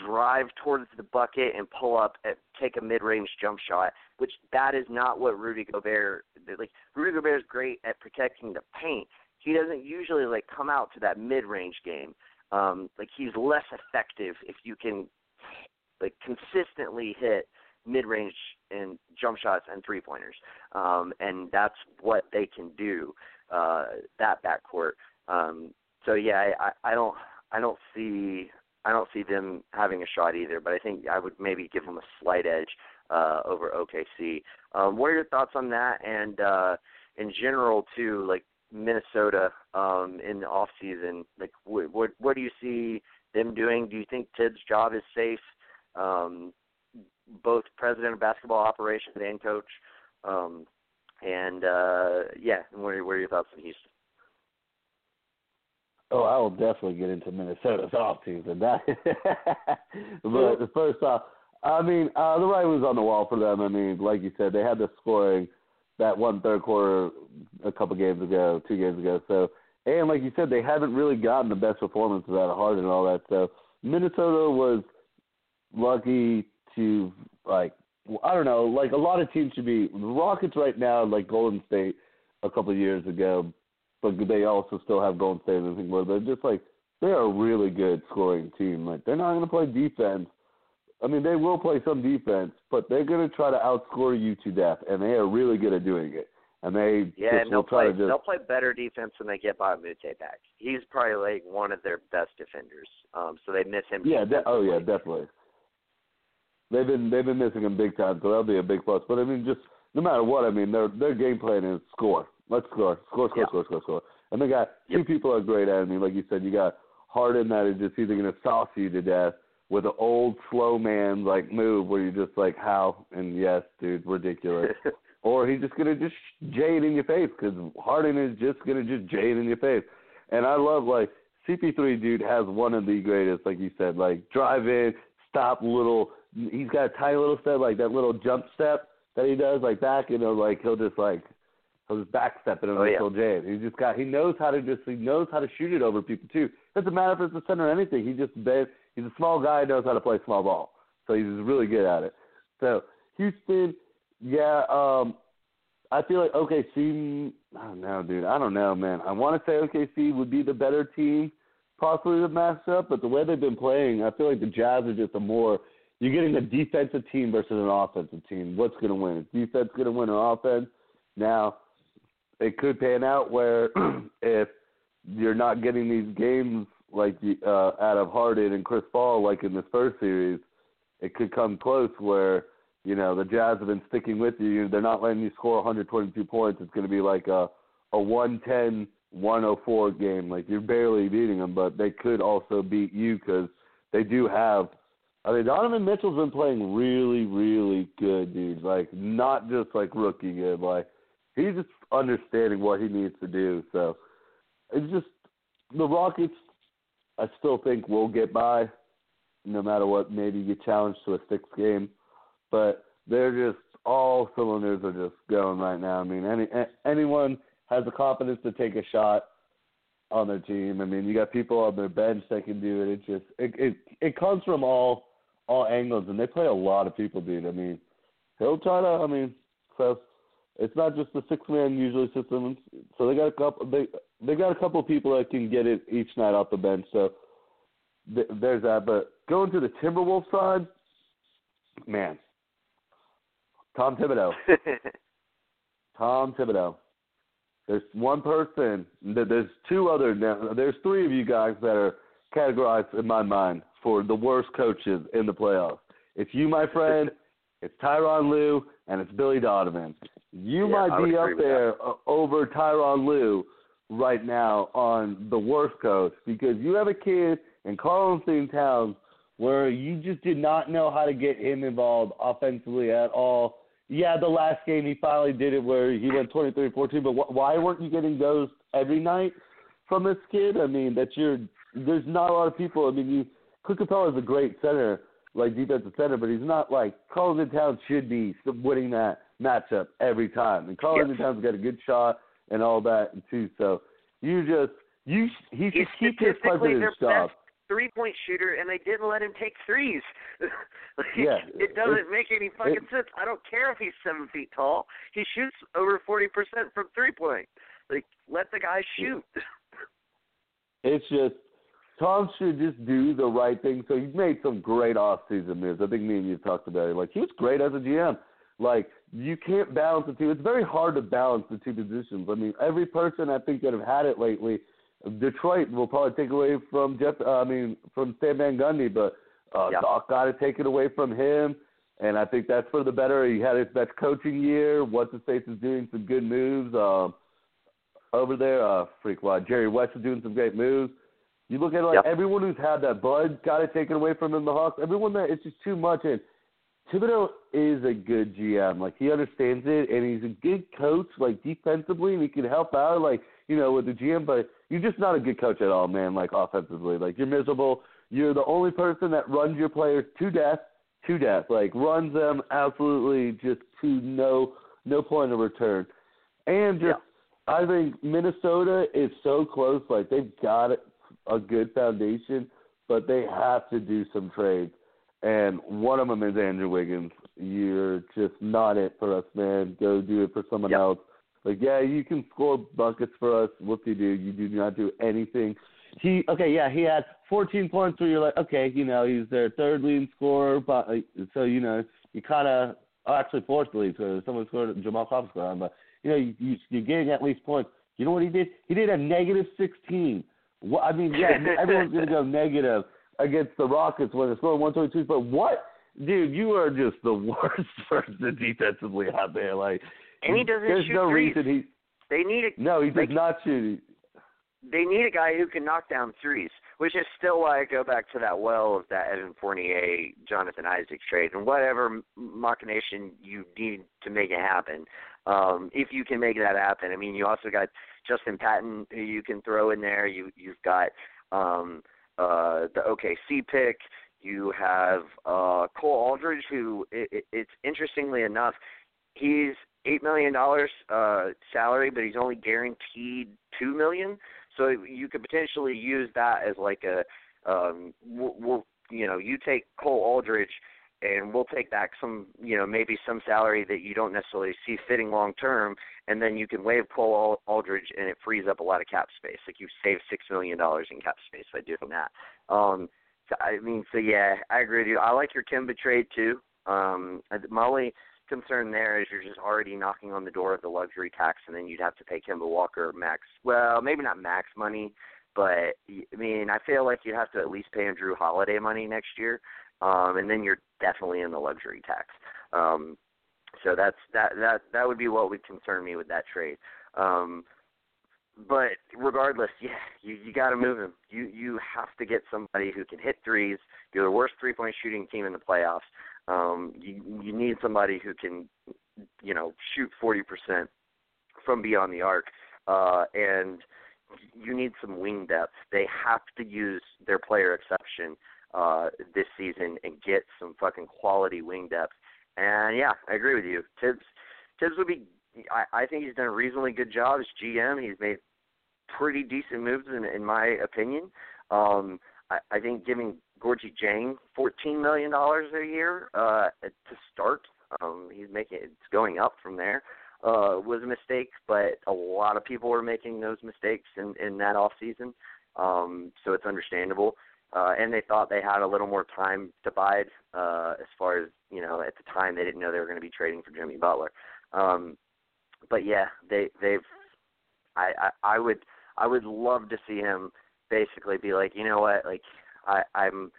drive towards the bucket and pull up and take a mid-range jump shot, which that is not what Rudy Gobert like. Rudy Gobert is great at protecting the paint. He doesn't usually like come out to that mid-range game. Um, like he's less effective if you can like consistently hit mid-range and jump shots and three-pointers, um, and that's what they can do. Uh, that backcourt. Um, so yeah, I, I don't I don't see I don't see them having a shot either, but I think I would maybe give them a slight edge uh, over OKC. Um, what are your thoughts on that? And uh, in general, too, like Minnesota um, in the off season, like what, what what do you see them doing? Do you think Thibs' job is safe? Um, both president of basketball operations and coach. Um, and uh, yeah, what are, what are your thoughts on Houston? Oh, I will definitely get into Minnesota's off season. That, but first off, I mean, uh, the writing was on the wall for them. I mean, like you said, they had the scoring that one third quarter a couple games ago, two games ago. So, and like you said, they haven't really gotten the best performances out of Harden and all that. So, Minnesota was lucky to like I don't know, like a lot of teams should be the Rockets right now, like Golden State a couple of years ago, but they also still have Golden State and everything. Where they're just like they're a really good scoring team. Like they're not going to play defense. I mean, they will play some defense, but they're going to try to outscore you to death, and they are really good at doing it. And they yeah, and they'll play just, they'll play better defense when they get Mbah a Moute back. He's probably like one of their best defenders. Um, so they miss him. Yeah. De- oh yeah, definitely. They've been they've been missing him big time, so that'll be a big plus. But I mean, just no matter what, I mean, their their game plan is score. Let's score, score, score, yeah. score, score, score. And they got two yep. people are great at it. I mean, like you said, you got Harden that is just either going to sauce you to death, with an old slow man like move where you're just like how and yes, dude, ridiculous. or he's just gonna just jade in your face because Harden is just gonna just jade in your face. And I love like CP3, dude, has one of the greatest, like you said, like drive in, stop little. He's got a tiny little step, like that little jump step that he does, like back, you know, like he'll just like he'll just backstep it and oh, yeah. jade. He's just got he knows how to just he knows how to shoot it over people too. Doesn't matter if it's the center or anything. He just he's a small guy, knows how to play small ball, so he's really good at it. So Houston, yeah, um, I feel like OKC. I don't know, dude. I don't know, man. I want to say OKC would be the better team, possibly the matchup, but the way they've been playing, I feel like the Jazz are just a more. You're getting a defensive team versus an offensive team. What's going to win? Is defense going to win or offense? Now, it could pan out where if you're not getting these games like uh, out of Harden and Chris Paul, like in this first series, it could come close where you know the Jazz have been sticking with you. They're not letting you score 122 points. It's going to be like a a 110 104 game. Like you're barely beating them, but they could also beat you because they do have. I mean, Donovan Mitchell's been playing really, really good, dude. Like not just like rookie good. Like he's just understanding what he needs to do. So it's just the Rockets. I still think will get by, no matter what. Maybe get challenged to a six game, but they're just all cylinders are just going right now. I mean, any anyone has the confidence to take a shot on their team. I mean, you got people on their bench that can do it. It just it it it comes from all all angles, and they play a lot of people, dude. I mean, he'll try to. I mean, so it's not just the six man usually system. So they got a couple. They they got a couple of people that can get it each night off the bench. So th- there's that. But going to the Timberwolves side, man, Tom Thibodeau. Tom Thibodeau. There's one person. There's two other. Now, There's three of you guys that are categorized in my mind for the worst coaches in the playoffs. It's you, my friend. It's Tyronn Lue and it's Billy Donovan. You yeah, might be up there that. over Tyronn Lue right now on the worst coach because you have a kid in Karl-Anthony Towns where you just did not know how to get him involved offensively at all. Yeah, the last game he finally did it where he went 23-14, but wh- why weren't you getting those every night from this kid? I mean, that you're there's not a lot of people. I mean, you Capela is a great center, like defensive center, but he's not like Carlton Towns should be winning that matchup every time. And Carlton yep. Towns got a good shot and all that too. So you just you he should He's keep his president's job. Three point shooter, and they didn't let him take threes. like, yeah, it doesn't make any fucking it, sense. I don't care if he's seven feet tall. He shoots over forty percent from three point. Like, let the guy shoot. It's just Tom should just do the right thing. So he's made some great off-season moves. I think me and you talked about it. Like he was great as a GM. Like you can't balance the two. It's very hard to balance the two positions. I mean, every person I think that have had it lately, Detroit will probably take away from Jeff. Uh, I mean, from Stan Van Gundy, but uh, yeah. Doc got to take it away from him. And I think that's for the better. He had his best coaching year. What's his face is doing some good moves um, over there. Uh, freak, why Jerry West is doing some great moves. You look at like yep. everyone who's had that Bud got it taken away from him. The Hawks, everyone that it's just too much. And Thibodeau is a good GM. Like he understands it, and he's a good coach. Like defensively, and he can help out. Like you know with the GM, but you're just not a good coach at all, man. Like offensively, like you're miserable. You're the only person that runs your players to death, to death. Like runs them absolutely just to no no point of return. And just, yeah. I think Minnesota is so close. Like they've got it a good foundation, but they have to do some trades. And one of them is Andrew Wiggins. You're just not it for us, man. Go do it for someone yep. else. Like, yeah, you can score buckets for us. Do you do? You do not do anything. He okay, yeah, he had 14 points where you're like, okay, you know, he's their third leading scorer, but uh, so you know, you kind of oh, actually fourth lead because someone scored Jamal Crawford scored on, but you know, you, you you're getting at least points. You know what he did? He did a negative 16 well, I mean, yeah, everyone's going to go negative against the Rockets when they're scoring 122. But what, dude? You are just the worst person defensively out there. Like, and he doesn't there's shoot no threes. reason he. They need a no. He does like, not shoot. they need a guy who can knock down threes, which is still why I go back to that well of that Evan Fournier, Jonathan Isaac trade, and whatever machination you need to make it happen. Um, if you can make that happen, I mean, you also got Justin Patton who you can throw in there. You you've got um, uh, the OKC pick. You have uh, Cole Aldrich, who it, it, it's interestingly enough, he's eight million dollars uh, salary, but he's only guaranteed two million. So you could potentially use that as like a, um, we'll, we'll you know, you take Cole Aldrich and we'll take back some, you know, maybe some salary that you don't necessarily see fitting long term, and then you can waive Cole Aldrich, and it frees up a lot of cap space. Like you save six million dollars in cap space by doing that. Um, so, I mean, so yeah, I agree with you. I like your Kemba trade too. Um, my only concern there is you're just already knocking on the door of the luxury tax, and then you'd have to pay Kemba Walker max. Well, maybe not max money, but I mean, I feel like you'd have to at least pay Andrew Holiday money next year, um, and then you're definitely in the luxury tax. Um, so that's that that that would be what would concern me with that trade. Um, but regardless, yeah, you you got to move him. You you have to get somebody who can hit threes. You're the worst three point shooting team in the playoffs. Um, you you need somebody who can, you know, shoot forty percent from beyond the arc, uh, and you need some wing depth. They have to use their player exception uh, this season and get some fucking quality wing depth. And yeah, I agree with you. Thibs Thibs would be. I, I think he's done a reasonably good job as GM. He's made pretty decent moves in, in my opinion. Um, I, I think giving Gorgui Dieng fourteen million dollars a year uh, to start. Um, he's making it's going up from there. Uh, was a mistake, but a lot of people were making those mistakes in in that off season. Um, so it's understandable. Uh, and they thought they had a little more time to bide. Uh, as far as you know, at the time they didn't know they were going to be trading for Jimmy Butler. Um, but yeah, they they've. I, I I would I would love to see him basically be like, you know what, like I, I'm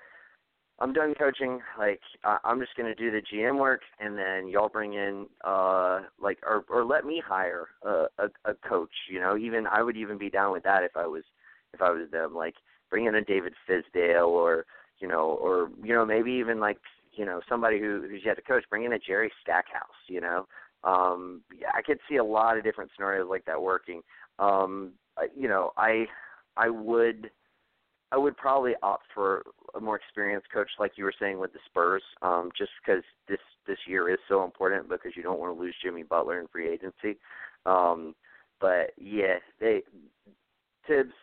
I'm done coaching. Like I, I'm just gonna do the GM work, and then y'all bring in uh like or or let me hire a, a a coach. You know, even I would even be down with that if I was if I was them. Like bring in a David Fizdale or you know or you know maybe even like you know somebody who who's yet to coach. Bring in a Jerry Stackhouse. You know, um yeah, I could see a lot of different scenarios like that working. Um, you know, I I would I would probably opt for a more experienced coach, like you were saying with the Spurs, um, just because this this year is so important because you don't want to lose Jimmy Butler in free agency. Um, but yeah, they Thibs,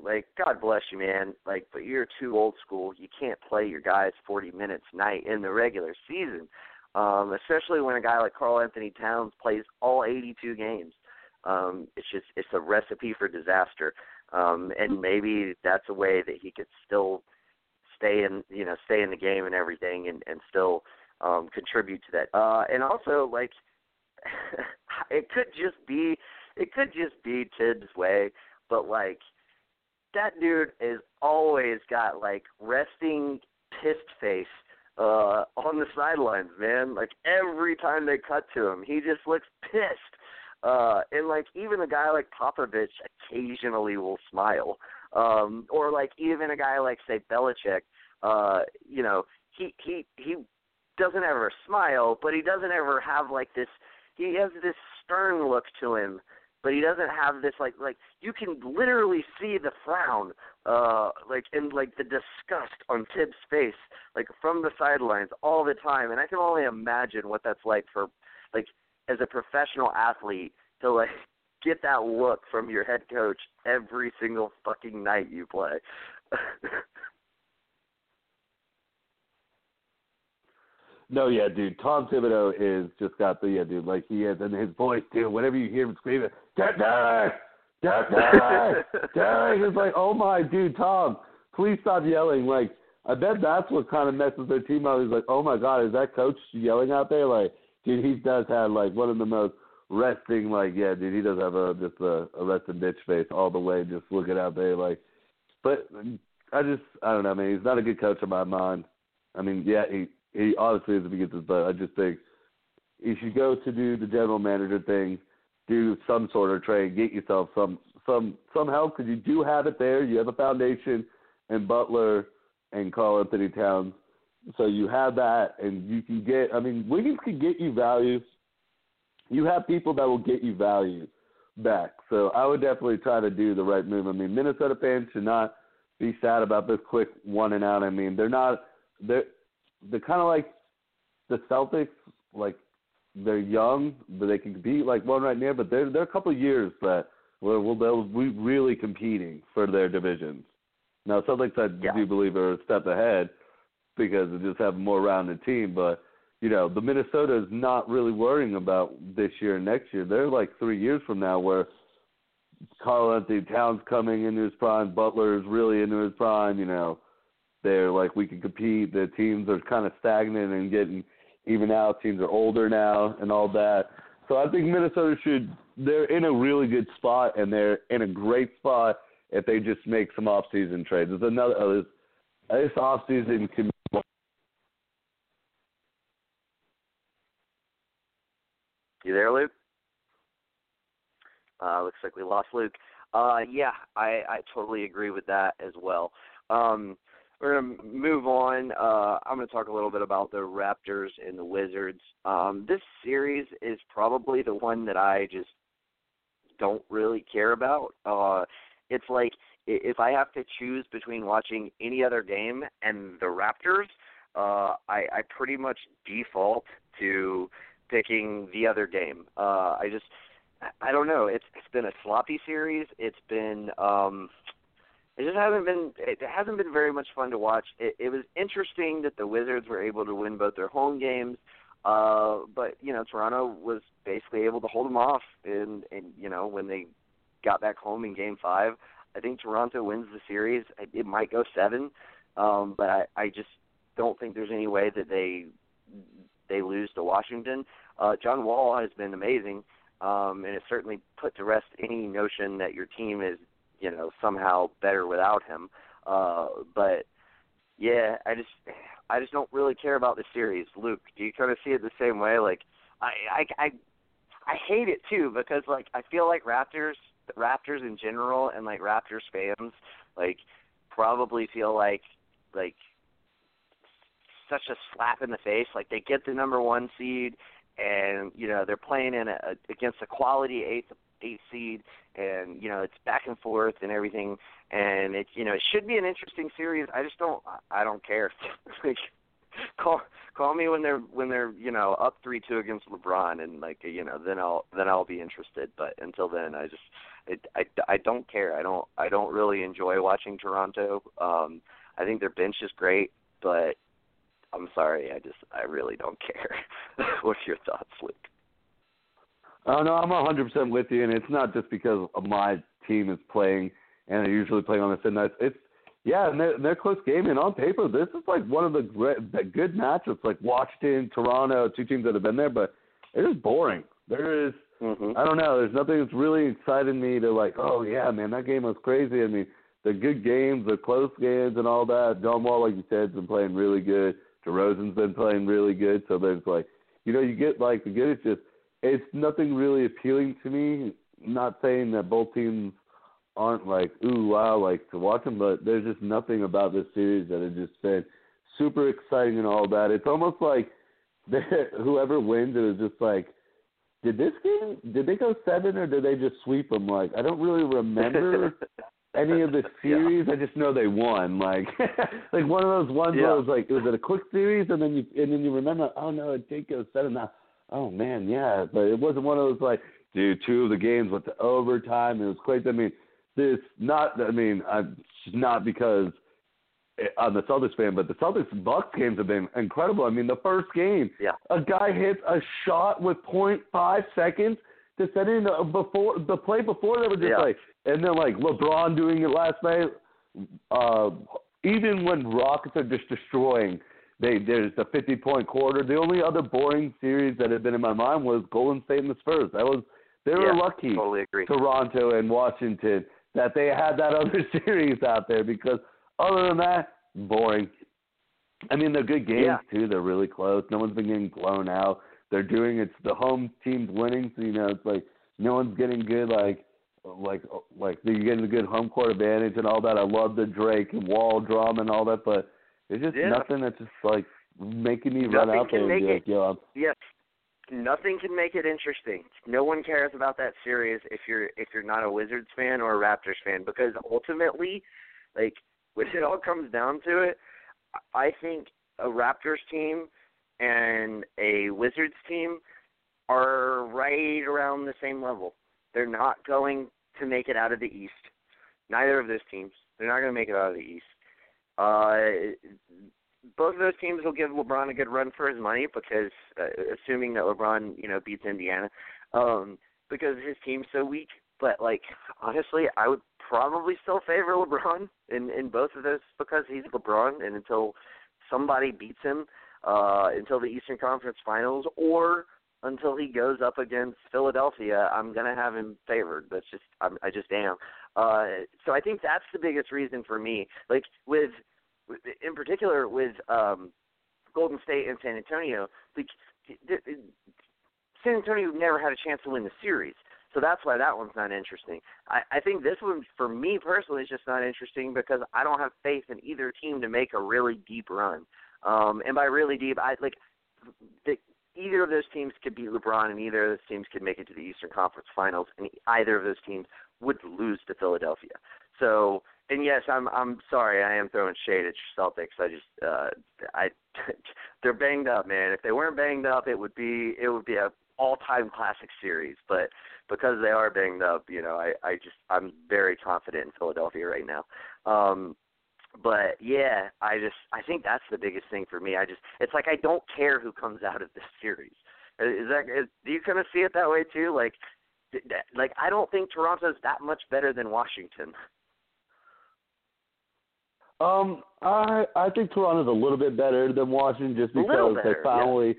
like God bless you, man. Like, but you're too old school. You can't play your guys 40 minutes night in the regular season, um, especially when a guy like Karl-Anthony Towns plays all 82 games. Um, it's just it's a recipe for disaster um, and maybe that's a way that he could still stay in you know stay in the game and everything and and still um contribute to that uh and also like it could just be it could just be Thibs way but like that dude is always got like resting pissed face uh on the sidelines man like every time they cut to him he just looks pissed uh, and like even a guy like Popovich occasionally will smile. Um, or like even a guy like say Belichick, uh, you know, he he he doesn't ever smile, but he doesn't ever have like this. He has this stern look to him, but he doesn't have this like like you can literally see the frown, uh, like and like the disgust on Thibs' face, like from the sidelines all the time. And I can only imagine what that's like for like as a professional athlete to like get that look from your head coach every single fucking night you play. no, yeah, dude. Tom Thibodeau is just got the yeah, dude. Like he is, and his voice too. Whenever you hear him screaming, "Get Derek, Derek, Derek," it's like, oh my, dude, Tom, please stop yelling. Like, I bet that's what kind of messes their team up. He's like, oh my god, is that coach yelling out there? Like, dude, he does have like one of the most resting. Like, yeah, dude, he does have a just a, a resting bitch face all the way, just looking out there. Like, but I just I don't know, man. He's not a good coach in my mind. I mean, yeah, he he obviously is if he gets his butt. I just think you should go to do the general manager thing, do some sort of trade, get yourself some some some help because you do have it there. You have a foundation and Butler and Karl-Anthony Towns, so you have that, and you can get. I mean, Wiggins can get you value. You have people that will get you value back. So I would definitely try to do the right move. I mean, Minnesota fans should not be sad about this quick one and out. I mean, they're not. They're they're kind of like the Celtics. Like they're young, but they can compete like one right now. But they're they're a couple of years that where will they'll be really competing for their divisions. Now, Celtics I yeah. do believe are a step ahead because they just have a more rounded team. But you know, the Minnesota is not really worrying about this year and next year. They're like three years from now where Karl-Anthony Towns coming into his prime, Butler is really into his prime. You know, they're like we can compete. The teams are kind of stagnant and getting even out. Teams are older now and all that. So I think Minnesota should. They're in a really good spot, and they're in a great spot if they just make some off-season trades. There's another uh, this, this off-season can. You there, Luke? Uh, looks like we lost Luke. Uh, yeah, I, I totally agree with that as well. Um, we're to move on. Uh, I'm going to talk a little bit about the Raptors and the Wizards. Um, this series is probably the one that I just don't really care about. Uh, it's like if I have to choose between watching any other game and the Raptors, uh, I, I pretty much default to picking the other game. Uh, I just, I don't know. It's it's been a sloppy series. It's been um, it just hasn't been it hasn't been very much fun to watch. It, it was interesting that the Wizards were able to win both their home games, uh, but you know Toronto was basically able to hold them off. And and you know when they got back home in Game Five, I think Toronto wins the series. It might go seven, um, but I, I just don't think there's any way that they they lose to Washington. Uh, John Wall has been amazing, um, and it certainly put to rest any notion that your team is you know somehow better without him. Uh, but yeah, I just I just don't really care about the series. Luke, do you kind of see it the same way? Like I I I, I hate it too because like I feel like Raptors Raptors in general and like Raptors fans like probably feel like like such a slap in the face. Like they get the number one seed, and you know they're playing in a, against a quality eighth eight seed, and you know it's back and forth and everything, and it you know it should be an interesting series. I just don't I don't care. like call call me when they're when they're you know up three two against LeBron, and like you know then I'll then I'll be interested. But until then, I just it, I I don't care. I don't I don't really enjoy watching Toronto. Um, I think their bench is great, but I'm sorry, I just I really don't care. What's your thoughts, Luke? Oh no, I'm 100% with you, and it's not just because my team is playing and they're usually playing on the same night. It's yeah, and they're, they're close game, and on paper, this is like one of the great, the good matchups. Like Washington, Toronto, two teams that have been there, but it is boring. There is, mm-hmm. I don't know. There's nothing that's really excited me to like. Oh yeah, man, that game was crazy. I mean, they're good games, they're close games, and all that. John Wall, like you said, has been playing really good. DeRozan's been playing really good. So there's like, you know, you get like the good. It's just it's nothing really appealing to me. Not saying that both teams aren't like ooh wow like to watch them, but there's just nothing about this series that has just been super exciting and all that. It's almost like whoever wins, it was just like, did this game did they go seven or did they just sweep them? Like I don't really remember. any of the series. Yeah. I just know they won. Like like one of those ones yeah. where it was like it was it a quick series and then you and then you remember oh no it did go seven now oh man, yeah, but it wasn't one of those like, dude, two of the games went to overtime. It was crazy. I mean, this not. I mean, I'm not because I'm the Celtics fan, but the Celtics Bucks games have been incredible. I mean, the first game, yeah. a guy hits a shot with .5 seconds to set in before the play before they were just yeah. like, and then like LeBron doing it last night. Uh, even when Rockets are just destroying they there's a 50 point quarter. The only other boring series that had been in my mind was Golden State and the Spurs. That was they were yeah, lucky. Totally agree. Toronto and Washington that they had that other series out there because other than that, boring. I mean, they're good games yeah. too. They're really close. No one's been getting blown out. They're doing it's the home team's winning, so you know it's like no one's getting good like like like you get a good home court advantage and all that. I love the Drake and Wall drama and all that, but it's just yeah. nothing that's just like making me nothing run out there and be like, yo, I'm Yes. Nothing can make it interesting. No one cares about that series if you're if you're not a Wizards fan or a Raptors fan because ultimately, like when it all comes down to it, I think a Raptors team and a Wizards team are right around the same level. They're not going to make it out of the East. Neither of those teams. They're not going to make it out of the East. Uh, both of those teams will give LeBron a good run for his money because, uh, assuming that LeBron, you know, beats Indiana, um, because his team's so weak. But like, honestly, I would probably still favor LeBron in in both of those because he's LeBron, and until somebody beats him, uh, until the Eastern Conference Finals, or until he goes up against Philadelphia, I'm gonna have him favored. That's just I'm, I just am. Uh, so I think that's the biggest reason for me. Like with, in particular with um, Golden State and San Antonio, like San Antonio never had a chance to win the series. So that's why that one's not interesting. I, I think this one, for me personally, is just not interesting because I don't have faith in either team to make a really deep run. Um, and by really deep, I like the, either of those teams could beat LeBron, and either of those teams could make it to the Eastern Conference Finals, and either of those teams would lose to Philadelphia. So, and yes, I'm I'm sorry, I am throwing shade at your Celtics. I just uh, I they're banged up, man. If they weren't banged up, it would be it would be a all-time classic series. But because they are banged up, you know, I I just I'm very confident in Philadelphia right now. Um, but yeah, I just I think that's the biggest thing for me. I just it's like I don't care who comes out of this series. Is that is, do you kind of see it that way too? Like like I don't think Toronto's that much better than Washington. Um, I I think Toronto's a little bit better than Washington just because better, they finally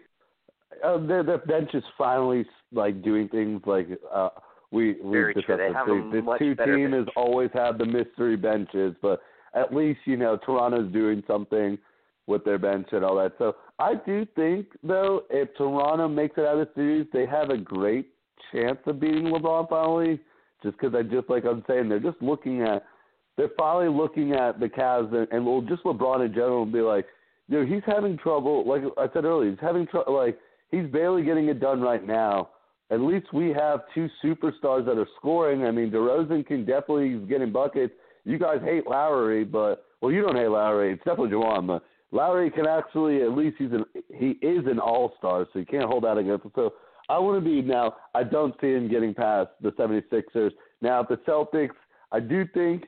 yeah. uh, their their bench is finally like doing things like uh we we Very just true. have They have a this much two team bench. has always had the mystery benches, but at least you know Toronto's doing something with their bench and all that. So I do think though, if Toronto makes it out of the series, they have a great chance of beating LeBron finally. Just because I just like I'm saying, they're just looking at, they're finally looking at the Cavs and, and well, just LeBron in general and be like, dude, he's having trouble. Like I said earlier, he's having trouble. Like he's barely getting it done right now. At least we have two superstars that are scoring. I mean, DeRozan can definitely he's getting buckets. You guys hate Lowry, but well, you don't hate Lowry. It's definitely Juwan, but Lowry can actually at least he's an he is an all star, so you can't hold that against him. So I want to be now. I don't see him getting past the 76ers. Now, the Celtics, I do think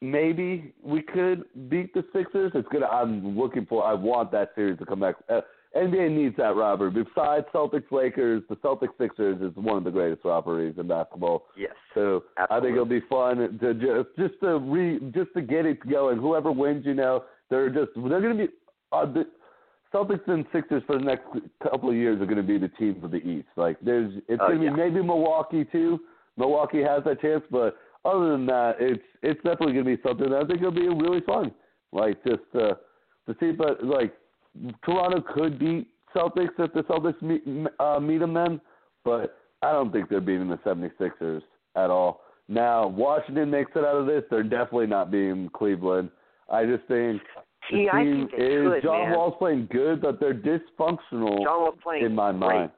maybe we could beat the Sixers. It's gonna. I'm looking for. I want that series to come back. Uh, NBA needs that rivalry. Besides Celtics Lakers, the Celtics Sixers is one of the greatest rivalries in basketball. Yes. So Absolutely. I think it'll be fun to just just to re just to get it going. Whoever wins, you know, they're just they're going to be uh, the Celtics and Sixers for the next couple of years are going to be the teams of the East. Like there's it's Oh, going to yeah. be maybe Milwaukee too. Milwaukee has that chance, but other than that, it's it's definitely going to be something that I think will be really fun. Like just uh, to see, but like Toronto could beat Celtics if the Celtics meet uh, meet them then, but I don't think they're beating the 76ers at all. Now, Washington makes it out of this. They're definitely not beating Cleveland. I just think See, I think they is John man. Wall's playing good, but they're dysfunctional John Wall's playing in my great. mind.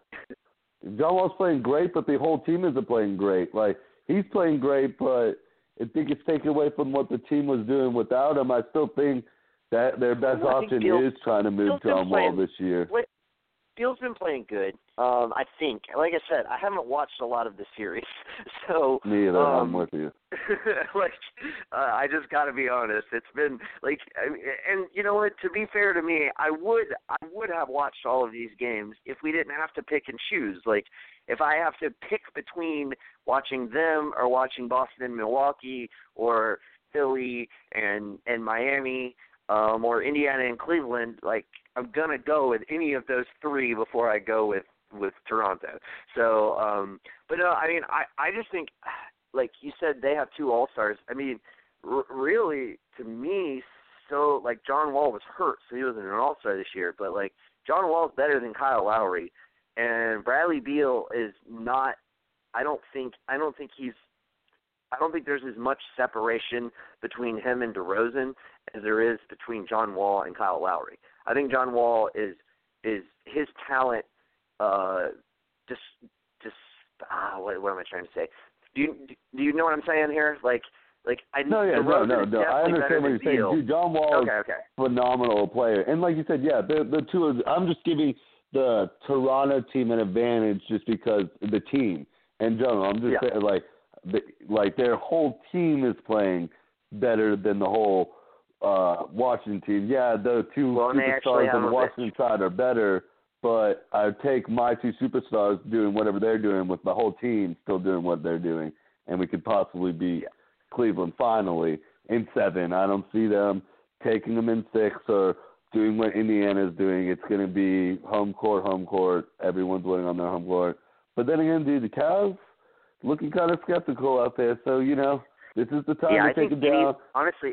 John Wall's playing great, but the whole team isn't playing great. Like he's playing great, but I think it's taken away from what the team was doing without him. I still think that their best Well, option is trying to move John Wall this year. What Beal's been playing good. Um, I think. Like I said, I haven't watched a lot of the series, so Me either. um, I'm with you. like uh, I just got to be honest. It's been like, I and you know what? To be fair to me, I would I would have watched all of these games if we didn't have to pick and choose. Like, if I have to pick between watching them or watching Boston and Milwaukee or Philly and and Miami um, or Indiana and Cleveland, like I'm gonna go with any of those three before I go with with Toronto. So, um, but no, I mean, I I just think, like you said, they have two All Stars. I mean, r- really, to me, so like John Wall was hurt, so he wasn't an All Star this year. But like John Wall's better than Kyle Lowry, and Bradley Beal is not. I don't think I don't think he's I don't think there's as much separation between him and DeRozan as there is between John Wall and Kyle Lowry. I think John Wall is is his talent uh just just ah what what am I trying to say? Do you do you know what I'm saying here? Like like I no yeah no no no I understand what you're saying. Dude, John Wall okay, is okay. phenomenal player, and like you said, yeah, the the two of I'm just giving the Toronto team an advantage just because the team in general. I'm just yeah. saying like like their whole team is playing better than the whole uh Washington team. Yeah, the two well, superstars on the Washington bitch. side are better, but I take my two superstars doing whatever they're doing with the whole team still doing what they're doing, and we could possibly beat yeah. Cleveland finally in seven. I don't see them taking them in six or doing what Indiana's doing. It's going to be home court, home court. Everyone's winning on their home court. But then again, dude, the Cavs looking kind of skeptical out there. So you know, this is the time yeah, to I take it down. Any, honestly,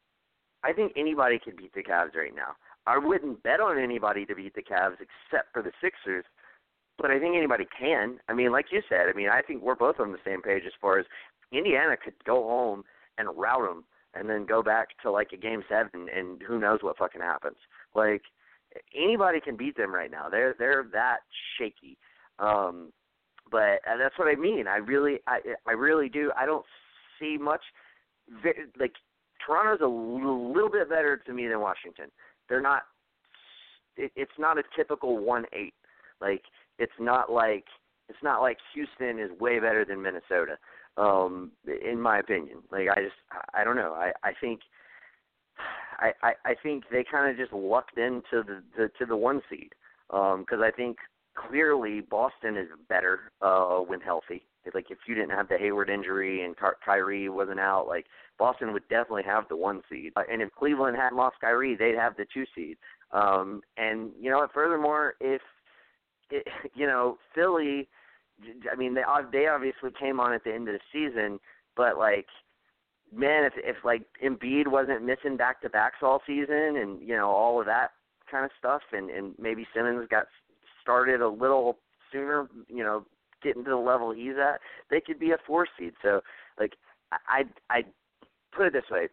I think anybody could beat the Cavs right now. I wouldn't bet on anybody to beat the Cavs except for the Sixers, but I think anybody can. I mean, like you said, I mean, I think we're both on the same page as far as Indiana could go home and rout them and then go back to like a game seven and who knows what fucking happens. Like anybody can beat them right now. They're they're that shaky. Um but that's what I mean. I really I I really do. I don't see much like Toronto's a little bit better to me than Washington. They're not. It, it's not a typical one eight. Like it's not like it's not like Houston is way better than Minnesota. Um, in my opinion, like I just I don't know. I I think I I, I think they kind of just lucked into the, the to the one seed because um, I think clearly Boston is better uh, when healthy. Like if you didn't have the Hayward injury and Ky- Kyrie wasn't out, like Boston would definitely have the one seed. Uh, and if Cleveland hadn't lost Kyrie, they'd have the two seed. Um, and you know, furthermore, if it, you know Philly, I mean, they they obviously came on at the end of the season, but like man, if if like Embiid wasn't missing back to backs all season and you know all of that kind of stuff, and and maybe Simmons got started a little sooner, you know, getting to the level he's at, they could be a four seed. So like I I put it this way,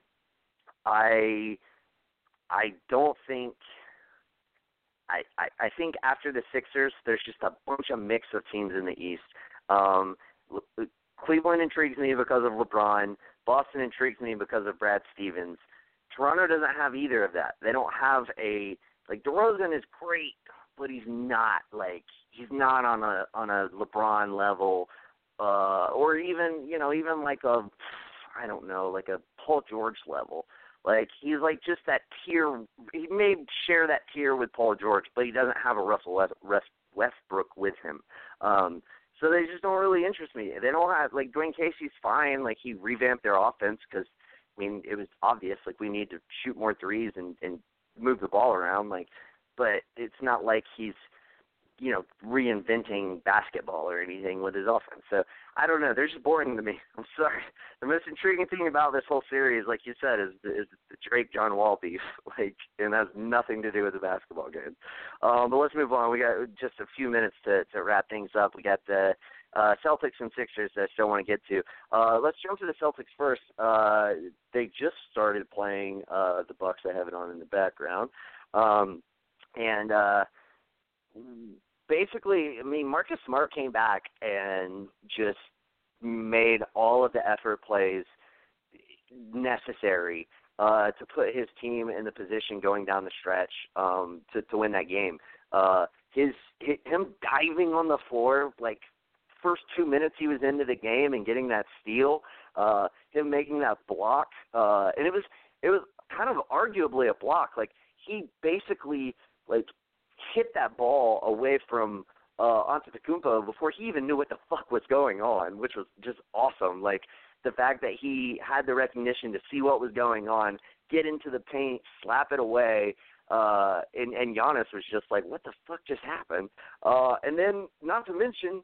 I I don't think. I, I, think after the Sixers, there's just a bunch of mix of teams in the East. Um, Cleveland intrigues me because of LeBron. Boston intrigues me because of Brad Stevens. Toronto doesn't have either of that. They don't have a like DeRozan is great, but he's not like he's not on a on a LeBron level, uh, or even you know even like a I don't know like a Paul George level. Like he's like just that tier. He may share that tier with Paul George, but he doesn't have a Russell Westbrook with him. Um, so they just don't really interest me. They don't have like Dwane Casey's fine. Like he revamped their offense because I mean it was obvious like we need to shoot more threes and and move the ball around. Like, but it's not like he's you know reinventing basketball or anything with his offense. So I don't know. They're just boring to me. I'm sorry. The most intriguing thing about this whole series, like you said, is is the Drake John Wall beef. Like, and has nothing to do with the basketball game. Um, but let's move on. We got just a few minutes to to wrap things up. We got the uh, Celtics and Sixers that I still want to get to. Uh, let's jump to the Celtics first. Uh, they just started playing uh, the Bucks. I have it on in the background, um, and uh, basically, I mean, Marcus Smart came back and just made all of the effort plays necessary uh, to put his team in the position going down the stretch um, to to win that game. Uh, his, his him diving on the floor like first two minutes he was into the game and getting that steal, uh, him making that block, uh, and it was it was kind of arguably a block. Like he basically like hit that ball away from uh Antetokounmpo before he even knew what the fuck was going on, which was just awesome. Like the fact that he had the recognition to see what was going on, get into the paint, slap it away, uh and and Giannis was just like, What the fuck just happened? Uh and then not to mention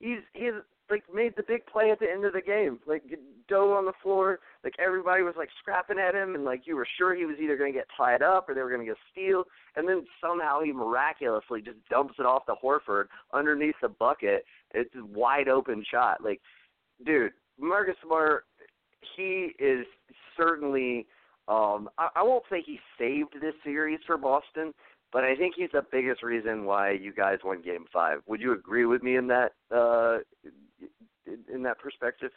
he's he's like made the big play at the end of the game. Like dove on the floor, like everybody was like scrapping at him, and like you were sure he was either going to get tied up or they were going to get steal, and then somehow he miraculously just dumps it off to Horford underneath the bucket. It's a wide open shot. Like dude, Marcus Smart, he is certainly. Um, I, I won't say he saved this series for Boston, but I think he's the biggest reason why you guys won Game Five. Would you agree with me in that uh, in that perspective?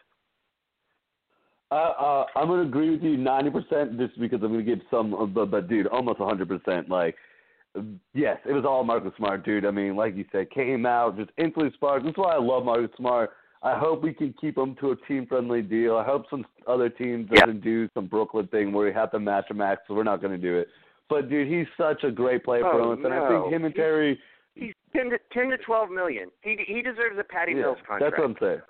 Uh, uh, I'm gonna agree with you 90% just because I'm gonna give some, but, but dude, almost 100%. Like, yes, it was all Marcus Smart, dude. I mean, like you said, came out just instantly sparked. That's why I love Marcus Smart. I hope we can keep him to a team-friendly deal. I hope some other teams doesn't do some Brooklyn thing where we have to match him max. So we're not gonna do it. But dude, he's such a great player oh, for us, no. and I think him and Terry. He's ten to ten to twelve million. He he deserves a Patty yeah, Mills contract. That's what I'm saying.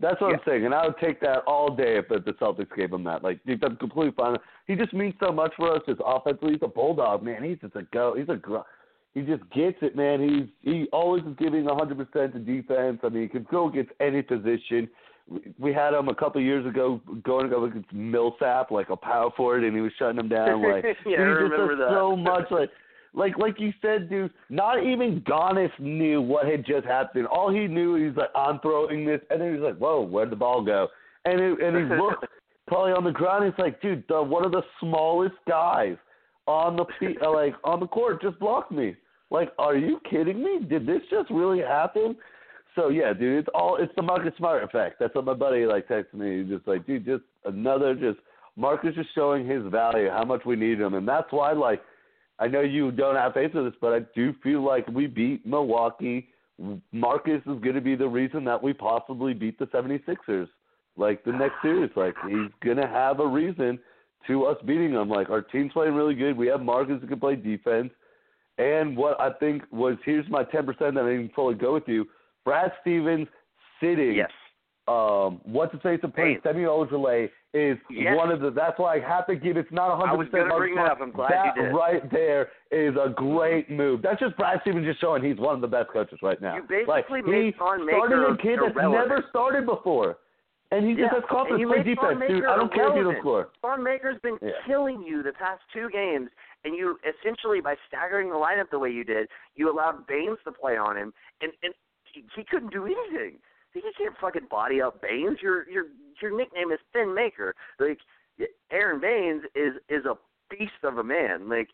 That's what yeah. I'm saying, and I would take that all day if the Celtics gave him that. Like, dude, that's completely fine. He just means so much for us. Just offensively, he's a bulldog, man. He's just a go. He's a gr- he just gets it, man. He's he always is giving 100 percent to defense. I mean, he can go against any position. We had him a couple of years ago going up against Millsap, like a power forward, and he was shutting him down. Like, yeah, he I remember that. so much. Like, like like you said, dude, not even Giannis knew what had just happened. All he knew, he's like, I'm throwing this, and then he's like, whoa, where'd the ball go? And it, and he looked probably on the ground. He's like, dude, the, one of the smallest guys on the like on the court just blocked me. Like, are you kidding me? Did this just really happen? So yeah, dude, it's all it's the Marcus Smart effect. That's what my buddy like texted me. He's just like, dude, just another just Marcus just showing his value, how much we need him, and that's why like I know you don't have faith in this, but I do feel like we beat Milwaukee. Marcus is going to be the reason that we possibly beat the 76ers. Like the next series, like he's going to have a reason to us beating them. Like our team's playing really good. We have Marcus who can play defense. And what I think was here's my 10% that I didn't fully go with you. Brad Stevens sitting. Yes. Um, what's the face of play? Semi Ojeleye is yes. one of the. That's why I have to give. It's not 100. I was going to bring that up. I'm glad that you did. right there is a great move. That's just Brad Stevens just showing he's one of the best coaches right now. You basically like, made Thon started a kid that's never started before, and he yeah. just has confidence play defense, dude. I don't care if you don't score. Thon Maker's been Yeah. killing you the past two games, and you essentially by staggering the lineup the way you did, you allowed Baynes to play on him, and and he, he couldn't do anything. You can't fucking body up Baynes. Your your your nickname is Thin Maker. Like Aron Baynes is is a beast of a man. Like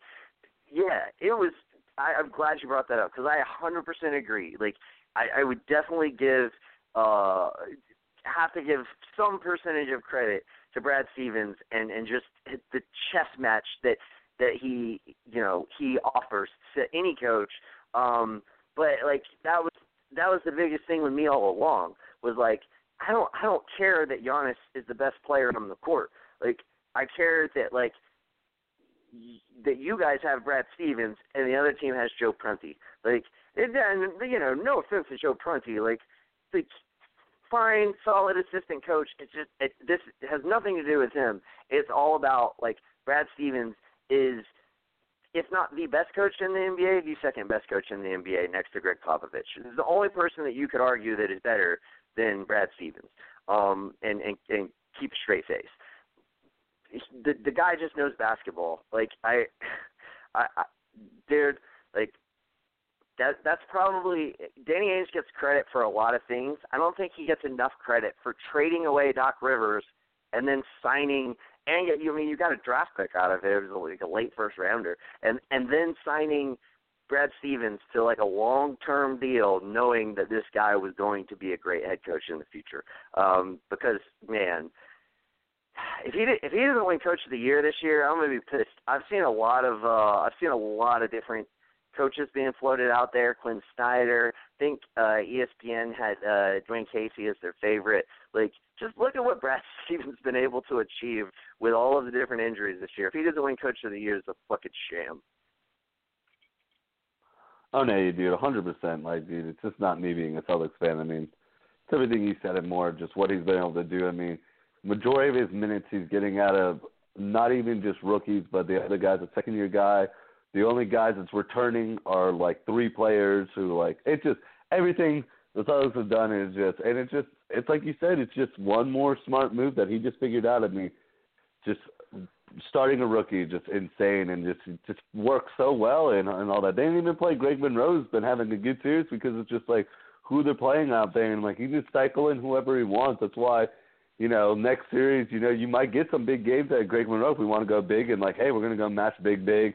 yeah, it was. I, I'm glad you brought that up because I 100% agree. Like I, I would definitely give uh have to give some percentage of credit to Brad Stevens and and just the chess match that that he you know he offers to any coach. Um, but like that was that was the biggest thing with me all along was like I don't I don't care that Giannis is the best player on the court. Like I care that like y- that you guys have Brad Stevens and the other team has Joe Prunty. Like and you know no offense to Joe Prunty like like fine solid assistant coach. It's just it, this has nothing to do with him. It's all about like Brad Stevens is if not the best coach in the NBA, the second best coach in the NBA next to Gregg Popovich. He's the only person that you could argue that is better than Brad Stevens. Um, and, and and keep a straight face. The the guy just knows basketball. Like I, I, I like that that's probably Danny Ainge gets credit for a lot of things. I don't think he gets enough credit for trading away Doc Rivers and then signing and yet you I mean you got a draft pick out of it. It was like a late first rounder, and and then signing Brad Stevens to like a long term deal, knowing that this guy was going to be a great head coach in the future. Um, because man, if he did, if he doesn't win Coach of the Year this year, I'm gonna be pissed. I've seen a lot of uh, I've seen a lot of different coaches being floated out there. Quin Snyder, I think uh, ESPN had uh, Dwane Casey as their favorite. Like, just look at what Brad Stevens been able to achieve with all of the different injuries this year. If he doesn't win Coach of the Year, it's a fucking sham. Oh no, you dude, hundred percent. Like, dude, it's just not me being a Celtics fan. I mean, it's everything you said and more. Just what he's been able to do. I mean, majority of his minutes he's getting out of not even just rookies, but the other guys. A second year guy. The only guys that's returning are like three players who like it's just everything the Celtics have done is just and it's just it's like you said, it's just one more smart move that he just figured out. I mean, just starting a rookie just insane and just just works so well and and all that. They didn't even play Greg Monroe's been having a good series because it's just like who they're playing out there, and like he can cycle in whoever he wants. That's why, you know, next series, you know, you might get some big games at Greg Monroe if we want to go big and like, hey, we're gonna go match big, big.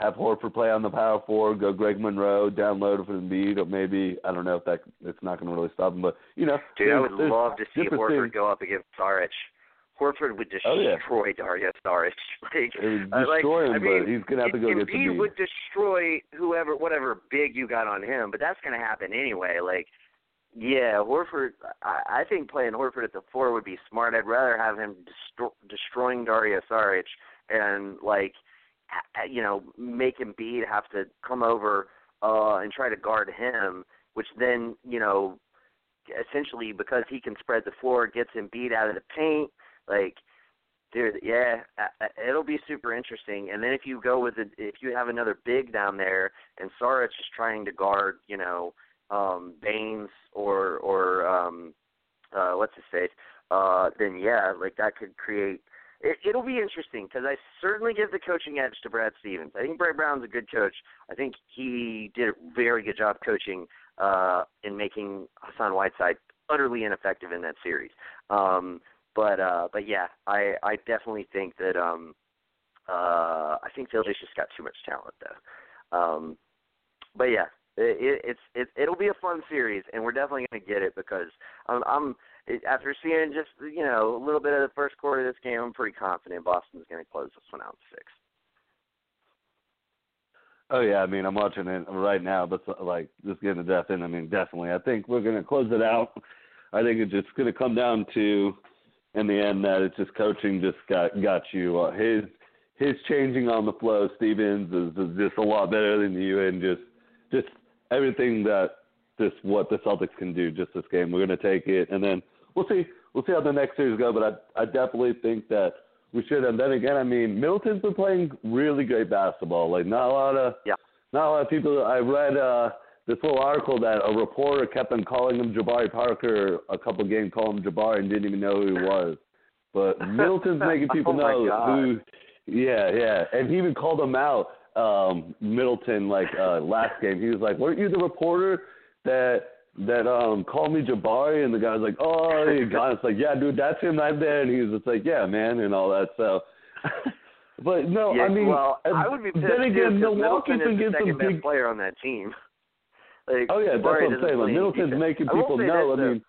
Have Horford play on the power forward, go Greg Monroe, download for Embiid, or maybe I don't know if that it's not going to really stop him, but you know, dude, I would love to see Horford things. go up against Saric. Horford would destroy oh, yeah. Dario Saric. Like, destroy like, him, I mean, but he's gonna have to go Embiid get the beat. would destroy whoever, whatever big you got on him, but that's gonna happen anyway. Like, yeah, Horford. I, I think playing Horford at the four would be smart. I'd rather have him destro- destroying Dario Saric and like, you know, make Embiid have to come over uh and try to guard him, which then you know essentially because he can spread the floor, gets Embiid out of the paint. Like, dude, yeah, it'll be super interesting. And then if you go with it, if you have another big down there, and Saric is trying to guard, you know, um Baynes or or um uh what's his face, uh, then yeah, like that could create. It, it'll be interesting because I certainly give the coaching edge to Brad Stevens. I think Brad Brown's a good coach. I think he did a very good job coaching uh, in making Hassan Whiteside utterly ineffective in that series. Um, but uh, but yeah, I I definitely think that um, uh, I think Philly's just got too much talent though. Um, but yeah, it, it's it, it'll be a fun series, and we're definitely going to get it because I'm, I'm after seeing just you know a little bit of the first quarter of this game, I'm pretty confident Boston's going to close this one out in six. Oh yeah, I mean I'm watching it right now, but like just getting the death in. I mean definitely, I think we're gonna close it out. I think it's just gonna come down to, in the end, that it's just coaching just got got you. Uh, his his changing on the flow, Stevens is, is just a lot better than you, and just just everything that this what the Celtics can do just this game. We're gonna take it, and then we'll see we'll see how the next series go. But I I definitely think that we should. And then again, I mean, Middleton's been playing really great basketball. Like not a lot of yeah. not a lot of people. I read uh, this little article that a reporter kept on calling him Jabari Parker a couple games, calling him Jabari, and didn't even know who he was. But Middleton's making people oh know who. Yeah, yeah, and he even called him out. Um, Middleton, like uh, last game, he was like, "Weren't you the reporter that that um called me Jabari and the guy's like, Oh it's like, Yeah, dude, that's him right there and he was just like, Yeah, man and all that so But no, yeah, I mean well, I would be pissed then again too, Milwaukee's Middleton is the second some best big player on that team. Like, Oh yeah, that's what I'm saying. Like Middleton's defense. making people say know, this, I mean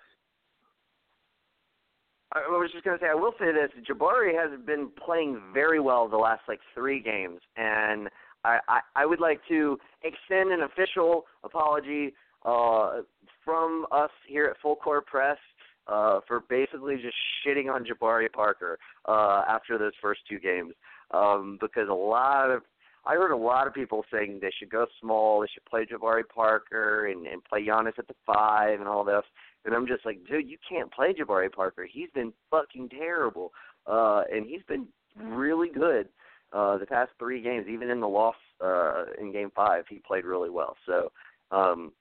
I was just gonna say I will say this: Jabari has been playing very well the last like three games, and I I, I would like to extend an official apology uh, from us here at Full Court Press uh, for basically just shitting on Jabari Parker uh, after those first two games um, because a lot of I heard a lot of people saying they should go small, they should play Jabari Parker and, and play Giannis at the five and all this. And I'm just like, dude, you can't play Jabari Parker. He's been fucking terrible, uh, and he's been really good uh, the past three games. Even in the loss uh, in Game Five, he played really well. So um,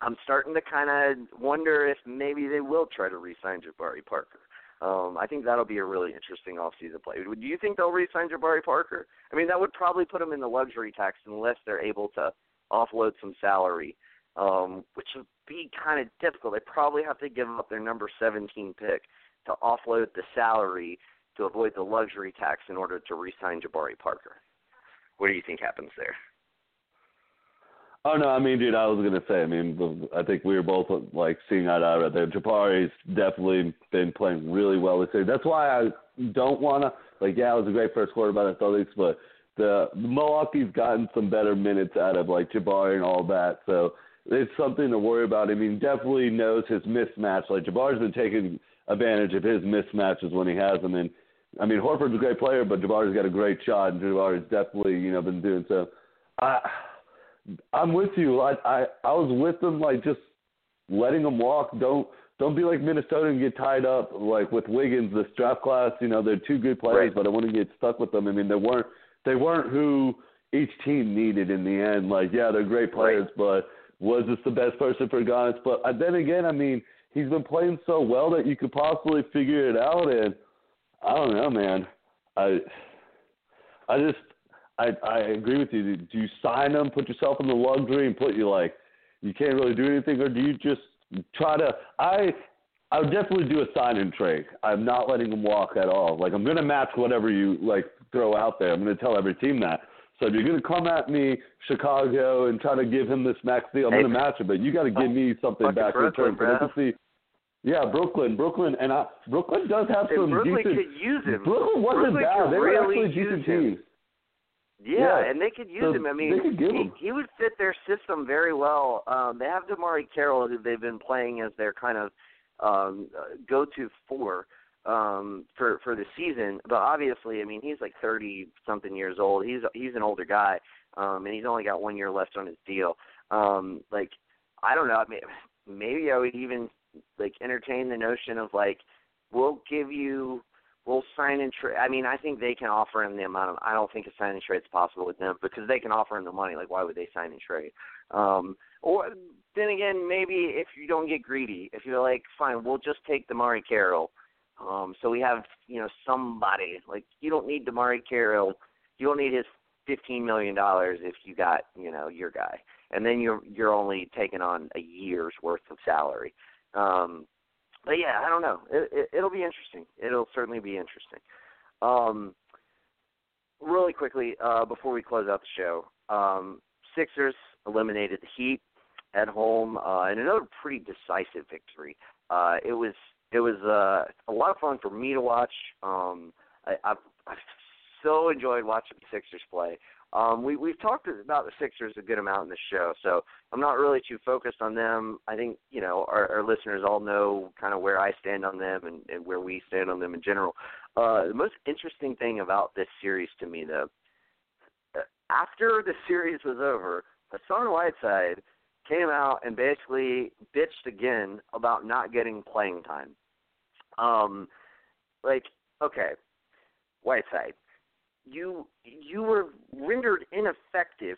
I'm starting to kind of wonder if maybe they will try to re-sign Jabari Parker. Um, I think that'll be a really interesting offseason play. Do you think they'll re-sign Jabari Parker? I mean, that would probably put them in the luxury tax unless they're able to offload some salary, um, which would be kind of difficult. They probably have to give up their number 17 pick to offload the salary to avoid the luxury tax in order to re-sign Jabari Parker. What do you think happens there? Oh no, I mean, dude, I was gonna say. I mean, I think we were both like seeing eye to eye right there. Jabari's definitely been playing really well this year. That's why I don't wanna like. Yeah, it was a great first quarter by the Celtics, but the Milwaukee's gotten some better minutes out of like Jabari and all that. So it's something to worry about. I mean, definitely knows his mismatch. Like Jabari's been taking advantage of his mismatches when he has them. And I mean, Horford's a great player, but Jabari's got a great shot, and Jabari's definitely you know been doing so. I I'm with you. I I I was with them like just letting them walk. Don't don't be like Minnesota and get tied up like with Wiggins. This draft class, you know, they're two good players, right. but I want to get stuck with them. I mean, they weren't they weren't who each team needed in the end. Like, yeah, they're great players, right. but was this the best person for Giannis? But uh, then again, I mean, he's been playing so well that you could possibly figure it out. And I don't know, man. I I just I I agree with you. Do you sign them, put yourself in the luxury, and put you like you can't really do anything, or do you just try to. I I would definitely do a sign and trade. I'm not letting them walk at all. Like I'm going to match whatever you like throw out there. I'm going to tell every team that. So if you're going to come at me, Chicago, and try to give him this max deal, I'm hey, going to match it. But you got to give me something back in return. See, yeah, Brooklyn, Brooklyn, and I, Brooklyn does have some Brooklyn decent. could use him. Brooklyn wasn't Brooklyn bad. They really were actually decent teams. Yeah, yeah, and they could use so him. I mean, they could give he, him. he would fit their system very well. Um, they have DeMarre Carroll, who they've been playing as their kind of um, go-to four um, for for the season. But obviously, I mean, he's like thirty something years old. He's he's an older guy, um, and he's only got one year left on his deal. Um, like, I don't know. I mean, maybe I would even like entertain the notion of like, we'll give you we'll sign and trade. I mean, I think they can offer him the amount of. I don't think a sign and trade is possible with them because they can offer him the money. Like, why would they sign and trade? Um, or then again, maybe if you don't get greedy, if you're like, fine, we'll just take DeMarre Carroll. Um, so we have, you know, somebody like you don't need DeMarre Carroll. You don't need his fifteen million dollars if you got, you know, your guy, and then you're you're only taking on a year's worth of salary. Um, but yeah, I don't know. It, it, it'll be interesting. It'll certainly be interesting. Um, really quickly uh, before we close out the show, um, Sixers eliminated the Heat at home uh, in another pretty decisive victory. Uh, it was it was uh, a lot of fun for me to watch. Um, I, I've, I've so enjoyed watching the Sixers play. Um, we we've talked about the Sixers a good amount in the show, so I'm not really too focused on them. I think you know our, our listeners all know kind of where I stand on them and, and where we stand on them in general. Uh, the most interesting thing about this series to me, though, uh, after the series was over, Hassan Whiteside came out and basically bitched again about not getting playing time. Um, like, okay, Whiteside, you you were rendered ineffective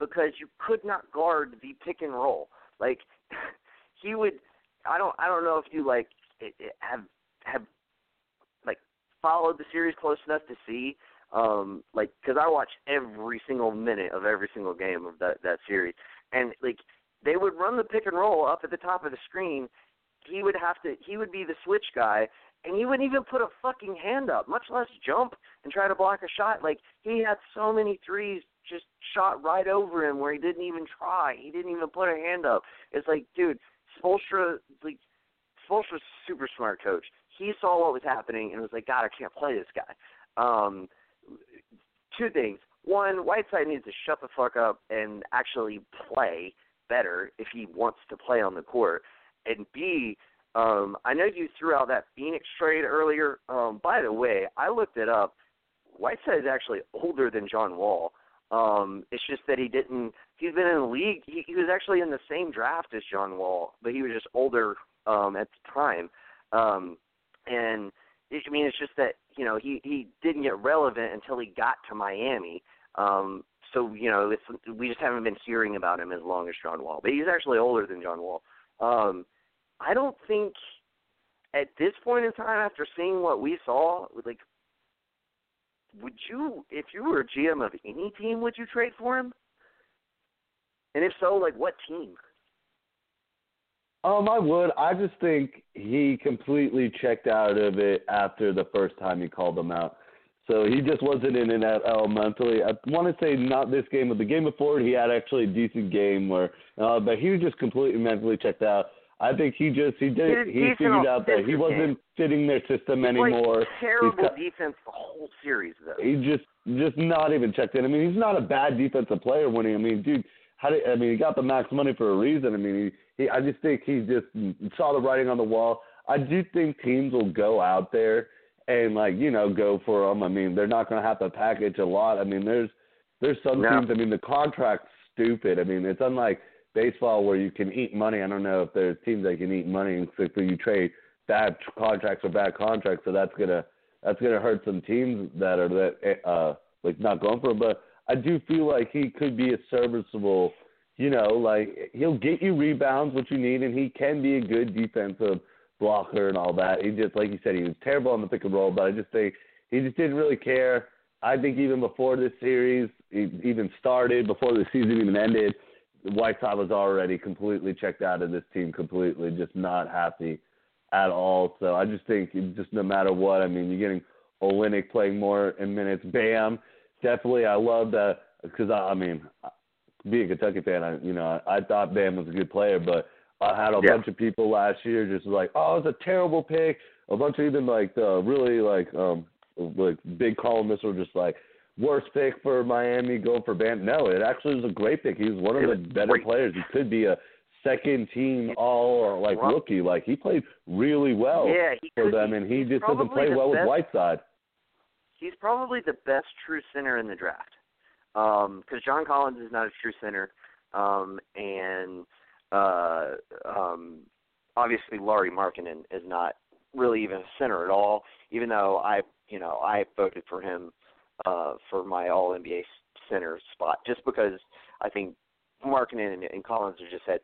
because you could not guard the pick and roll. Like he would, I don't I don't know if you like have have like followed the series close enough to see um like because I watched every single minute of every single game of that that series and like they would run the pick and roll up at the top of the screen he would have to he would be the switch guy and he wouldn't even put a fucking hand up, much less jump and try to block a shot. Like he had so many threes just shot right over him where he didn't even try. He didn't even put a hand up. It's like, dude, Spoelstra, like Spoelstra's super smart coach. He saw what was happening and was like, God, I can't play this guy. Um, two things. One, Whiteside needs to shut the fuck up and actually play better if he wants to play on the court. And B, um, I know you threw out that Phoenix trade earlier. Um, by the way, I looked it up. Whiteside is actually older than John Wall. Um, it's just that he didn't. He's been in the league. He, he was actually in the same draft as John Wall, but he was just older um, at the time. Um, and I mean, it's just that you know he he didn't get relevant until he got to Miami. Um, so you know, it's we just haven't been hearing about him as long as John Wall. But he's actually older than John Wall. Um, I don't think at this point in time, after seeing what we saw, like, would you, if you were a GM of any team, would you trade for him? And if so, like, what team? Um, I would. I just think he completely checked out of it after the first time he called them out. So he just wasn't in it at mentally. I want to say not this game, but the game before he had actually a decent game where, uh, but he was just completely mentally checked out. I think he just he did he figured out that he wasn't fitting their system he's anymore. Terrible got, defense the whole series though. He just just not even checked in. I mean, he's not a bad defensive player when he. I mean, dude, how did I mean? He got the max money for a reason. I mean, he, he I just think he just saw the writing on the wall. I do think teams will go out there and like you know go for him. I mean, they're not going to have to package a lot. I mean, there's there's some no. teams. I mean, the contract's stupid. I mean, it's unlike baseball where you can eat money. I don't know if there's teams that can eat money and quickly you trade bad contracts or bad contracts, so that's gonna that's gonna hurt some teams that are that uh like not going for him. But I do feel like he could be a serviceable, you know, like he'll get you rebounds what you need, and he can be a good defensive blocker and all that. He just like you said, he was terrible on the pick and roll, but I just think he just didn't really care. I think even before this series even started, before the season even ended, Whiteside was already completely checked out of this team, completely just not happy at all. So I just think just no matter what, I mean, you're getting Olynyk playing more in minutes. Bam, definitely. I love that because I, I mean, being a Kentucky fan, I you know I, I thought Bam was a good player, but I had a Yeah. bunch of people last year just like, oh, it's a terrible pick. A bunch of even like the really like um like big columnists were just like worst pick for Miami going for Bam. No, it actually was a great pick. He was one of the better great. players. He could be a second team all or like rookie. Like he played really well yeah, for them, be- and he just doesn't play well with Whiteside. He's probably the best true center in the draft. Because John Collins is not a true center, um, and uh, um, obviously Lauri Markkanen is not really even a center at all. Even though I, you know, I voted for him uh, for my All NBA center spot, just because I think Markkanen and, and Collins have just had,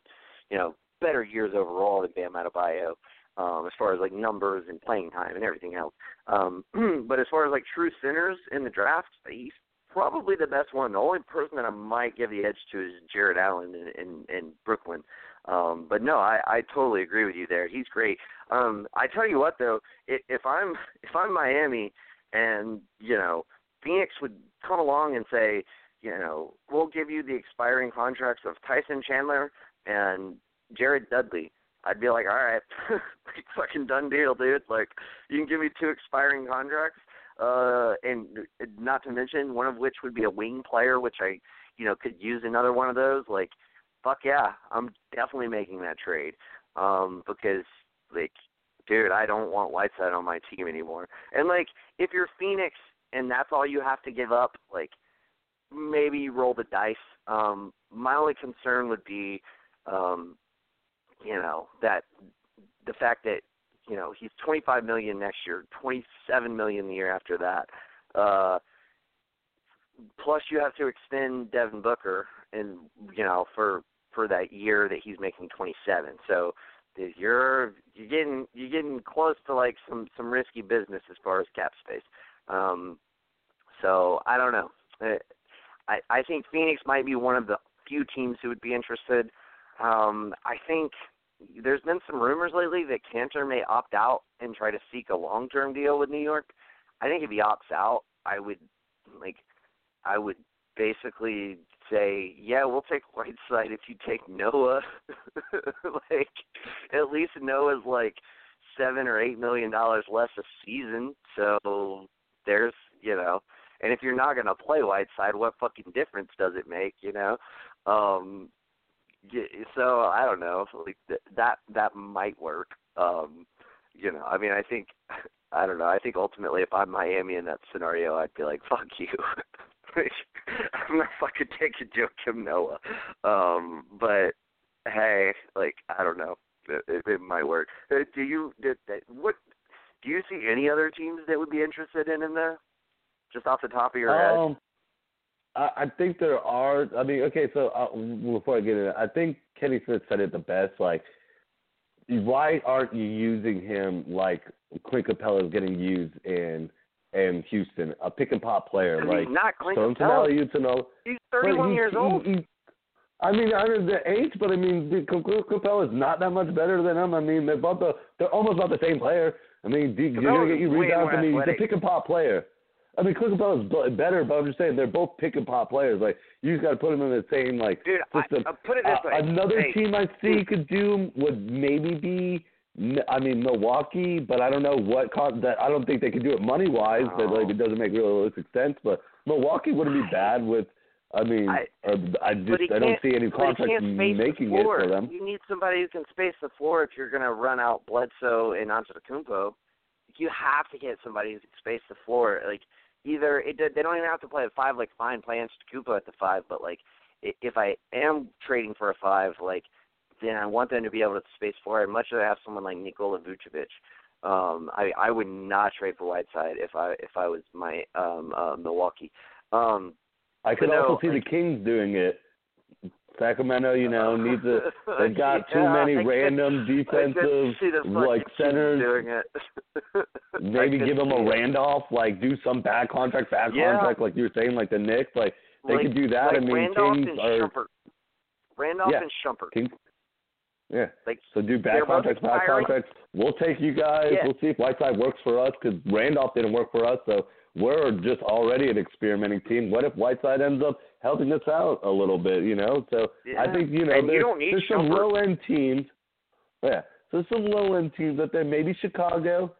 you know, better years overall than Bam Adebayo. Um, as far as like numbers and playing time and everything else, um, but as far as like true centers in the draft, he's probably the best one. The only person that I might give the edge to is Jarrett Allen in, in, in Brooklyn. Um, but no, I, I totally agree with you there. He's great. Um, I tell you what though, if, if I'm if I'm Miami and you know Phoenix would come along and say, you know, we'll give you the expiring contracts of Tyson Chandler and Jared Dudley. I'd be like, all right, fucking done deal, dude. Like, you can give me two expiring contracts, uh, and not to mention one of which would be a wing player, which I, you know, could use another one of those. Like, fuck yeah, I'm definitely making that trade, um, because like, dude, I don't want Whiteside on my team anymore. And like, if you're Phoenix and that's all you have to give up, like, maybe roll the dice. Um, my only concern would be, um, you know, that the fact that you know he's 25 million next year, 27 million the year after that. Uh, plus, you have to extend Devin Booker, and you know, for for that year that he's making 27. So you're you're getting you're getting close to like some some risky business as far as cap space. Um, so I don't know. Uh, I I think Phoenix might be one of the few teams who would be interested. Um, I think there's been some rumors lately that Kanter may opt out and try to seek a long-term deal with New York. I think if he opts out, I would like, I would basically say, yeah, we'll take Whiteside if you take Noah. like, at least Noah's like seven or eight million dollars less a season, so there's, you know, and if you're not going to play Whiteside, what fucking difference does it make, you know? Um, so I don't know, like that that might work. Um, you know, I mean, I think I don't know. I think ultimately, if I'm Miami in that scenario, I'd be like, "Fuck you." I'm not fucking taking Joakim Noah. Um, but hey, like I don't know, it, it, it might work. Uh, Do you? Did, what? Do you see any other teams that would be interested in him there? Just off the top of your head. Um, I, I think there are. I mean, okay, so uh, before I get into it, I think Kenny Smith said it the best. Like, why aren't you using him like Clint Capela is getting used in in Houston, a pick and pop player? Like, he's not Clint Stone Capela. Utano. He's 31 he- years he- old. he- I mean, I know the age, but I mean, Clint Capela is not that much better than him. I mean, they're about the they're almost about the same player. I mean, you're gonna get you rebounds. I mean, he's a pick and pop player. I mean, Clint Capela's is better, but I'm just saying they're both pick and pop players. Like, you just got to put them in the same like Dude, system. I put it this Uh, way. another hey, team I see could do would maybe be, I mean Milwaukee, but I don't know what cost that. I don't think they could do it money wise. But like it doesn't make realistic sense. But Milwaukee wouldn't be bad with. I mean, I- I just I don't see any but he contracts can't space making it for them. You need somebody who can space the floor if you're going to run out Bledsoe and Antetokounmpo. You have to get somebody who can space the floor. Like either it they don't even have to play at five. Like fine, play Antetokounmpo at the five. But like i- if I am trading for a five, like then I want them to be able to space floor. I'd much rather have someone like Nikola Vucevic. Um, I I would not trade for Whiteside if I if I was my um uh, Milwaukee. Um, I could also see the Kings doing it. Sacramento, you know, needs a. They've got too many I random could defensive see the fucking like centers. doing it. Maybe give them a see it. Randolph, like do some bad contract, bad Yeah. contract, like you were saying, like the Knicks. Like they like, could do that. Like I mean, Randolph Kings and are. Shumpert. Randolph Yeah. and Shumpert. King, yeah. Like So do bad contracts, bad contracts. We'll take you guys. Yeah. We'll see if Whiteside works for us because Randolph didn't work for us. So we're just already an experimenting team. What if Whiteside ends up helping us out a little bit? You know. So I think you know And you there's, there's some low end teams. Yeah. So some low end teams out there. Maybe Chicago.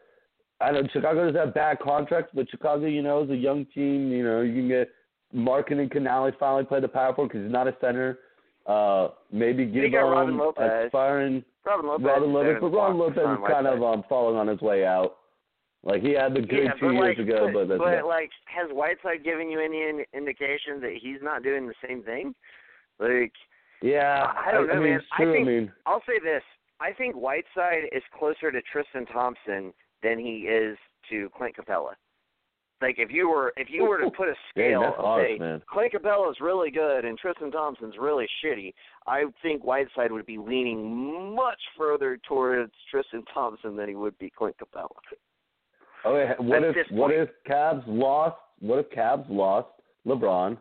I know Chicago doesn't have bad contracts, but Chicago, you know, is a young team. You know, you can get Markin and Canali finally play the power forward because he's not a center. Uh, maybe give got Robin Lopez. expiring Robin Lopez. Robin Lopez, but Robin Lopez is kind of um falling on his way out. Like he had the good yeah, two years like, ago, but, but that's but like, has Whiteside given you any in- indication that he's not doing the same thing? Like, yeah, I don't know, I mean, man. It's I think I mean. I'll say this: I think Whiteside is closer to Tristan Thompson than he is to Clint Capela. Like, if you were if you were to put a scale harsh, say. Clint Capela's really good and Tristan Thompson's really shitty, I think Whiteside would be leaning much further towards Tristan Thompson than he would be Clint Capela. Oh, what At if what if Cavs lost? What if Cavs lost LeBron?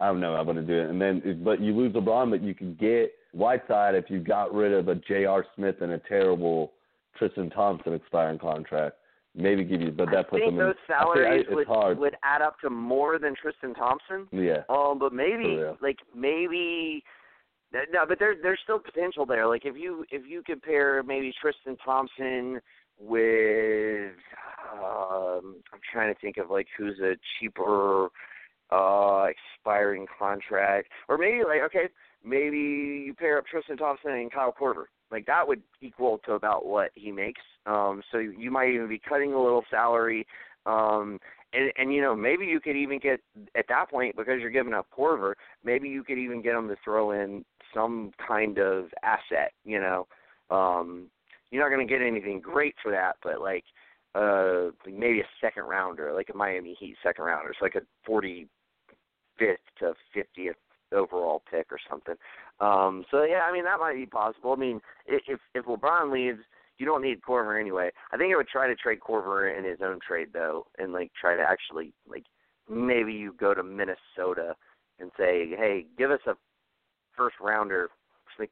I don't know. I want to do it, and then but you lose LeBron, but you can get Whiteside if you got rid of a J.R. Smith and a terrible Tristan Thompson expiring contract. Maybe give you, but that I puts them in. those I think I- salaries it's would hard. would add up to more than Tristan Thompson. Yeah. Um, but maybe like maybe no, but there there's still potential there. Like if you if you compare maybe Tristan Thompson with um I'm trying to think of like who's a cheaper uh expiring contract. Or maybe like okay maybe you pair up Tristan Thompson and Kyle Korver. Like that would equal to about what he makes. Um so you might even be cutting a little salary. Um and and you know maybe you could even get at that point because you're giving up Korver maybe you could even get him to throw in some kind of asset you know? Um you're not going to get anything great for that but like uh like maybe a second rounder like a Miami Heat second rounder it's like a 45th to 50th overall pick or something um so yeah I mean that might be possible I mean if if LeBron leaves you don't need Korver anyway. I think I would try to trade Korver in his own trade though, and like try to actually like maybe you go to Minnesota and say, hey, give us a first rounder.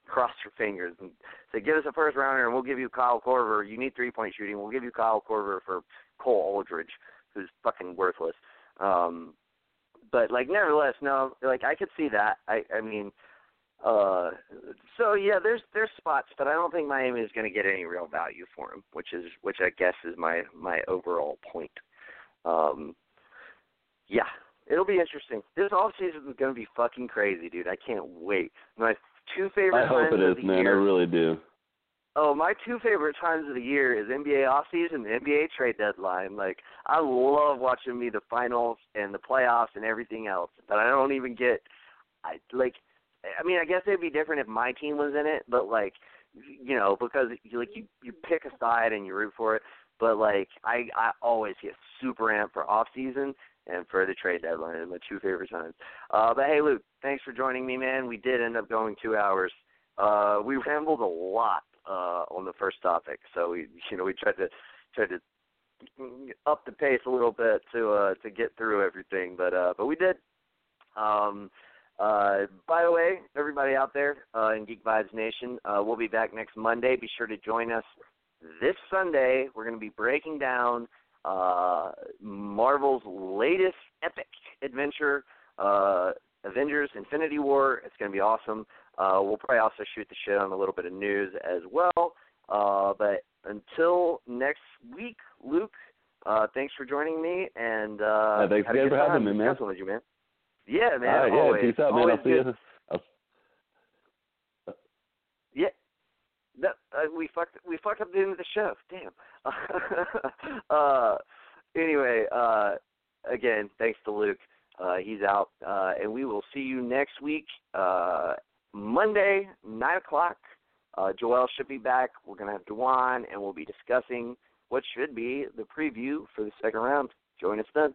Cross your fingers and say, give us a first rounder, and we'll give you Kyle Korver. You need three point shooting. We'll give you Kyle Korver for Cole Aldrich, who's fucking worthless. Um, but like, nevertheless, no, like I could see that. I, I mean, uh, so yeah, there's there's spots, but I don't think Miami is going to get any real value for him, which is which I guess is my my overall point. Um, yeah, it'll be interesting. This off season is going to be fucking crazy, dude. I can't wait. My two favorite I hope times it of is, the man. I year. really do. Oh, my two favorite times of the year is NBA offseason and NBA trade deadline. Like I love watching me the finals and the playoffs and everything else. But I don't even get I like I mean, I guess it'd be different if my team was in it, but like you know, because you like you you pick a side and you root for it. But like I I always get super amped for off season and for the trade deadline. My two favorite times. Uh but hey Luke, thanks for joining me, man. We did end up going two hours. Uh we rambled a lot uh on the first topic. So we you know, we tried to tried to up the pace a little bit to uh to get through everything. But uh but we did. Um uh, by the way, everybody out there uh, in Geek Vibes Nation, uh, we'll be back next Monday. Be sure to join us this Sunday. We're going to be breaking down uh, Marvel's latest epic adventure, uh, Avengers: Infinity War. It's going to be awesome. Uh, we'll probably also shoot the shit on a little bit of news as well. Uh, but until next week, Luke, uh, thanks for joining me, and uh, Yeah, thanks again for having me, man. with you, man. Yeah, man. Right, yeah, always, peace out, man. I'll see good. you. I'll Yeah, uh, we fucked we fucked up the end of the show. Damn. uh, anyway, uh, again, thanks to Luke. Uh, he's out, uh, and we will see you next week, uh, Monday, nine o'clock. Uh, Joel should be back. We're gonna have Dewan, and we'll be discussing what should be the preview for the second round. Join us then.